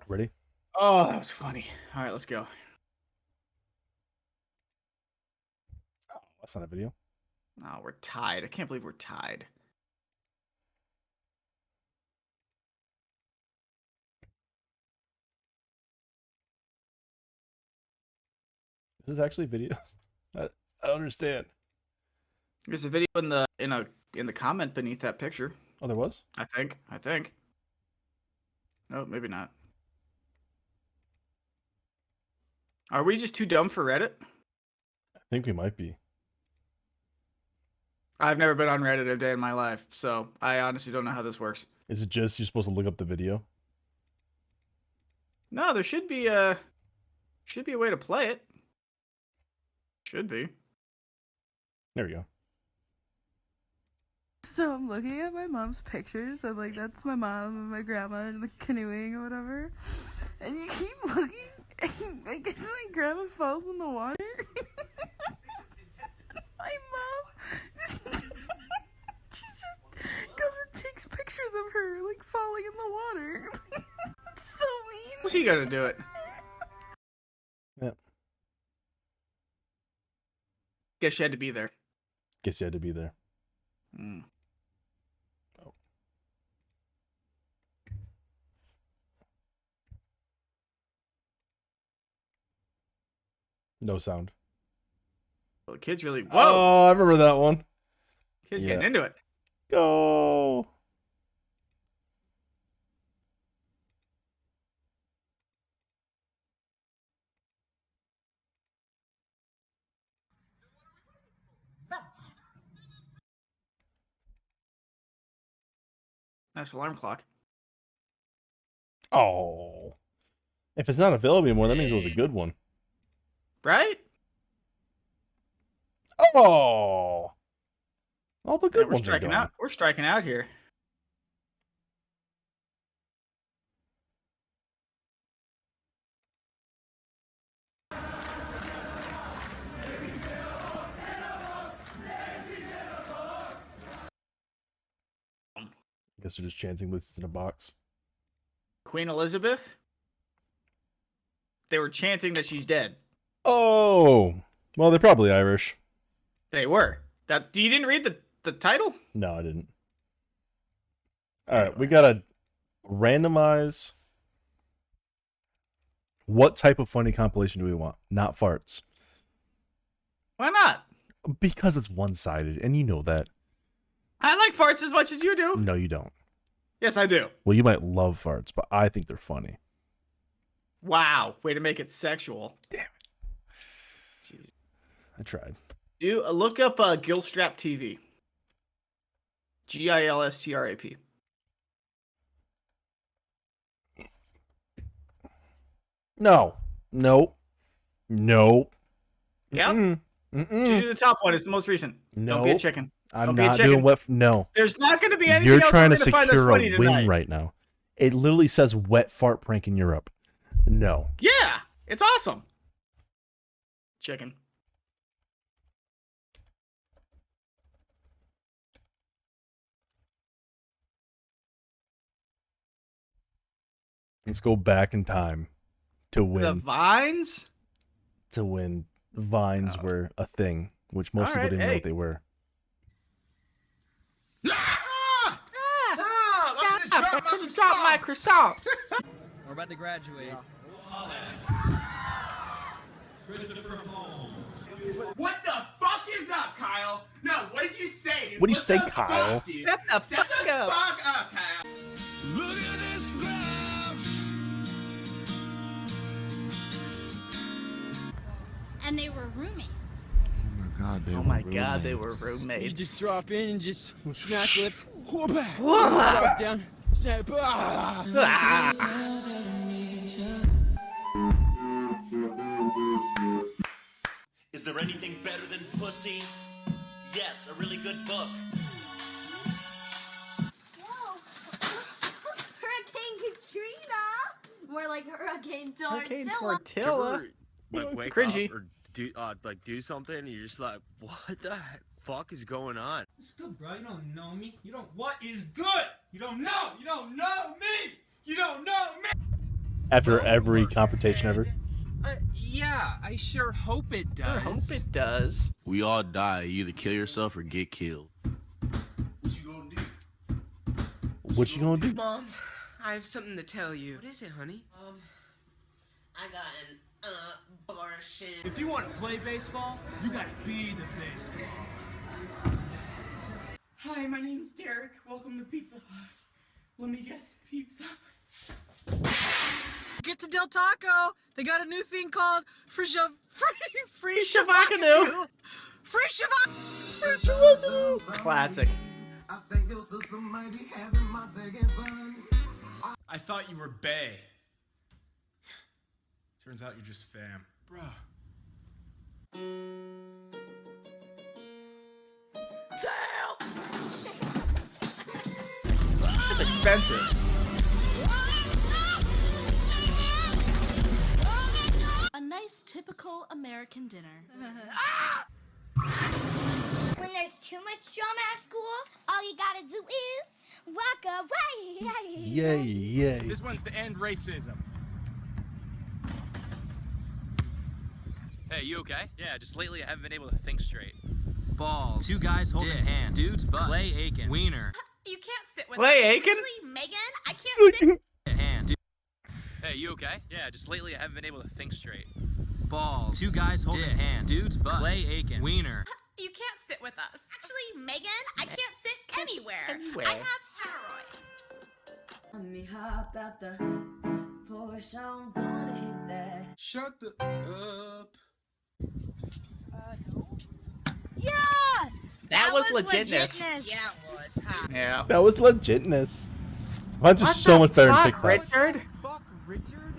Ready? Oh, that was funny. All right, let's go. Oh, that's not a video. Oh, we're tied. I can't believe we're tied. This is actually videos. I, I don't understand. There's a video in the in a in the comment beneath that picture. Oh, there was. I think. I think. No, maybe not. Are we just too dumb for Reddit? I think we might be. I've never been on Reddit a day in my life, so I honestly don't know how this works. Is it just you're supposed to look up the video? No, there should be a should be a way to play it. Should be. There we go. So I'm looking at my mom's pictures. I'm like, that's my mom and my grandma and the canoeing or whatever. And you keep looking. And I guess my grandma falls in the water. my mom, she just goes and takes pictures of her like falling in the water. It's so mean. She gotta do it. Yep. Guess you had to be there. Guess you had to be there. Mm. No sound. Well, the kid's really whoa. Oh, I remember that one. kid's yeah. getting into it. Go. Nice alarm clock. Oh. If it's not available anymore, that means it was a good one. Right? Oh. All the Yeah, good we're ones are striking gone. out. We're striking out here. Guess they're just chanting this is in a box. Queen Elizabeth. They were chanting that she's dead. Oh. Well, they're probably Irish. They were. That you didn't read the, the title? No, I didn't. All right, we uh. gotta randomize. What type of funny compilation do we want? Not farts, Why not? because it's one-sided, and you know that. I like farts as much as you do. No, you don't. Yes, I do. Well, you might love farts, but I think they're funny. Wow, way to make it sexual. Damn it. Jeez. I tried. Do uh, look up uh, Gilstrap TV. G I L S T R A P. No, no, no. Yeah. Mm-mm. To Mm-mm. do the top one. It's the most recent. Don't be a chicken. I'm Don't be a not doing wet. No, There's not going to be anything you're trying to gonna find that's secure a win tonight. right now. It literally says "wet fart prank in Europe." No, Yeah, it's awesome. Chicken. let's go back in time to win The vines. to when vines uh, were a thing, which most people didn't know what they were. Ah! Ah! I couldn't drop my croissant. We're about to graduate. What the fuck is up, Kyle? No, what did you say? Dude? What do you What say, the Kyle? Fuck, dude? Step the Step fuck the up. fuck up, Kyle. Look at this graph. And they were roommates. God, Oh my god, they were roommates. You just drop in and just snatch lip. Whoop it. Whoop. Drop down. Snap. Ah. Is there anything better than pussy? Yes, a really good book. Whoa! Hurricane Katrina! More like Hurricane Tortilla. Hurricane Tortilla. like wake Cringy. Up or do uh, like do something and you're just like what the fuck is going on It's good, bro. You don't know me. You don't. What is good? You don't know. You don't know me. You don't know me. After every confrontation ever, Uh, yeah, I sure hope it does. I hope it does. We all die. You either kill yourself or get killed. What you gonna do? what you gonna do? Mom, I have something to tell you. What is it, honey? Um, I got an abortion. If you want to play baseball, you gotta be the baseball. Hi, my name's Derek. Welcome to Pizza Hut. Let me guess, pizza. Get to Del Taco. They got a new thing called free shav- free free Shavakanu. Free shavakanu. Classic. I thought you were Bay. Turns out you're just fam. Bro. It's expensive. A nice typical American dinner. When there's too much drama at school, all you gotta do is walk away. Yay, yay. This one's to end racism. Hey, you okay? Yeah, just lately I haven't been able to think straight. Balls. Two guys holding hands. Dude's butt. Clay Aiken. Wiener. You can't sit with Clay us. Aiken? Actually, Megan, I can't sit. Hand. Hey, you okay? Yeah, just lately I haven't been able to think straight. Balls. Two guys holding hands. Dude's butt. Clay Aiken. Wiener. You can't sit with us. Actually, Megan, I can't sit anywhere. anywhere. I have hemorrhoids. Let me hop out the Porsche. I don't wanna hit that. Shut the up. Yeah! That, was, legitness. Yeah, it was, huh? Yeah. That was legitness. Mine's just so much better than TikToks. Richard? Fuck Richard.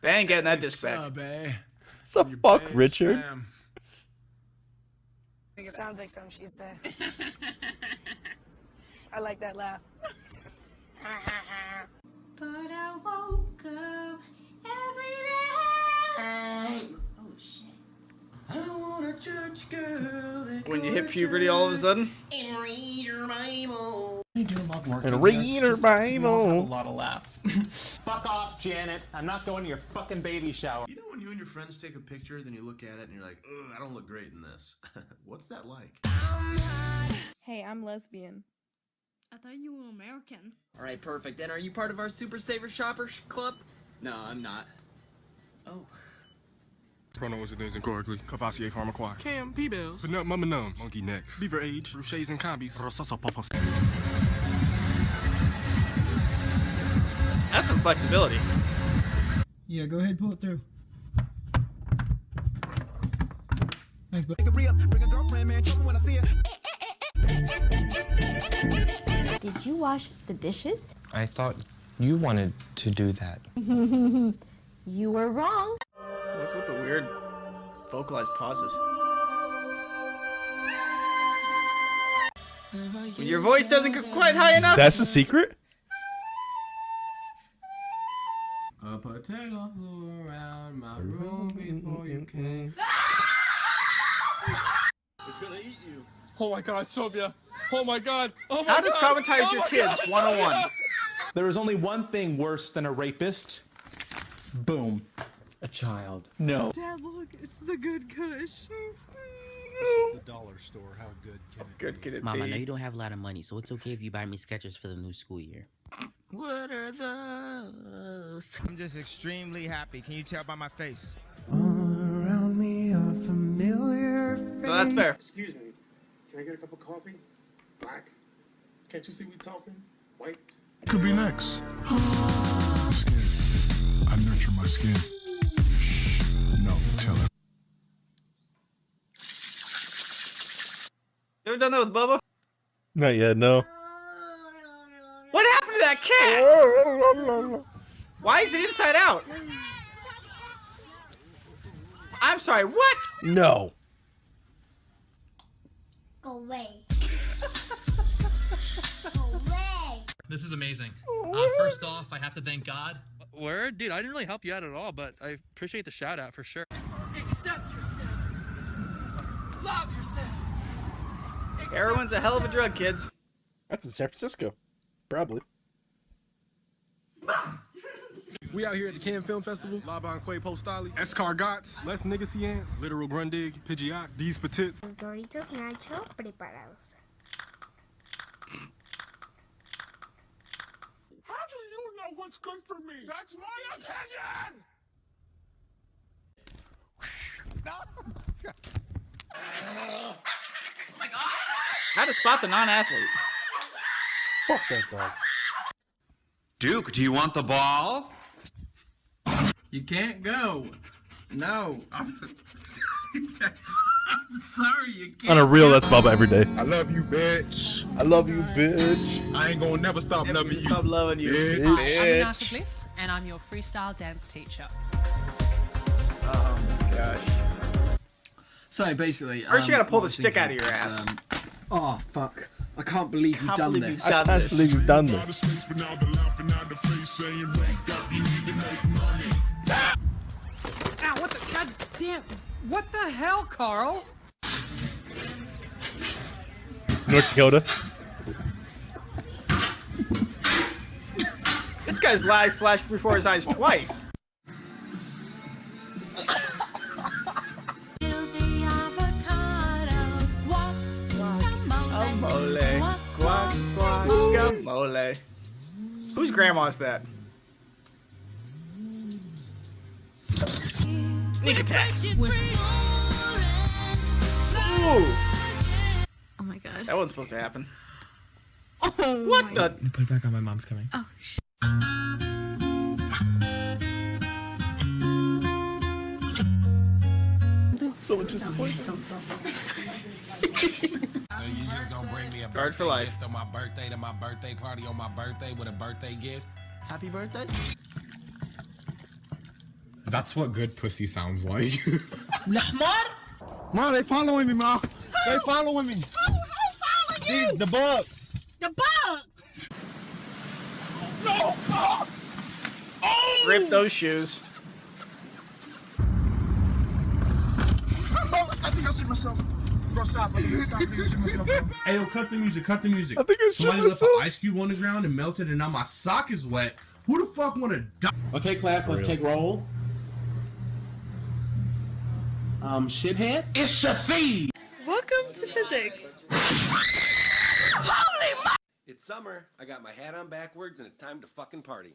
They ain't getting that disc back. So fuck, Richard. It sounds like something she'd say. I like that laugh. But I woke up every day. Oh shit. I want a church girl. that When you hit puberty all of a sudden. And read her Bible. I do love working And read her Just, we all have Bible. A lot of laughs. Fuck off, Janet. I'm not going to your fucking baby shower. You know when you and your friends take a picture, then you look at it and you're like, Ugh, I don't look great in this. What's that like? Hey, I'm lesbian. I thought you were American. All right, perfect. And are you part of our Super Saver Shoppers Club? No, I'm not. Oh. Pronouns and names incorrectly. Cavassier Pharmacloir. Cam, P-Bills. Vanilla Mama Nums. Monkey Necks. Beaver Age. Ruches and Combis. Rosasa Papas. That's some flexibility. Yeah, go ahead, pull it through. Thanks, bud. Bring a girlfriend, man. Tell when I see her. Did you wash the dishes? I thought you wanted to do that. you were wrong. What's with the weird vocalized pauses? When your voice doesn't go quite high enough. That's the secret? A potato flew around my room before you came. It's gonna eat you. Oh my god, Sylvia. Oh my god. Oh my How to god. traumatize Oh your my kids God. 101. There is only one thing worse than a rapist. Boom. A child. No. Dad, look, it's the good Kush. The dollar store. How good can it Good can it Mom, I know you don't have a lot of money, so it's okay if you buy me sketches for the new school year. What are those? I'm just extremely happy. Can you tell by my face? All around me are familiar So that's fair. Excuse me. Can I get a cup of coffee? Black. Can't you see we talking? White. Could be next. skin. I nurture my skin. You ever done that with Bubba? Not yet, no. What happened to that cat? Why is it inside out? I'm sorry, what? No. Go away. Go away. This is amazing. Uh, first off, I have to thank God. Word? Dude, I didn't really help you out at all, but I appreciate the shout out for sure. Accept yourself. Love yourself. Heroin's a hell of a drug, kids. That's in San Francisco. Probably. We out here at the Cannes Film Festival. Laban Quay Postali. Escargots. Les Nigasians. Literal Grundig. Pidgeot. These Petits. Los Doritos Nacho preparados. How do you know what's good for me? That's my opinion! Oh How to spot the non-athlete. Fuck that dog. Duke, do you want the ball? You can't go. No. I'm, sorry, you can't. On a reel, that's Bubba every day. I love you, bitch. I love you, bitch. I ain't gonna never stop loving you. Stop loving you, bitch. Hi, I'm Renata Bliss, and I'm your freestyle dance teacher. Oh my gosh. So basically, First, you um, gotta pull the I was stick out of your ass. um, oh fuck! I can't believe you've Can't done believe this. you've I this. can't believe you've done this. Ow, what the god damn what the hell, Carl? North Dakota. This guy's life flashed before his eyes twice. Mole. Whose grandma's that? Sneak attack. Ooh, Oh my god. that wasn't supposed to happen. Oh What the? Put it back on. My mom's coming. Oh shit. So disappointed. So you just gonna bring me a Guard for life. gift on my birthday to my birthday party on my birthday with a birthday gift? Happy birthday. That's what good pussy sounds like. Lahmar? Ma, they following me, mom. They following me. These the bugs. The bug! Oh! Rip those shoes. I think I see myself. Bro, stop. I think I stop. I think I see myself, bro. Hey, yo, cut the music, cut the music. I think I shit Somebody left myself. an ice cube on the ground and melted, and now my sock is wet. Who the fuck wanna die? Okay, class, let's take roll. Um, shithead? It's Shafi. Welcome to physics. Holy It's summer. I got my hat on backwards, and it's time to fucking party.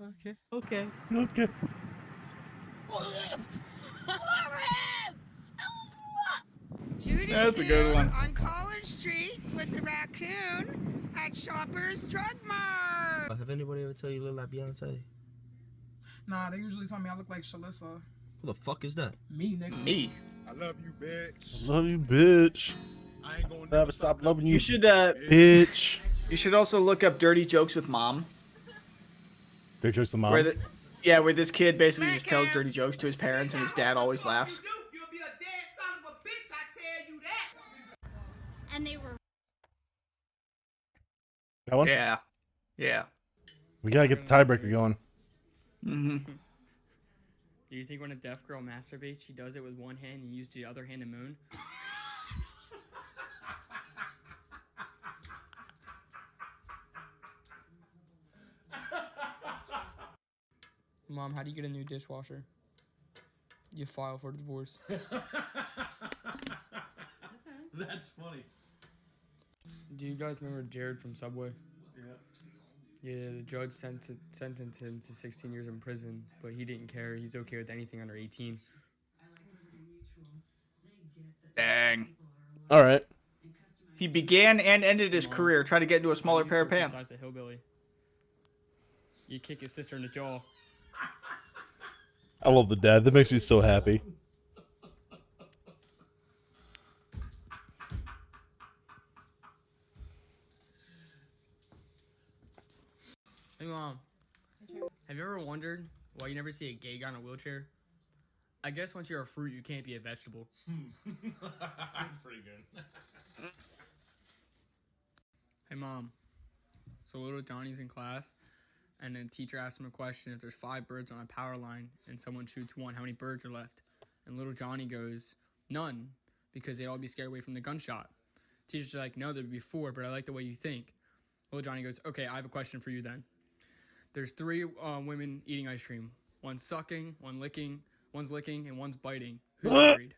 Okay. Okay. Okay. Judy That's a good one. On College Street with the raccoon at Shoppers Drug Mart. Have anybody ever tell you you look like Beyonce? Nah, they usually tell me I look like Shalissa. Who the fuck is that? Me, nigga. Me. I love you, bitch. I love you, bitch. I ain't gonna Never stop loving you. You should uh, bitch. you should also look up dirty jokes with mom. Dirty jokes to mom. Where the, yeah, where this kid basically just tells dirty jokes to his parents, and his dad always laughs. And they were That one? Yeah, yeah. We gotta get the tiebreaker going. Mm-hmm. Do you think when a deaf girl masturbates, she does it with one hand and uses the other hand to moon? Mom, how do you get a new dishwasher? You file for divorce. That's funny. Do you guys remember Jared from Subway? Yeah. Yeah, the judge sent sentenced him to 16 years in prison, but he didn't care. He's okay with anything under 18. Dang. All right. He began and ended his career trying to get into a smaller pair of pants. Besides the hillbilly. You kick his sister in the jaw. I love the dad. That makes me so happy. Hey mom, have you ever wondered why you never see a gay guy in a wheelchair? I guess once you're a fruit, you can't be a vegetable. That's pretty good. Hey mom, so little Johnny's in class, and the teacher asks him a question: If there's five birds on a power line and someone shoots one, how many birds are left? And little Johnny goes, none, because they'd all be scared away from the gunshot. Teacher's like, no, there'd be four, but I like the way you think. Little Johnny goes, okay, I have a question for you then. There's three uh, women eating ice cream. One's sucking, one licking, one's licking, and one's biting. Who's married?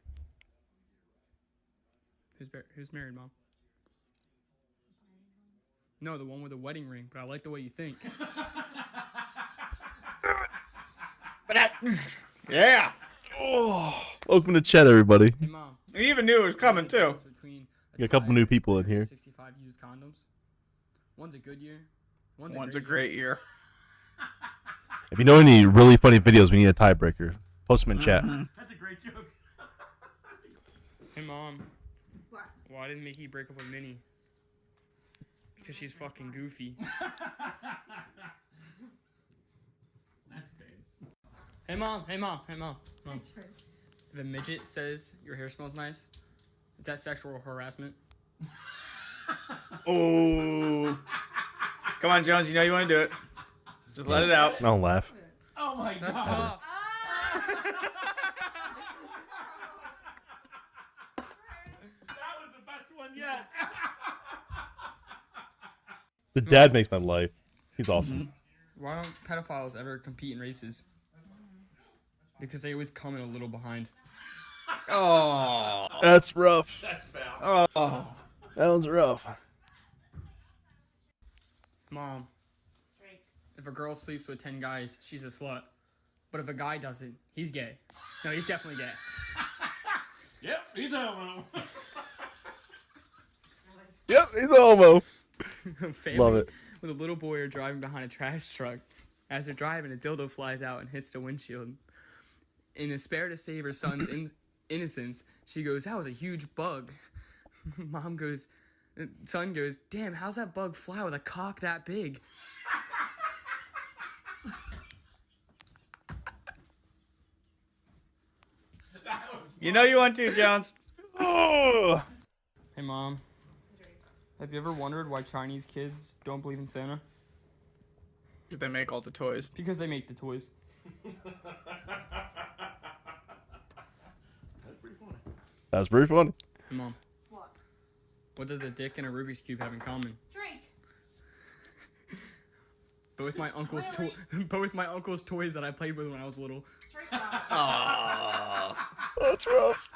Who's who's married, mom? No, the one with the wedding ring. But I like the way you think. Yeah. Oh, welcome to chat, everybody. Hey mom. He even knew it was coming too. Between Got a couple new people in here. 65 used condoms. One's a good year. One's, One's a a great, great year. If you know any really funny videos, we need a tiebreaker. Post them in chat. Mm-hmm. That's a great joke. Hey mom. What? Why didn't Mickey break up with Minnie? Because she's fucking goofy. Hey mom, hey mom, hey mom, mom. If a midget says your hair smells nice, is that sexual harassment? Oh. Come on, Jones. You know you want to do it. Just let it out. Don't laugh. Oh my That's God. tough. That was the best one yet. The hmm. dad makes my life. He's hmm. awesome. Why don't pedophiles ever compete in races? Because they always come in a little behind. Oh. That's rough. That's foul. Oh. That was rough. Mom. If a girl sleeps with 10 guys, she's a slut. But if a guy doesn't, he's gay. No, he's definitely gay. Yep, he's a homo. Yep, he's a homo. Family Love it. With a little boy are driving behind a trash truck. As they're driving, a dildo flies out and hits the windshield. In despair to save her son's in- innocence, she goes, That was a huge bug. Mom goes, Son goes, Damn, how's that bug fly with a cock that big? You know you want to, Jones. Oh. Hey, Mom. Have you ever wondered why Chinese kids don't believe in Santa? Because they make all the toys. Because they make the toys. That's pretty funny. That's pretty funny. Hey, Mom. What? What does a dick and a Rubik's Cube have in common? Drink. Both my uncle's to- both my uncle's toys that I played with when I was little. Oh. That's rough.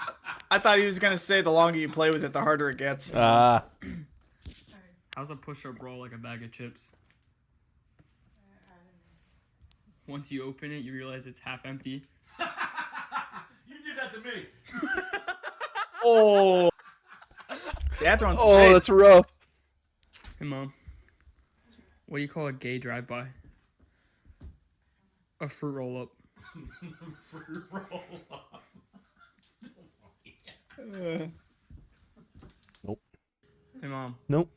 I thought he was gonna say the longer you play with it, the harder it gets. Ah. How's a push-up roll like a bag of chips? Once you open it, you realize it's half empty. You did that to me. Oh. Yeah, throwing some Oh, shade. that's rough. Hey, Mom. What do you call a gay drive-by? A fruit roll-up. Fruit roll up. Nope. Hey, Mom. Nope.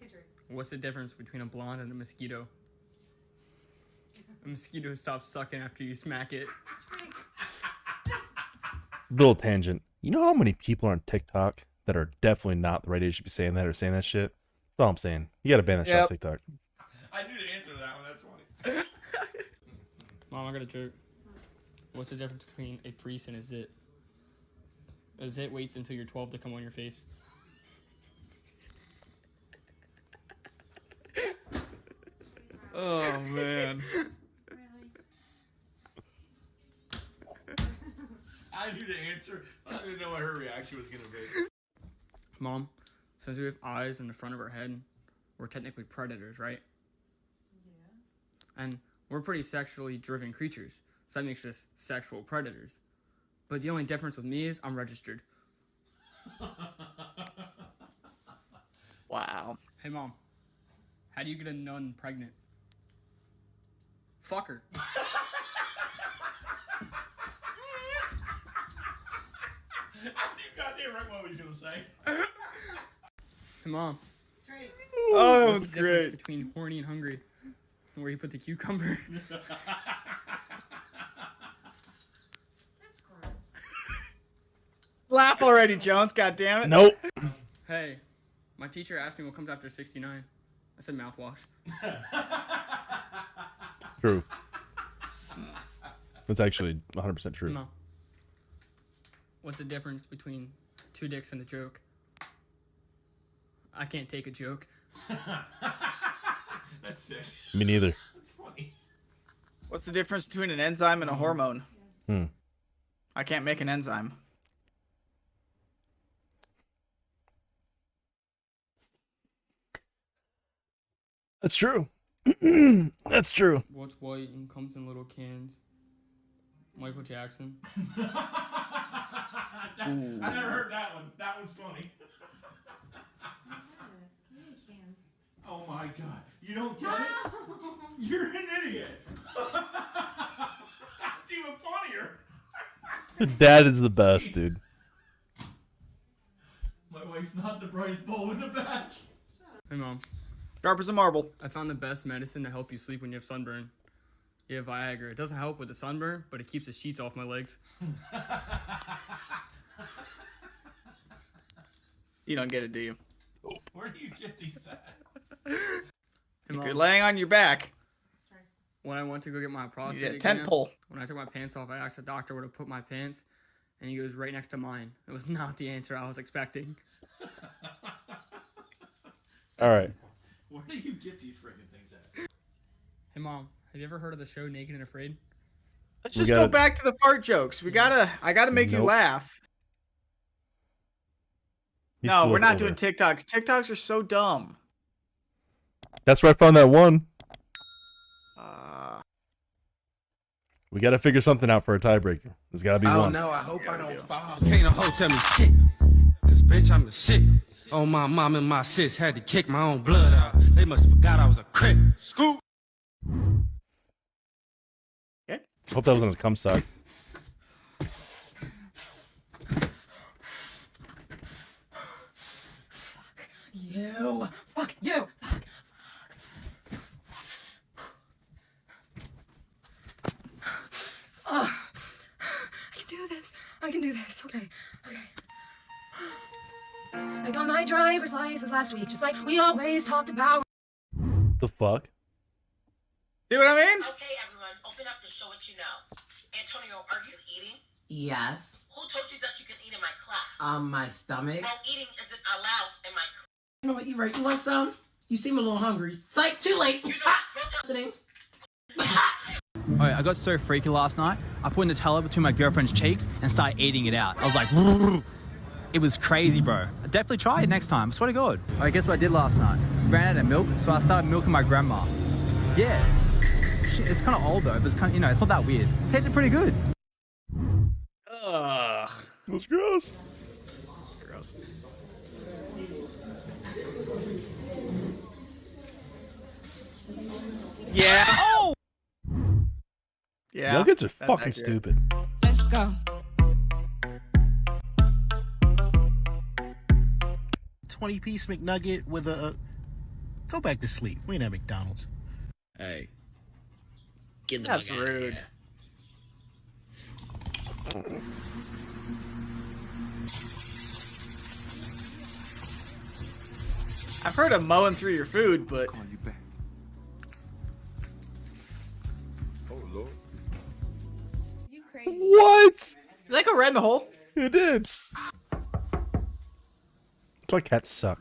What's the difference between a blonde and a mosquito? A mosquito stops sucking after you smack it. Little tangent. You know how many people are on TikTok that are definitely not the right age to be saying that or saying that shit? That's all I'm saying. You gotta ban that shit Yep. on TikTok. I knew the answer to that one. That's funny. Mom, I got a joke. What's the difference between a priest and a zit? A zit waits until you're 12 to come on your face. Oh man. I knew the answer. I didn't know what her reaction was gonna be. Mom, since we have eyes in the front of our head, we're technically predators, right? Yeah. And we're pretty sexually driven creatures, so that makes us sexual predators. But the only difference with me is I'm registered. Wow. Hey, Mom, how do you get a nun pregnant? Fuck her. I knew goddamn right what he was gonna say. Hey, Mom. Oh, that What's was the difference great. between horny and hungry? And where you put the cucumber? That's gross. Laugh already, Jones. God damn it. Nope. hey, my teacher asked me what comes after 69. I said mouthwash. True. That's actually 100% true. Mom. What's the difference between two dicks and a joke? I can't take a joke. That's sick. Me neither. That's funny. What's the difference between an enzyme and a hormone? Hmm. I can't make an enzyme. That's true. That's true. What's white and comes in little cans? Michael Jackson. I never heard that one. That one's funny. Oh my god. You don't get it? You're an idiot. That's even funnier. Dad is the best, dude. My wife's not the brightest bulb in the batch. Hey, Mom. Sharp as a marble. I found the best medicine to help you sleep when you have sunburn. Yeah, Viagra. It doesn't help with the sunburn, but it keeps the sheets off my legs. You don't get it, do you? Where do you get these at? If Mom. you're laying on your back, when I went to go get my prostate get a tent pole. when I took my pants off, I asked the doctor where to put my pants, and he goes right next to mine. It was not the answer I was expecting. All right. Where do you get these freaking things at? Hey, Mom, have you ever heard of the show Naked and Afraid? let's We just go gotta- back to the fart jokes. We gotta. I gotta make you Nope. laugh. He's no, flew we're it not over. doing TikToks. TikToks are so dumb. That's where I found that one. Uh, We got to figure something out for a tiebreaker. There's got to be Oh one. no, I hope I don't fall. Can't no hoe tell me shit. Cause bitch, I'm the shit. Oh, my mom and my sis had to kick my own blood out. They must have forgot I was a crip. Scoop. Okay. Hope that was gonna come suck. Fuck you. Fuck you. Fuck. Oh, I can do this. I can do this. Okay. Okay. I got my driver's license last week, just like we always talked about. The fuck? See what I mean? Okay, everyone, open up to show what you know. Antonio, are you eating? Yes. Who told you that you can eat in my class? Um, my stomach. Well, eating isn't allowed in my class. You know what? You're right. You want some? You seem a little hungry. Psych. Too late. You not listening. Alright, I got so freaky last night. I put a Nutella between my girlfriend's cheeks and started eating it out. I was like, it was crazy, bro. Definitely try it next time. I swear to God. Alright, guess what I did last night? Ran out of milk, so I started milking my grandma. Yeah. Shit, It's kind of old though, but it's kind of, you know, it's not that weird. It tasted pretty good. Ugh. That's gross. Gross. Yeah. Oh. Yeah. Young kids are fucking accurate. stupid. Let's go. Twenty piece McNugget with a. a- Go back to sleep. We ain't at McDonald's. Hey. Get the That's fuck outta rude. I've heard of mowing through your food, but Oh lord. You crazy? What? did that go right in the hole? It did. That's why cats suck.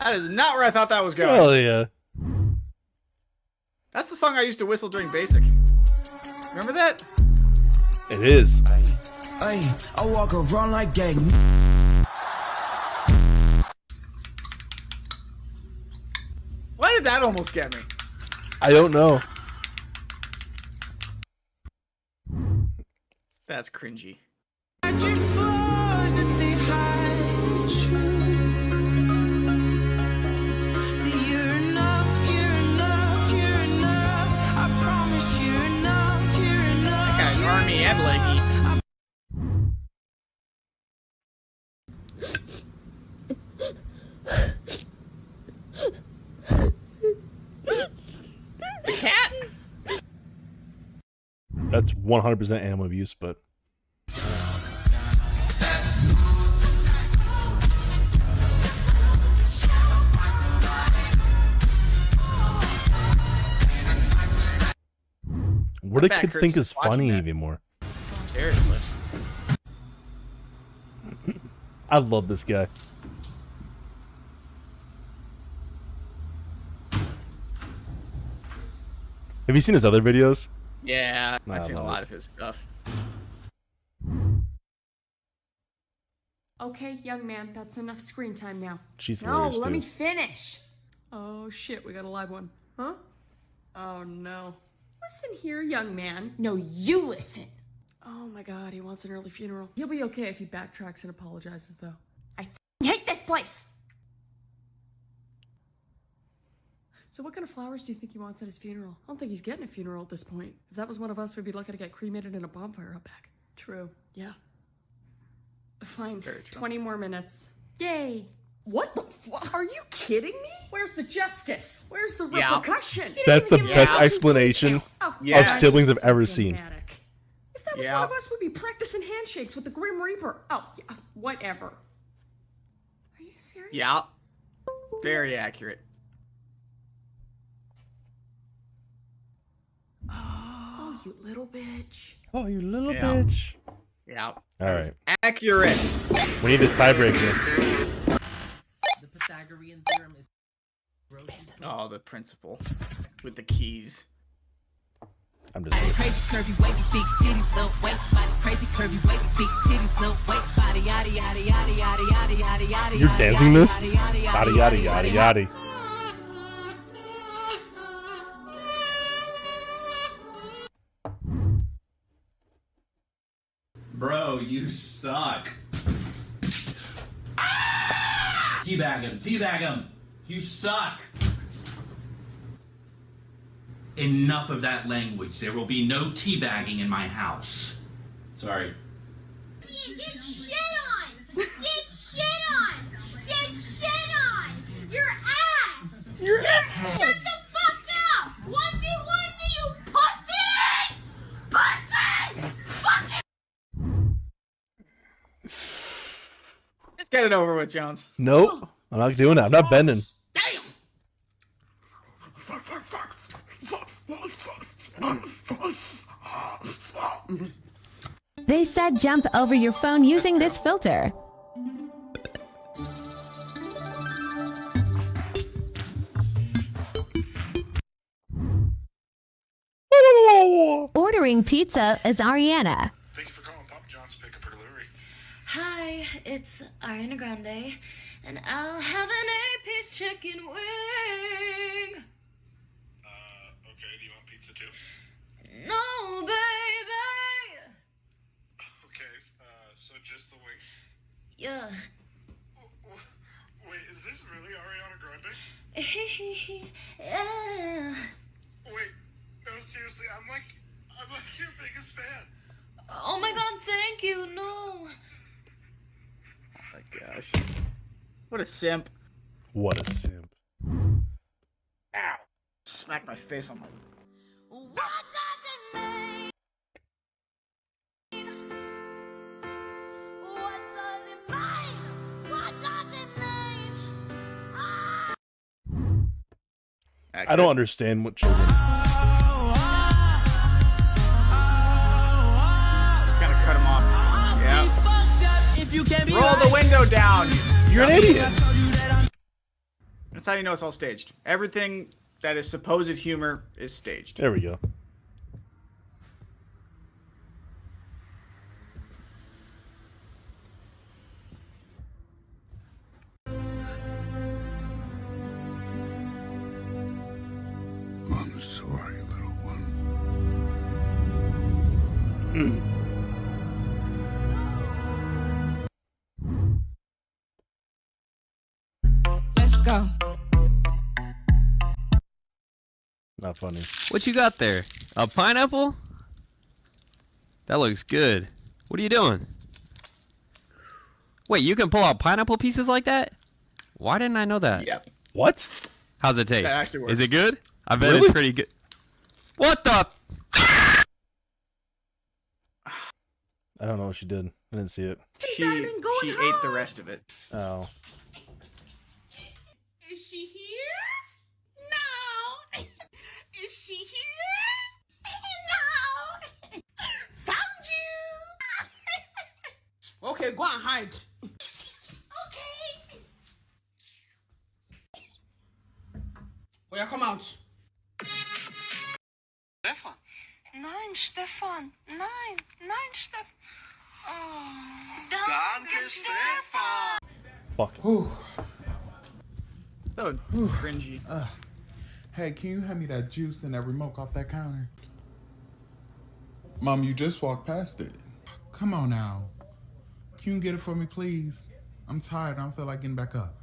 That is not where I thought that was going. Hell yeah. That's the song I used to whistle during basic. Remember that? It is. Hey, I walk around like that. Why did that almost get me? I don't know. That's cringy. 100% animal abuse, but what do kids think is funny that. anymore? Seriously. I love this guy. Have you seen his other videos? Yeah, I've I seen a lot it. of his stuff. Okay, young man, that's enough screen time now. She's no, hilarious, let me finish. Oh shit, we got a live one. Huh? Oh no. Listen here, young man. No, you listen. Oh my god, he wants an early funeral. He'll be okay if he backtracks and apologizes, though. I f***ing hate this place! So, what kind of flowers do you think he wants at his funeral? I don't think he's getting a funeral at this point. If that was one of us, we'd be lucky to get cremated in a bonfire out back. True. Yeah. Fine. 20 more minutes. Yay! What the fuck? Are you kidding me? Where's the justice? Where's the Yeah. repercussion? You That's the even give me best a fucking explanation detail. Oh, of Yes. siblings I've ever seen. dramatic. If that was Yeah. one of us, we'd be practicing handshakes with the Grim Reaper. Oh, yeah, whatever. Are you serious? Yeah. Very accurate. You little bitch. Oh, you little Yeah. bitch. Yeah. All right. Accurate. We need this tiebreaker. The Pythagorean theorem is. Oh, the principal with the keys. I'm just. Crazy curvy wavy big titties, little waist body. Crazy curvy wavy big titties, little waist body. Yada yada yada yada yada yada yada. You're yada, dancing yada, this? yada, yada, Yada yada, yada yada yada. You suck. Teabag him, teabag him. You suck. Enough of that language. There will be no teabagging in my house. Sorry. Get shit on! Get shit on! Get shit on! Your ass! Your Shut the fuck up! 1v1 me, you pussy! Pussy! Fucking Let's get it over with, Jones. Nope. I'm not doing that. I'm not bending. Damn. They said jump over your phone using this filter. Ordering pizza is Ariana. Hi, it's Ariana Grande, and I'll have an eight-piece chicken wing. Uh, okay, do you want pizza too? No, baby. Okay, uh, so just the wings. Yeah. Wait, is this really Ariana Grande? yeah. Wait, no, seriously, I'm like, I'm like your biggest fan. Oh my God! Thank you. No. My gosh. What a simp. What a simp. Ow. Smack my face on my. I don't understand what children. You can't be Roll the window down. You're an idiot. That's how you know it's all staged. Everything that is supposed humor is staged. There we go. I'm sorry, little one. Let's go. Not funny. What you got there? A pineapple? That looks good. What are you doing? Wait, you can pull out pineapple pieces like that? Why didn't I know that? Yep. What? How's it taste? That actually works. Is it good? I bet Really? it's pretty good. What the? I don't know what she did. I didn't see it. She she ate the rest of it. Oh. Is she here? No. Is she here? No. Found you. Okay, go and hide. Okay. Oh yeah, come out. Stefan. Nein, Stefan. Nein, nein, Stefan. Oh. Danke, Stefan. Fuck. So cringy. Uh, hey, can you hand me that juice and that remote off that counter? Mom, you just walked past it. Come on now. Can you get it for me, please? I'm tired. I don't feel like getting back up.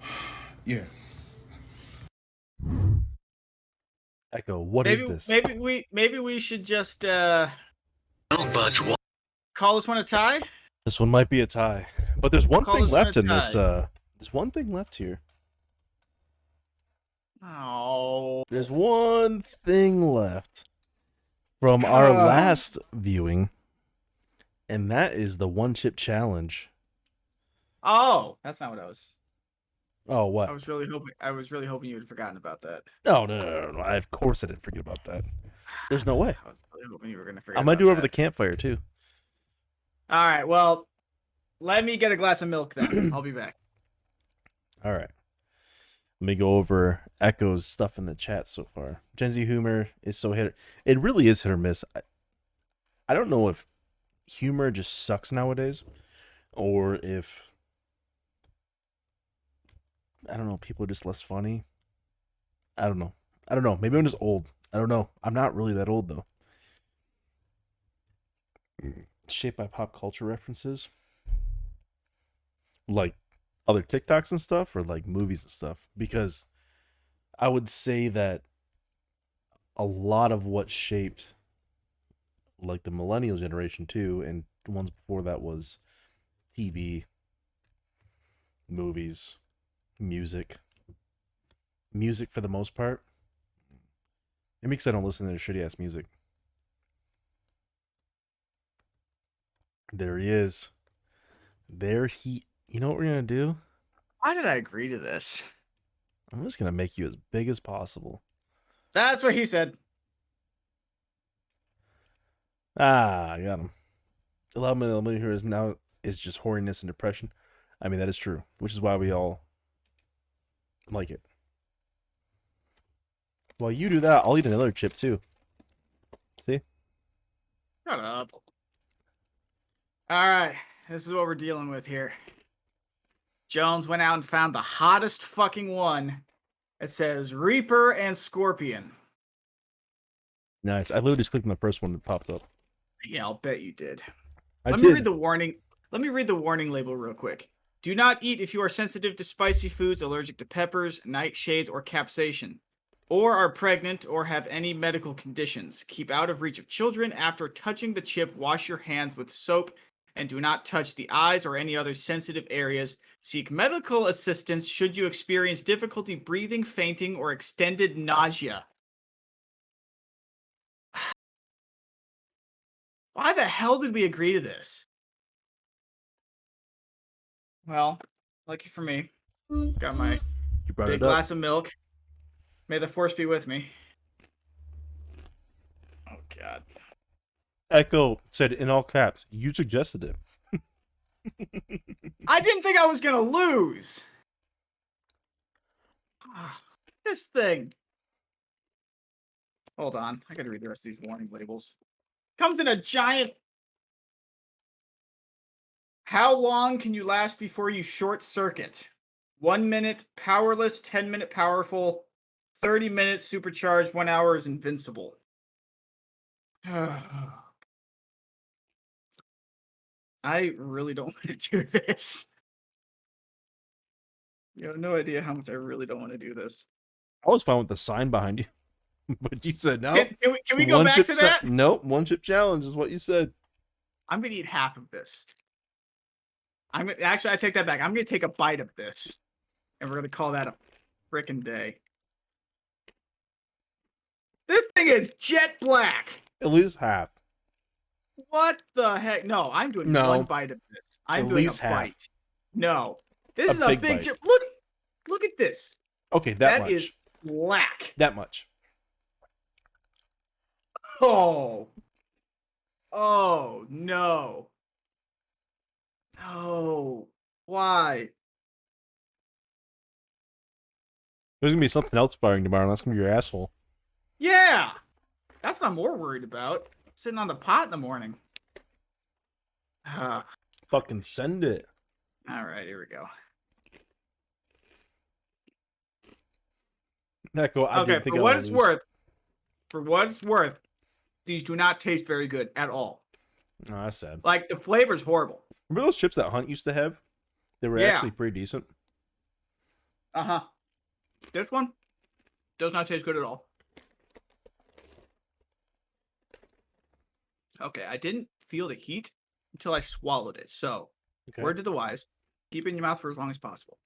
yeah. Echo, What is maybe, this? Maybe we maybe we should just uh call this one a tie. This one might be a tie. But there's one Call thing this one left a in this uh there's one thing left here. Oh. There's one thing left from our Ah. last viewing. And that is the one chip challenge. Oh, that's not what I was. Oh, what? I was really hoping. I was really hoping you had forgotten about that. No, no, no, no, no. I, of course I didn't forget about that. There's no way. I was really hoping you were gonna forget. I might do it over the campfire too. All right. Well, let me get a glass of milk then. I'll be back. All right. Let me go over Echo's stuff in the chat so far. Gen Z humor is so hit. It really is hit or miss. I, I don't know if humor just sucks nowadays, or if I don't know people are just less funny. I don't know. I don't know. Maybe I'm just old. I don't know. I'm not really that old though. Shaped by pop culture references, like other TikToks and stuff, or like movies and stuff. Because I would say that a lot of what shaped like the millennial generation too, and ones before that was TV, movies, music, music for the most part. Maybe because I don't listen to shitty ass music. There he is. There he. You know what we're gonna do? Why did I agree to this? I'm just gonna make you as big as possible. That's what he said. Ah, I got him. Eleven millimeter here is now is just horniness and depression. I mean that is true, which is why we all like it. While you do that, I'll eat another chip too. See? Shut up. All right, this is what we're dealing with here. Jones went out and found the hottest fucking one. It says Reaper and Scorpion. Nice. I literally just clicked on the first one that popped up. Yeah, I'll bet you did. I Let me read the warning. Let me read the warning label real quick. Do not eat if you are sensitive to spicy foods, allergic to peppers, nightshades, or capsaicin, or are pregnant or have any medical conditions. Keep out of reach of children. After touching the chip, wash your hands with soap and do not touch the eyes or any other sensitive areas. Seek medical assistance should you experience difficulty breathing, fainting, or extended nausea. Why the hell did we agree to this? Well, lucky for me, got my big glass of milk. May the force be with me. Oh God. Echo said in all caps, you suggested it. I didn't think I was gonna lose. Ah, this thing. Hold on, I gotta read the rest of these warning labels. Comes in a giant. How long can you last before you short circuit? One minute powerless, 10 minute powerful, 30 minutes supercharged, one hour is invincible. I really don't want to do this. You have no idea how much I really don't want to do this. I was fine with the sign behind you, but you said no. Can, can we, can we go One back chip to sa- that? Nope, one chip challenge is what you said. I'm gonna eat half of this. I'm gonna, actually I take that back. I'm gonna take a bite of this, and we're gonna call that a frickin' day. This thing is jet black. At least half. What the heck? No, I'm doing No. one bite of this. I'm At doing least a half. bite. No, this A is a big chip. Look, look at this. Okay, that, That is black. That much. Oh. Oh no. No. Why? There's gonna be something else firing tomorrow. and That's gonna be your asshole. Yeah. That's what I'm more worried about. Sitting on the pot in the morning. Ah, Fucking send it. all right, here we go. Echo, I okay, didn't think for I what it's lose. worth, for what it's worth, these do not taste very good at all. No, that's sad. Like the flavor's horrible. Remember those chips that Hunt used to have? They were Yeah. actually pretty decent. Uh huh. This one does not taste good at all. Okay, I didn't feel the heat until I swallowed it. So, Okay. word to the wise: keep it in your mouth for as long as possible.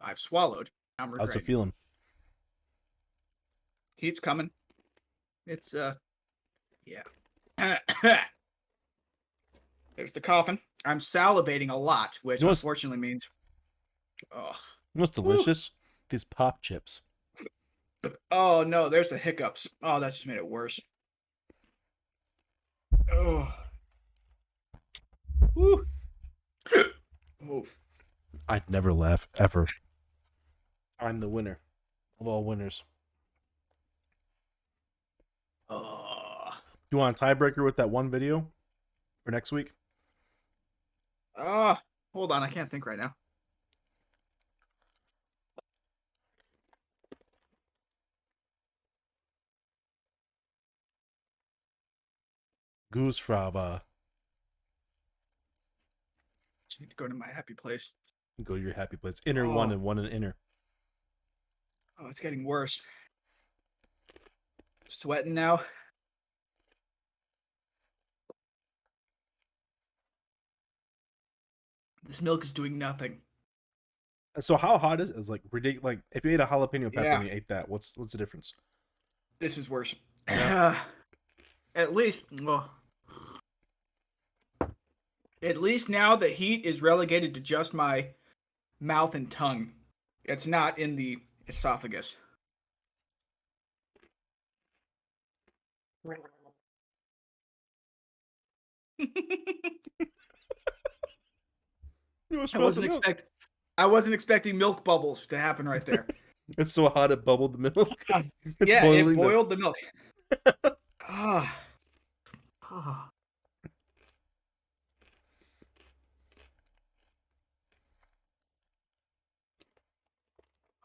I've swallowed. I'm How's it feeling? Heat's coming. It's uh, yeah. There's the coffin. I'm salivating a lot, which You know what's- unfortunately means. Oh, You know what's delicious? These pop chips. oh no! There's the hiccups. Oh, that's just made it worse. Oh. Woo. Oof. I'd never laugh ever. I'm the winner of all winners. Do you want a tiebreaker with that one video for next week? Ah, hold on, I can't think right now. Goosfraba. Just need to go to my happy place. Go to your happy place. Inner one Oh. and one and inner. Oh, it's getting worse. Sweating now. This milk is doing nothing. So how hot is it? It's like ridiculous. Like if you ate a jalapeno pepper Yeah. and you ate that, what's what's the difference? This is worse. At least, well, at least now the heat is relegated to just my mouth and tongue. It's not in the esophagus. I wasn't expect. I wasn't expecting milk bubbles to happen right there. It's so hot it bubbled the milk. It's yeah, boiling it the- boiled the, milk. Ah. Ah.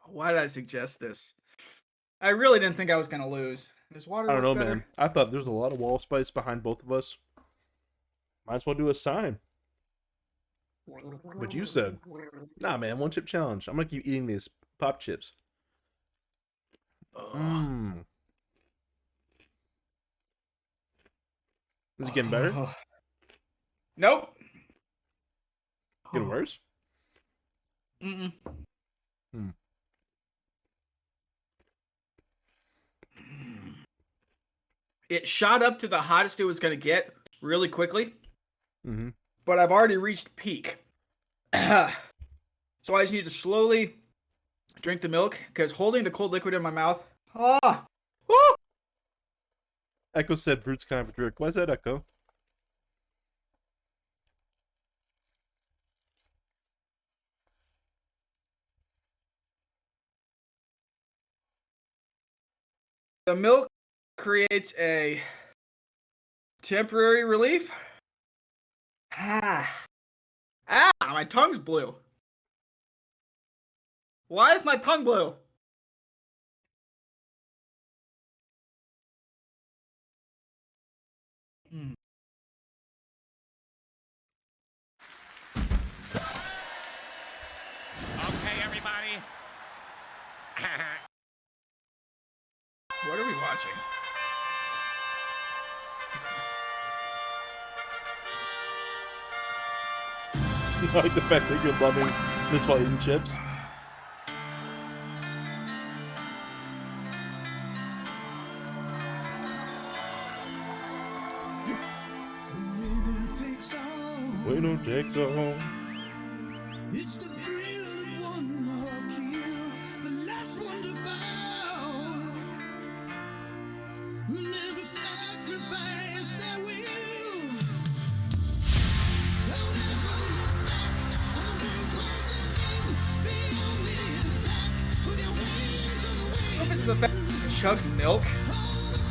Why did I suggest this? I really didn't think I was gonna lose. Does water I don't know, better? man. I thought there's a lot of wall spice behind both of us. Might as well do a sign. But you said, nah, man, one chip challenge. I'm gonna keep eating these pop chips. Mmm. Is it getting better? Nope. Getting worse? Mm-mm. Hmm. It shot up to the hottest it was gonna get really quickly, Mm-hmm. But I've already reached peak. so I just need to slowly drink the milk because holding the cold liquid in my mouth. Ah, Echo said Brute's kind of a jerk. Why is that Echo? the milk creates a temporary relief. Ah, ah, my tongue's blue. Why is my tongue blue? Hmm. Okay, everybody. What are we watching? Like the fact that you're loving this while eating chips. We don't take so. I milk,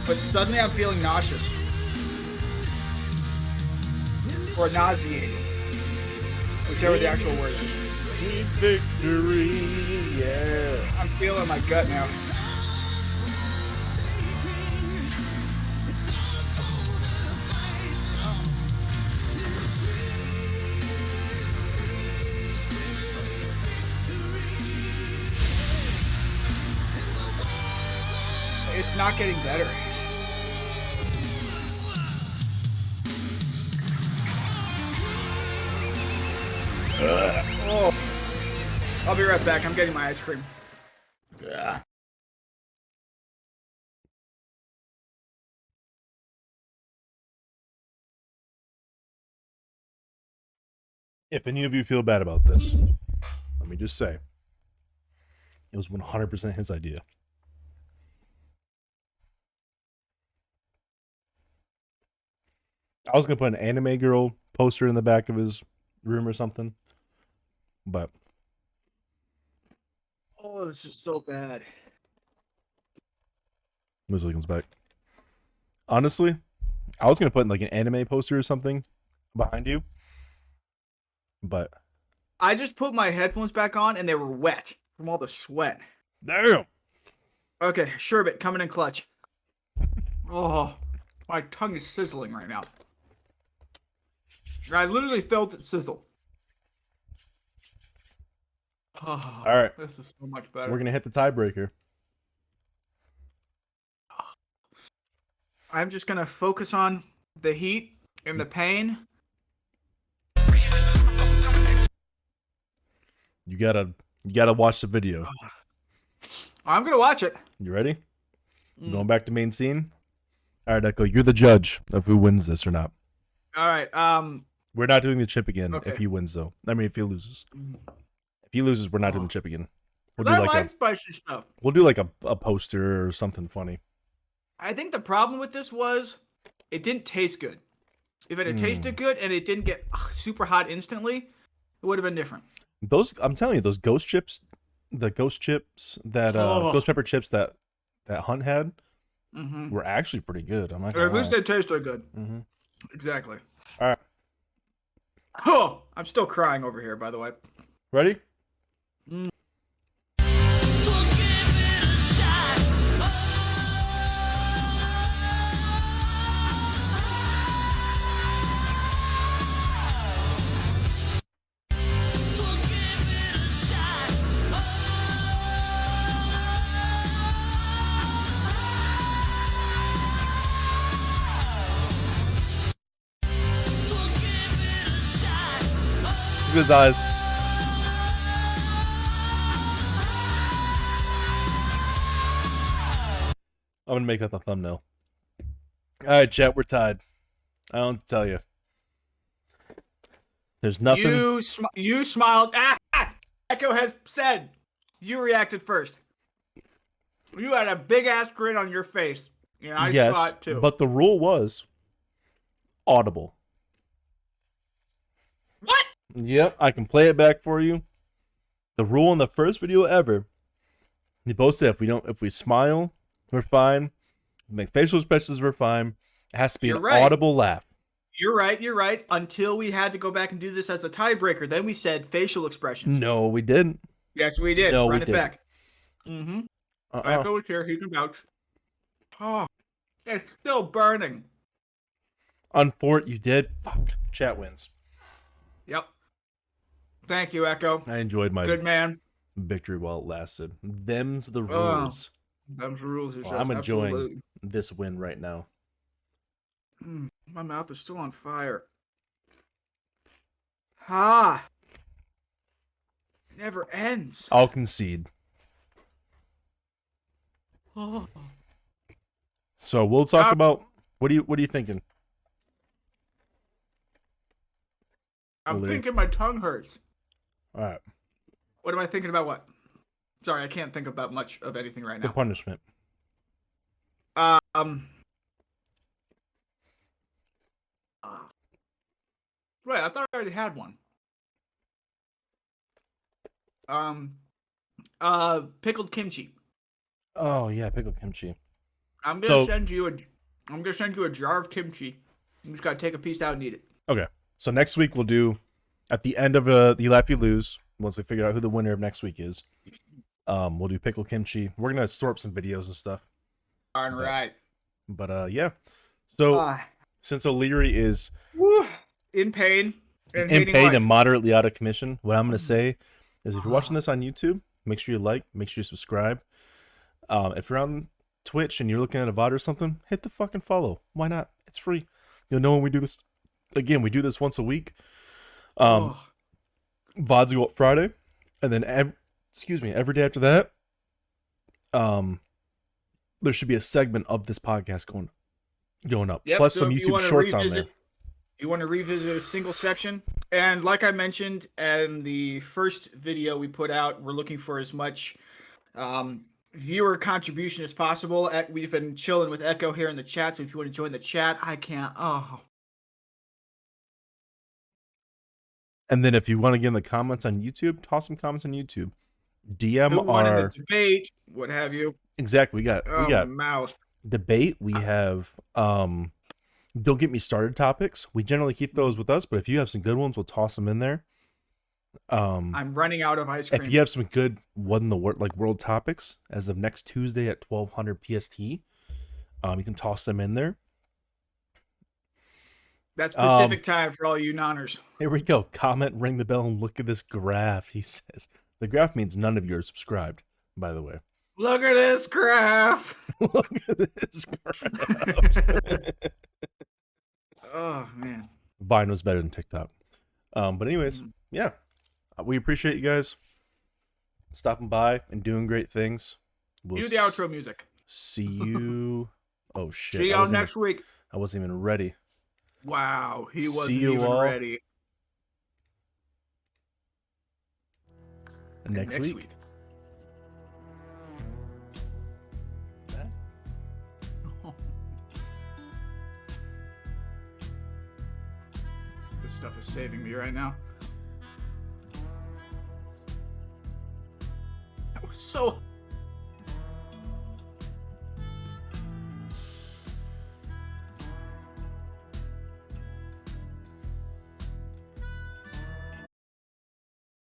but suddenly I'm feeling nauseous. Or nauseated. Whichever the actual word is. Victory, yeah. I'm feeling my gut now. Not getting better. Oh. I'll be right back. I'm getting my ice cream. If any of you feel bad about this, let me just say it was 100% his idea. I was going to put an anime girl poster in the back of his room or something, but Oh, Oh, this is so bad. Wesley comes back. Honestly, I was gonna put in like an anime poster or something behind you, but I just put my headphones back on and they were wet from all the sweat. damn. Okay, sherbet coming in clutch. Oh, my tongue is sizzling right now. I literally felt it sizzle. Oh, All right. This is so much better. We're gonna hit the tiebreaker. I'm just gonna focus on the heat and the pain. You gotta you gotta watch the video. I'm gonna watch it. You ready? Mm. Going back to main scene. All right, Echo, you're the judge of who wins this or not. All right. Um. We're not doing the chip again Okay. if he wins, though. I mean, if he loses. If he loses, we're not doing the chip again. We'll do I like like a spicy stuff. we'll do like a, a poster or something funny. I think the problem with this was it didn't taste good. If it had Mm. tasted good and it didn't get ugh, super hot instantly, it would have been different. Those I'm telling you, those ghost chips, the ghost chips that uh Oh. ghost pepper chips that that Hunt had Mm-hmm. were actually pretty good. I'm not at least lie. they tasted good. Mm-hmm. Exactly. Oh, I'm still crying over here, by the way. ready? Mm. His eyes. I'm gonna make that the thumbnail. All right, chat, we're tied. I don't tell you. There's nothing. You sm- you smiled. Ah, ah! Echo has said you reacted first. You had a big ass grin on your face. Yeah, I yes, saw it too. but the rule was audible. Yep, I can play it back for you. The rule in the first video ever, they both said if we don't, if we smile, we're fine. Make facial expressions, we're fine. It has to be You're an right. audible laugh. You're right. You're right. Until we had to go back and do this as a tiebreaker, then we said facial expressions. No, we didn't. Yes, we did. No, Run we it didn't. back. Mm-hmm. Uh-uh. Echo is here. He can vouch. Oh, it's still burning. Unfort, you did. Fuck. Chat wins. Thank you, Echo. I enjoyed my Good man. victory while it lasted. Them's the Oh, rules. Them's the rules. Well. I'm enjoying Absolutely. this win right now. Mm, my mouth is still on fire. Ha! It never ends. I'll concede. Oh. So we'll talk about what do you what are you thinking? I'm Literally. thinking my tongue hurts. All right. What am I thinking about? What? Sorry, I can't think about much of anything right now. The punishment. Um. ah. Right, I thought I already had one. Um. Uh, pickled kimchi. Oh yeah, pickled kimchi. I'm gonna So- send you a. I'm gonna send you a jar of kimchi. You just gotta take a piece out and eat it. Okay. So next week we'll do at the end of uh the laugh you lose once they figure out who the winner of next week is. Um, we'll do pickle kimchi. We're gonna store up some videos and stuff. All right. But uh, yeah. So Ah. since O'Leary is Woo! In pain. And in pain life. and moderately out of commission, what I'm gonna say is if you're watching this on YouTube, make sure you like, make sure you subscribe. Um, if you're on Twitch and you're looking at a VOD or something, hit the fucking follow. Why not? It's free. You'll know when we do this. Again, we do this once a week. Um, VODs go up Friday, and then ev- excuse me, every day after that, um, there should be a segment of this podcast going going up. Yep, Plus so some you YouTube wanna shorts on revisit- there. You want to revisit a single section, and like I mentioned in the first video we put out, we're looking for as much um, viewer contribution as possible. We've been chilling with Echo here in the chat, so if you want to join the chat, I can't. Oh, And then if you want to get in the comments on YouTube, toss some comments on YouTube. DM Who in our the debate? What have you? exactly. We got Oh, we got mouth. debate. We have um, don't get me started topics. We generally keep those with us, but if you have some good ones, we'll toss them in there. Um, I'm running out of ice cream. if you have some good one in the world like world topics as of next Tuesday at twelve hundred PST, um, you can toss them in there. That's um, Pacific time for all you nonners. Here we go. Comment, ring the bell, and look at this graph. He says the graph means none of you are subscribed. By the way, Look at this graph. look at this graph. oh man. Vine was better than TikTok. Um, but anyways, Mm. yeah, Uh, we appreciate you guys stopping by and doing great things. We'll Do the outro music. See you. Oh shit! See y'all next even- week. I wasn't even ready. Wow, he wasn't See you even all ready. Next, week. This stuff is saving me right now. That was so